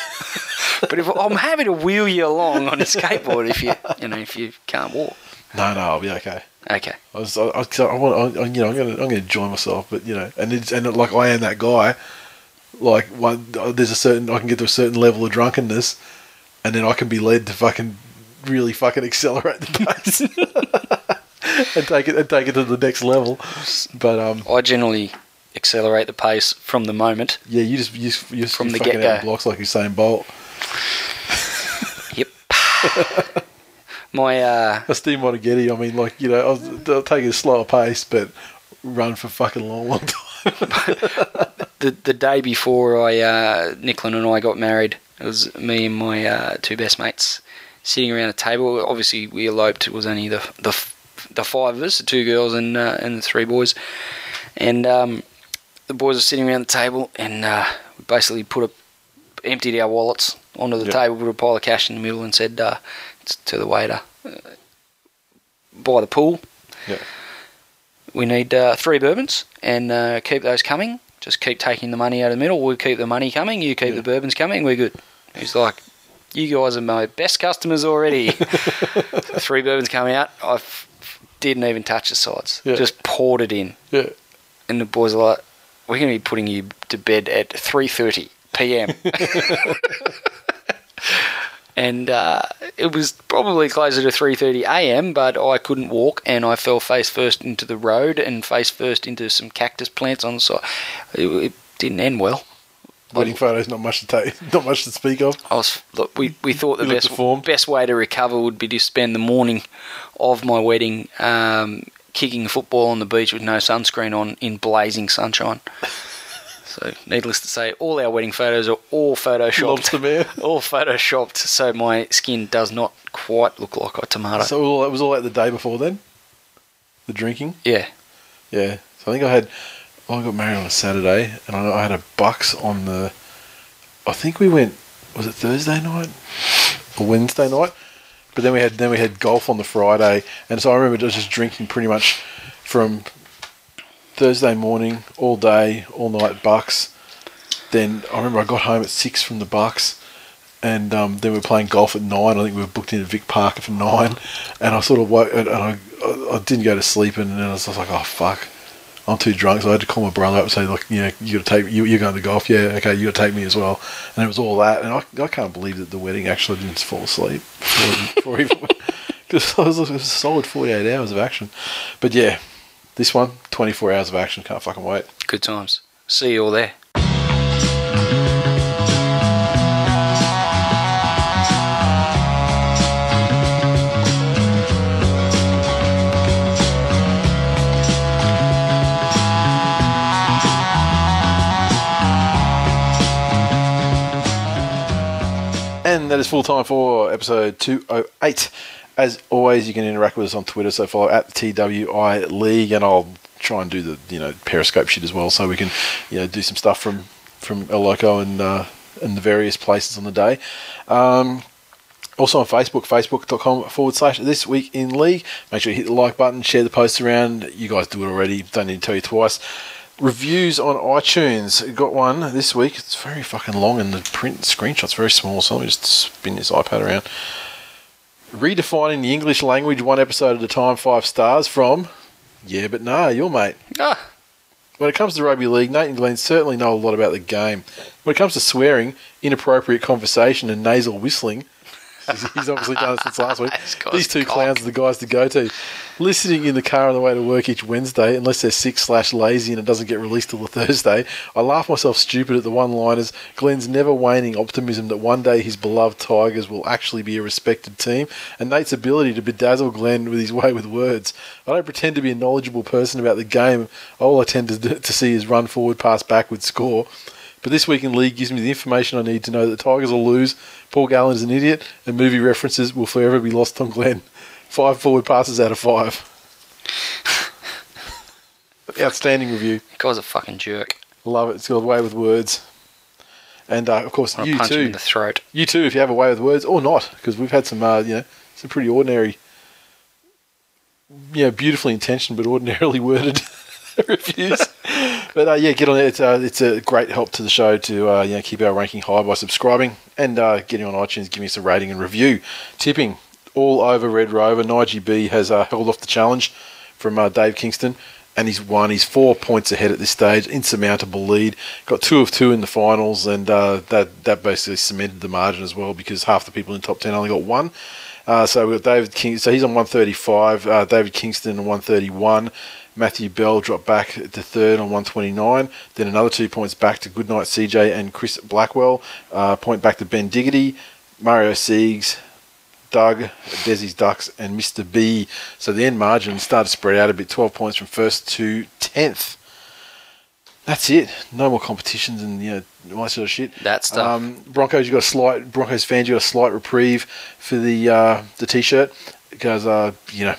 <laughs> but if I'm happy to wheel you along on a skateboard if you you know if you can't walk. No, no, I'll be okay. Okay. I was, I, I, I want, I, you know, I'm gonna, I'm gonna enjoy myself, but you know, and it's, and like I am that guy. Like, one, there's a certain, I can get to a certain level of drunkenness, and then I can be led to fucking really fucking accelerate the pace <laughs> and take it and take it to the next level. But um, I generally accelerate the pace from the moment. yeah, you just, you just, you just From you the get-go. out blocks like Usain Bolt. Yep. <laughs> My uh, A Steve Moneghetti, I mean, like you know, I'll, I'll take it a slower pace, but run for fucking long, long time. <laughs> the the day before I uh, Nicklin and I got married, it was me and my uh, two best mates sitting around a table. Obviously, we eloped. It was only the the the five of us, the two girls and uh, and the three boys, and um, the boys are sitting around the table, and uh, we basically put a emptied our wallets onto the Yeah. table, put a pile of cash in the middle, and said uh, to the waiter, "Buy the pool." Yeah. we need uh, three bourbons and uh, keep those coming. Just keep taking the money out of the middle. We'll keep the money coming. You keep Yeah. the bourbons coming. We're good. He's like, you guys are my best customers already. <laughs> three bourbons coming out. I f- didn't even touch the sides. Yeah. Just poured it in. Yeah. And the boys are like, we're going to be putting you to bed at 3.30 p.m. <laughs> <laughs> and uh, it was probably closer to 3.30 a.m., but I couldn't walk and I fell face first into the road and face first into some cactus plants on the side. It, it didn't end well. Wedding photos, not much to take, <laughs> not much to speak of. I was look, we, we thought the You best best way to recover would be to spend the morning of my wedding um, kicking football on the beach with no sunscreen on in blazing sunshine. So, needless to say, all our wedding photos are all photoshopped. Lobster man. <laughs> all photoshopped, so my skin does not quite look like a tomato. So all, that was all out the day before then. The drinking. yeah, Yeah. So I think I had. Oh, I got married on a Saturday, and I, I had a bucks on the. I think we went. Was it Thursday night or Wednesday night? But then we had then we had golf on the Friday, and so I remember just drinking pretty much from Thursday morning all day, all night bucks, then I remember I got home at six from the Bucks, and um, then we were playing golf at nine. I think we were booked into Vic Parker for nine, and I sort of woke and I, I, didn't go to sleep, and then I was like, oh fuck. I'm too drunk, so I had to call my brother up and say, "Look, you know, you got to take you, you're going to golf, yeah, okay, you got to take me as well." And it was all that, and I, I can't believe that the wedding actually didn't fall asleep <laughs> before, before even because <laughs> it was a solid 48 hours of action. But yeah, this one, 24 hours of action, can't fucking wait. Good times. See you all there. And that is full time for episode 208. As always, you can interact with us on Twitter, so follow at the TWI League, and I'll try and do the you know Periscope shit as well, so we can you know do some stuff from from El Loco and uh, and the various places on the day. Um, also on Facebook, facebook.com forward slash this week in league. Make sure you hit the like button, share the post around. You guys do it already, don't need to tell you twice. Reviews on iTunes. Got one this week. It's very fucking long and the print screenshot's very small, so let me just spin this iPad around. Redefining the English language one episode at a time, five stars from Yeah, but nah, your mate. Ah, When it comes to rugby league, Nate and Glenn certainly know a lot about the game. When it comes to swearing, inappropriate conversation, and nasal whistling, he's obviously done it since last week. <laughs> These two cock. clowns are the guys to go to. Listening in the car on the way to work each Wednesday, unless they're sick slash lazy and it doesn't get released till the <laughs> Thursday, I laugh myself stupid at the one-liners. Glenn's never waning optimism that one day his beloved Tigers will actually be a respected team, and Nate's ability to bedazzle Glenn with his <laughs> way with words. I don't pretend to be a knowledgeable person about the game. All I tend to, to see is run forward, pass backward, score. But this week in league gives me the information I need to know that the Tigers will lose. Paul Gallen is an idiot, and movie references will forever be lost on Glenn. Five forward passes out of five. <laughs> Outstanding review. guy's a fucking jerk. Love it. It's got a way with words. And uh, of course, you punch him too. in the throat. You too, if you have a way with words, or not, because we've had some, uh, you know, some pretty ordinary, you know, beautifully intentioned but ordinarily <laughs> worded <laughs> reviews. But uh, yeah, get on it. It's, uh, it's a great help to the show to uh, you know keep our ranking high by subscribing and uh, getting on iTunes, giving us a rating and review. Tipping all over Red Rover. Nige B has uh, held off the challenge from uh, Dave Kingston. And he's won. He's four points ahead at this stage, insurmountable lead. Got two of two in the finals, and that that basically cemented the margin as well because half the people in the top ten only got one. So we've got David King. So he's on 135. Uh, David Kingston on 131. Matthew Bell dropped back to third on 129. Then another two points back to Goodnight CJ and Chris Blackwell. Uh, point back to Ben Diggity, Mario Siegs, Doug, Desi's Ducks, and Mr. B. So the end margin started to spread out a bit. 12 points from first to 10th. That's it. No more competitions and you know all that sort of shit. That stuff. Um, Broncos, you got a slight Broncos fans, you got a slight reprieve for the uh, the t-shirt because uh, you know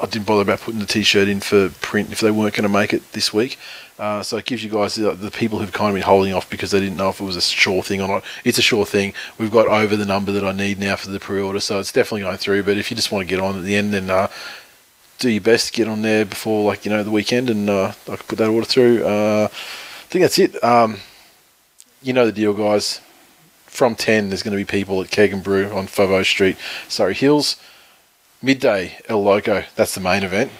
I, didn't bother about putting the t-shirt in for print if they weren't going to make it this week. Uh, so it gives you guys the, the people who've kind of been holding off because they didn't know if it was a sure thing or not. It's a sure thing. We've got over the number that I need now for the pre-order, so it's definitely going through. But if you just want to get on at the end, then uh, do your best to get on there before like you know the weekend, and uh, I can put that order through. Uh, I think that's it. Um, you know the deal, guys. From ten, there's going to be people at Keg and Brew on Foveaux Street, Surry Hills. Midday, El Loco. That's the main event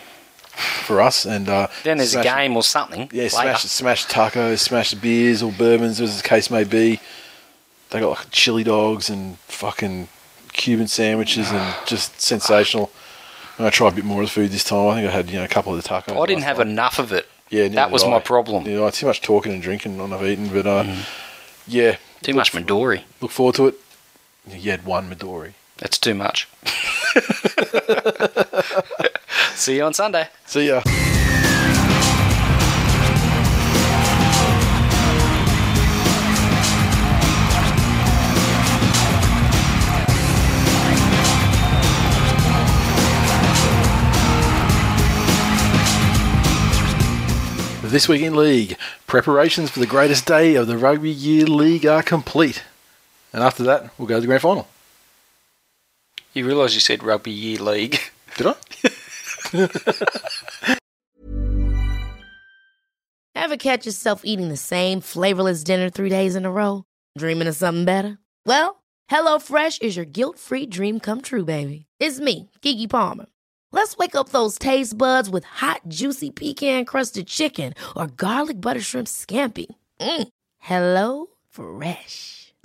for us. And uh, Then there's a game or something. Yeah, smash smash tacos, smash beers or bourbons, as the case may be. They got like chili dogs and fucking Cuban sandwiches and just sensational. Gonna try a bit more of the food this time. I think I had you know a couple of the tacos. I didn't have time. enough of it. Yeah, that was did my problem. Yeah, I too much talking and drinking when I've eaten, but uh, yeah, Too much Midori. look forward to it. You had one Midori. That's too much. <laughs> <laughs> See you on Sunday. See ya. This week in league, preparations for the greatest day of the rugby year league are complete. And after that, we'll go to the grand final. You realise you said rugby year league. Did I? <laughs> Ever catch yourself eating the same flavorless dinner three days in a row? Dreaming of something better? Well, HelloFresh is your guilt-free dream come true, baby. It's me, Keke Palmer. Let's wake up those taste buds with hot, juicy pecan-crusted chicken or garlic butter shrimp scampi. Mm. Hello Fresh.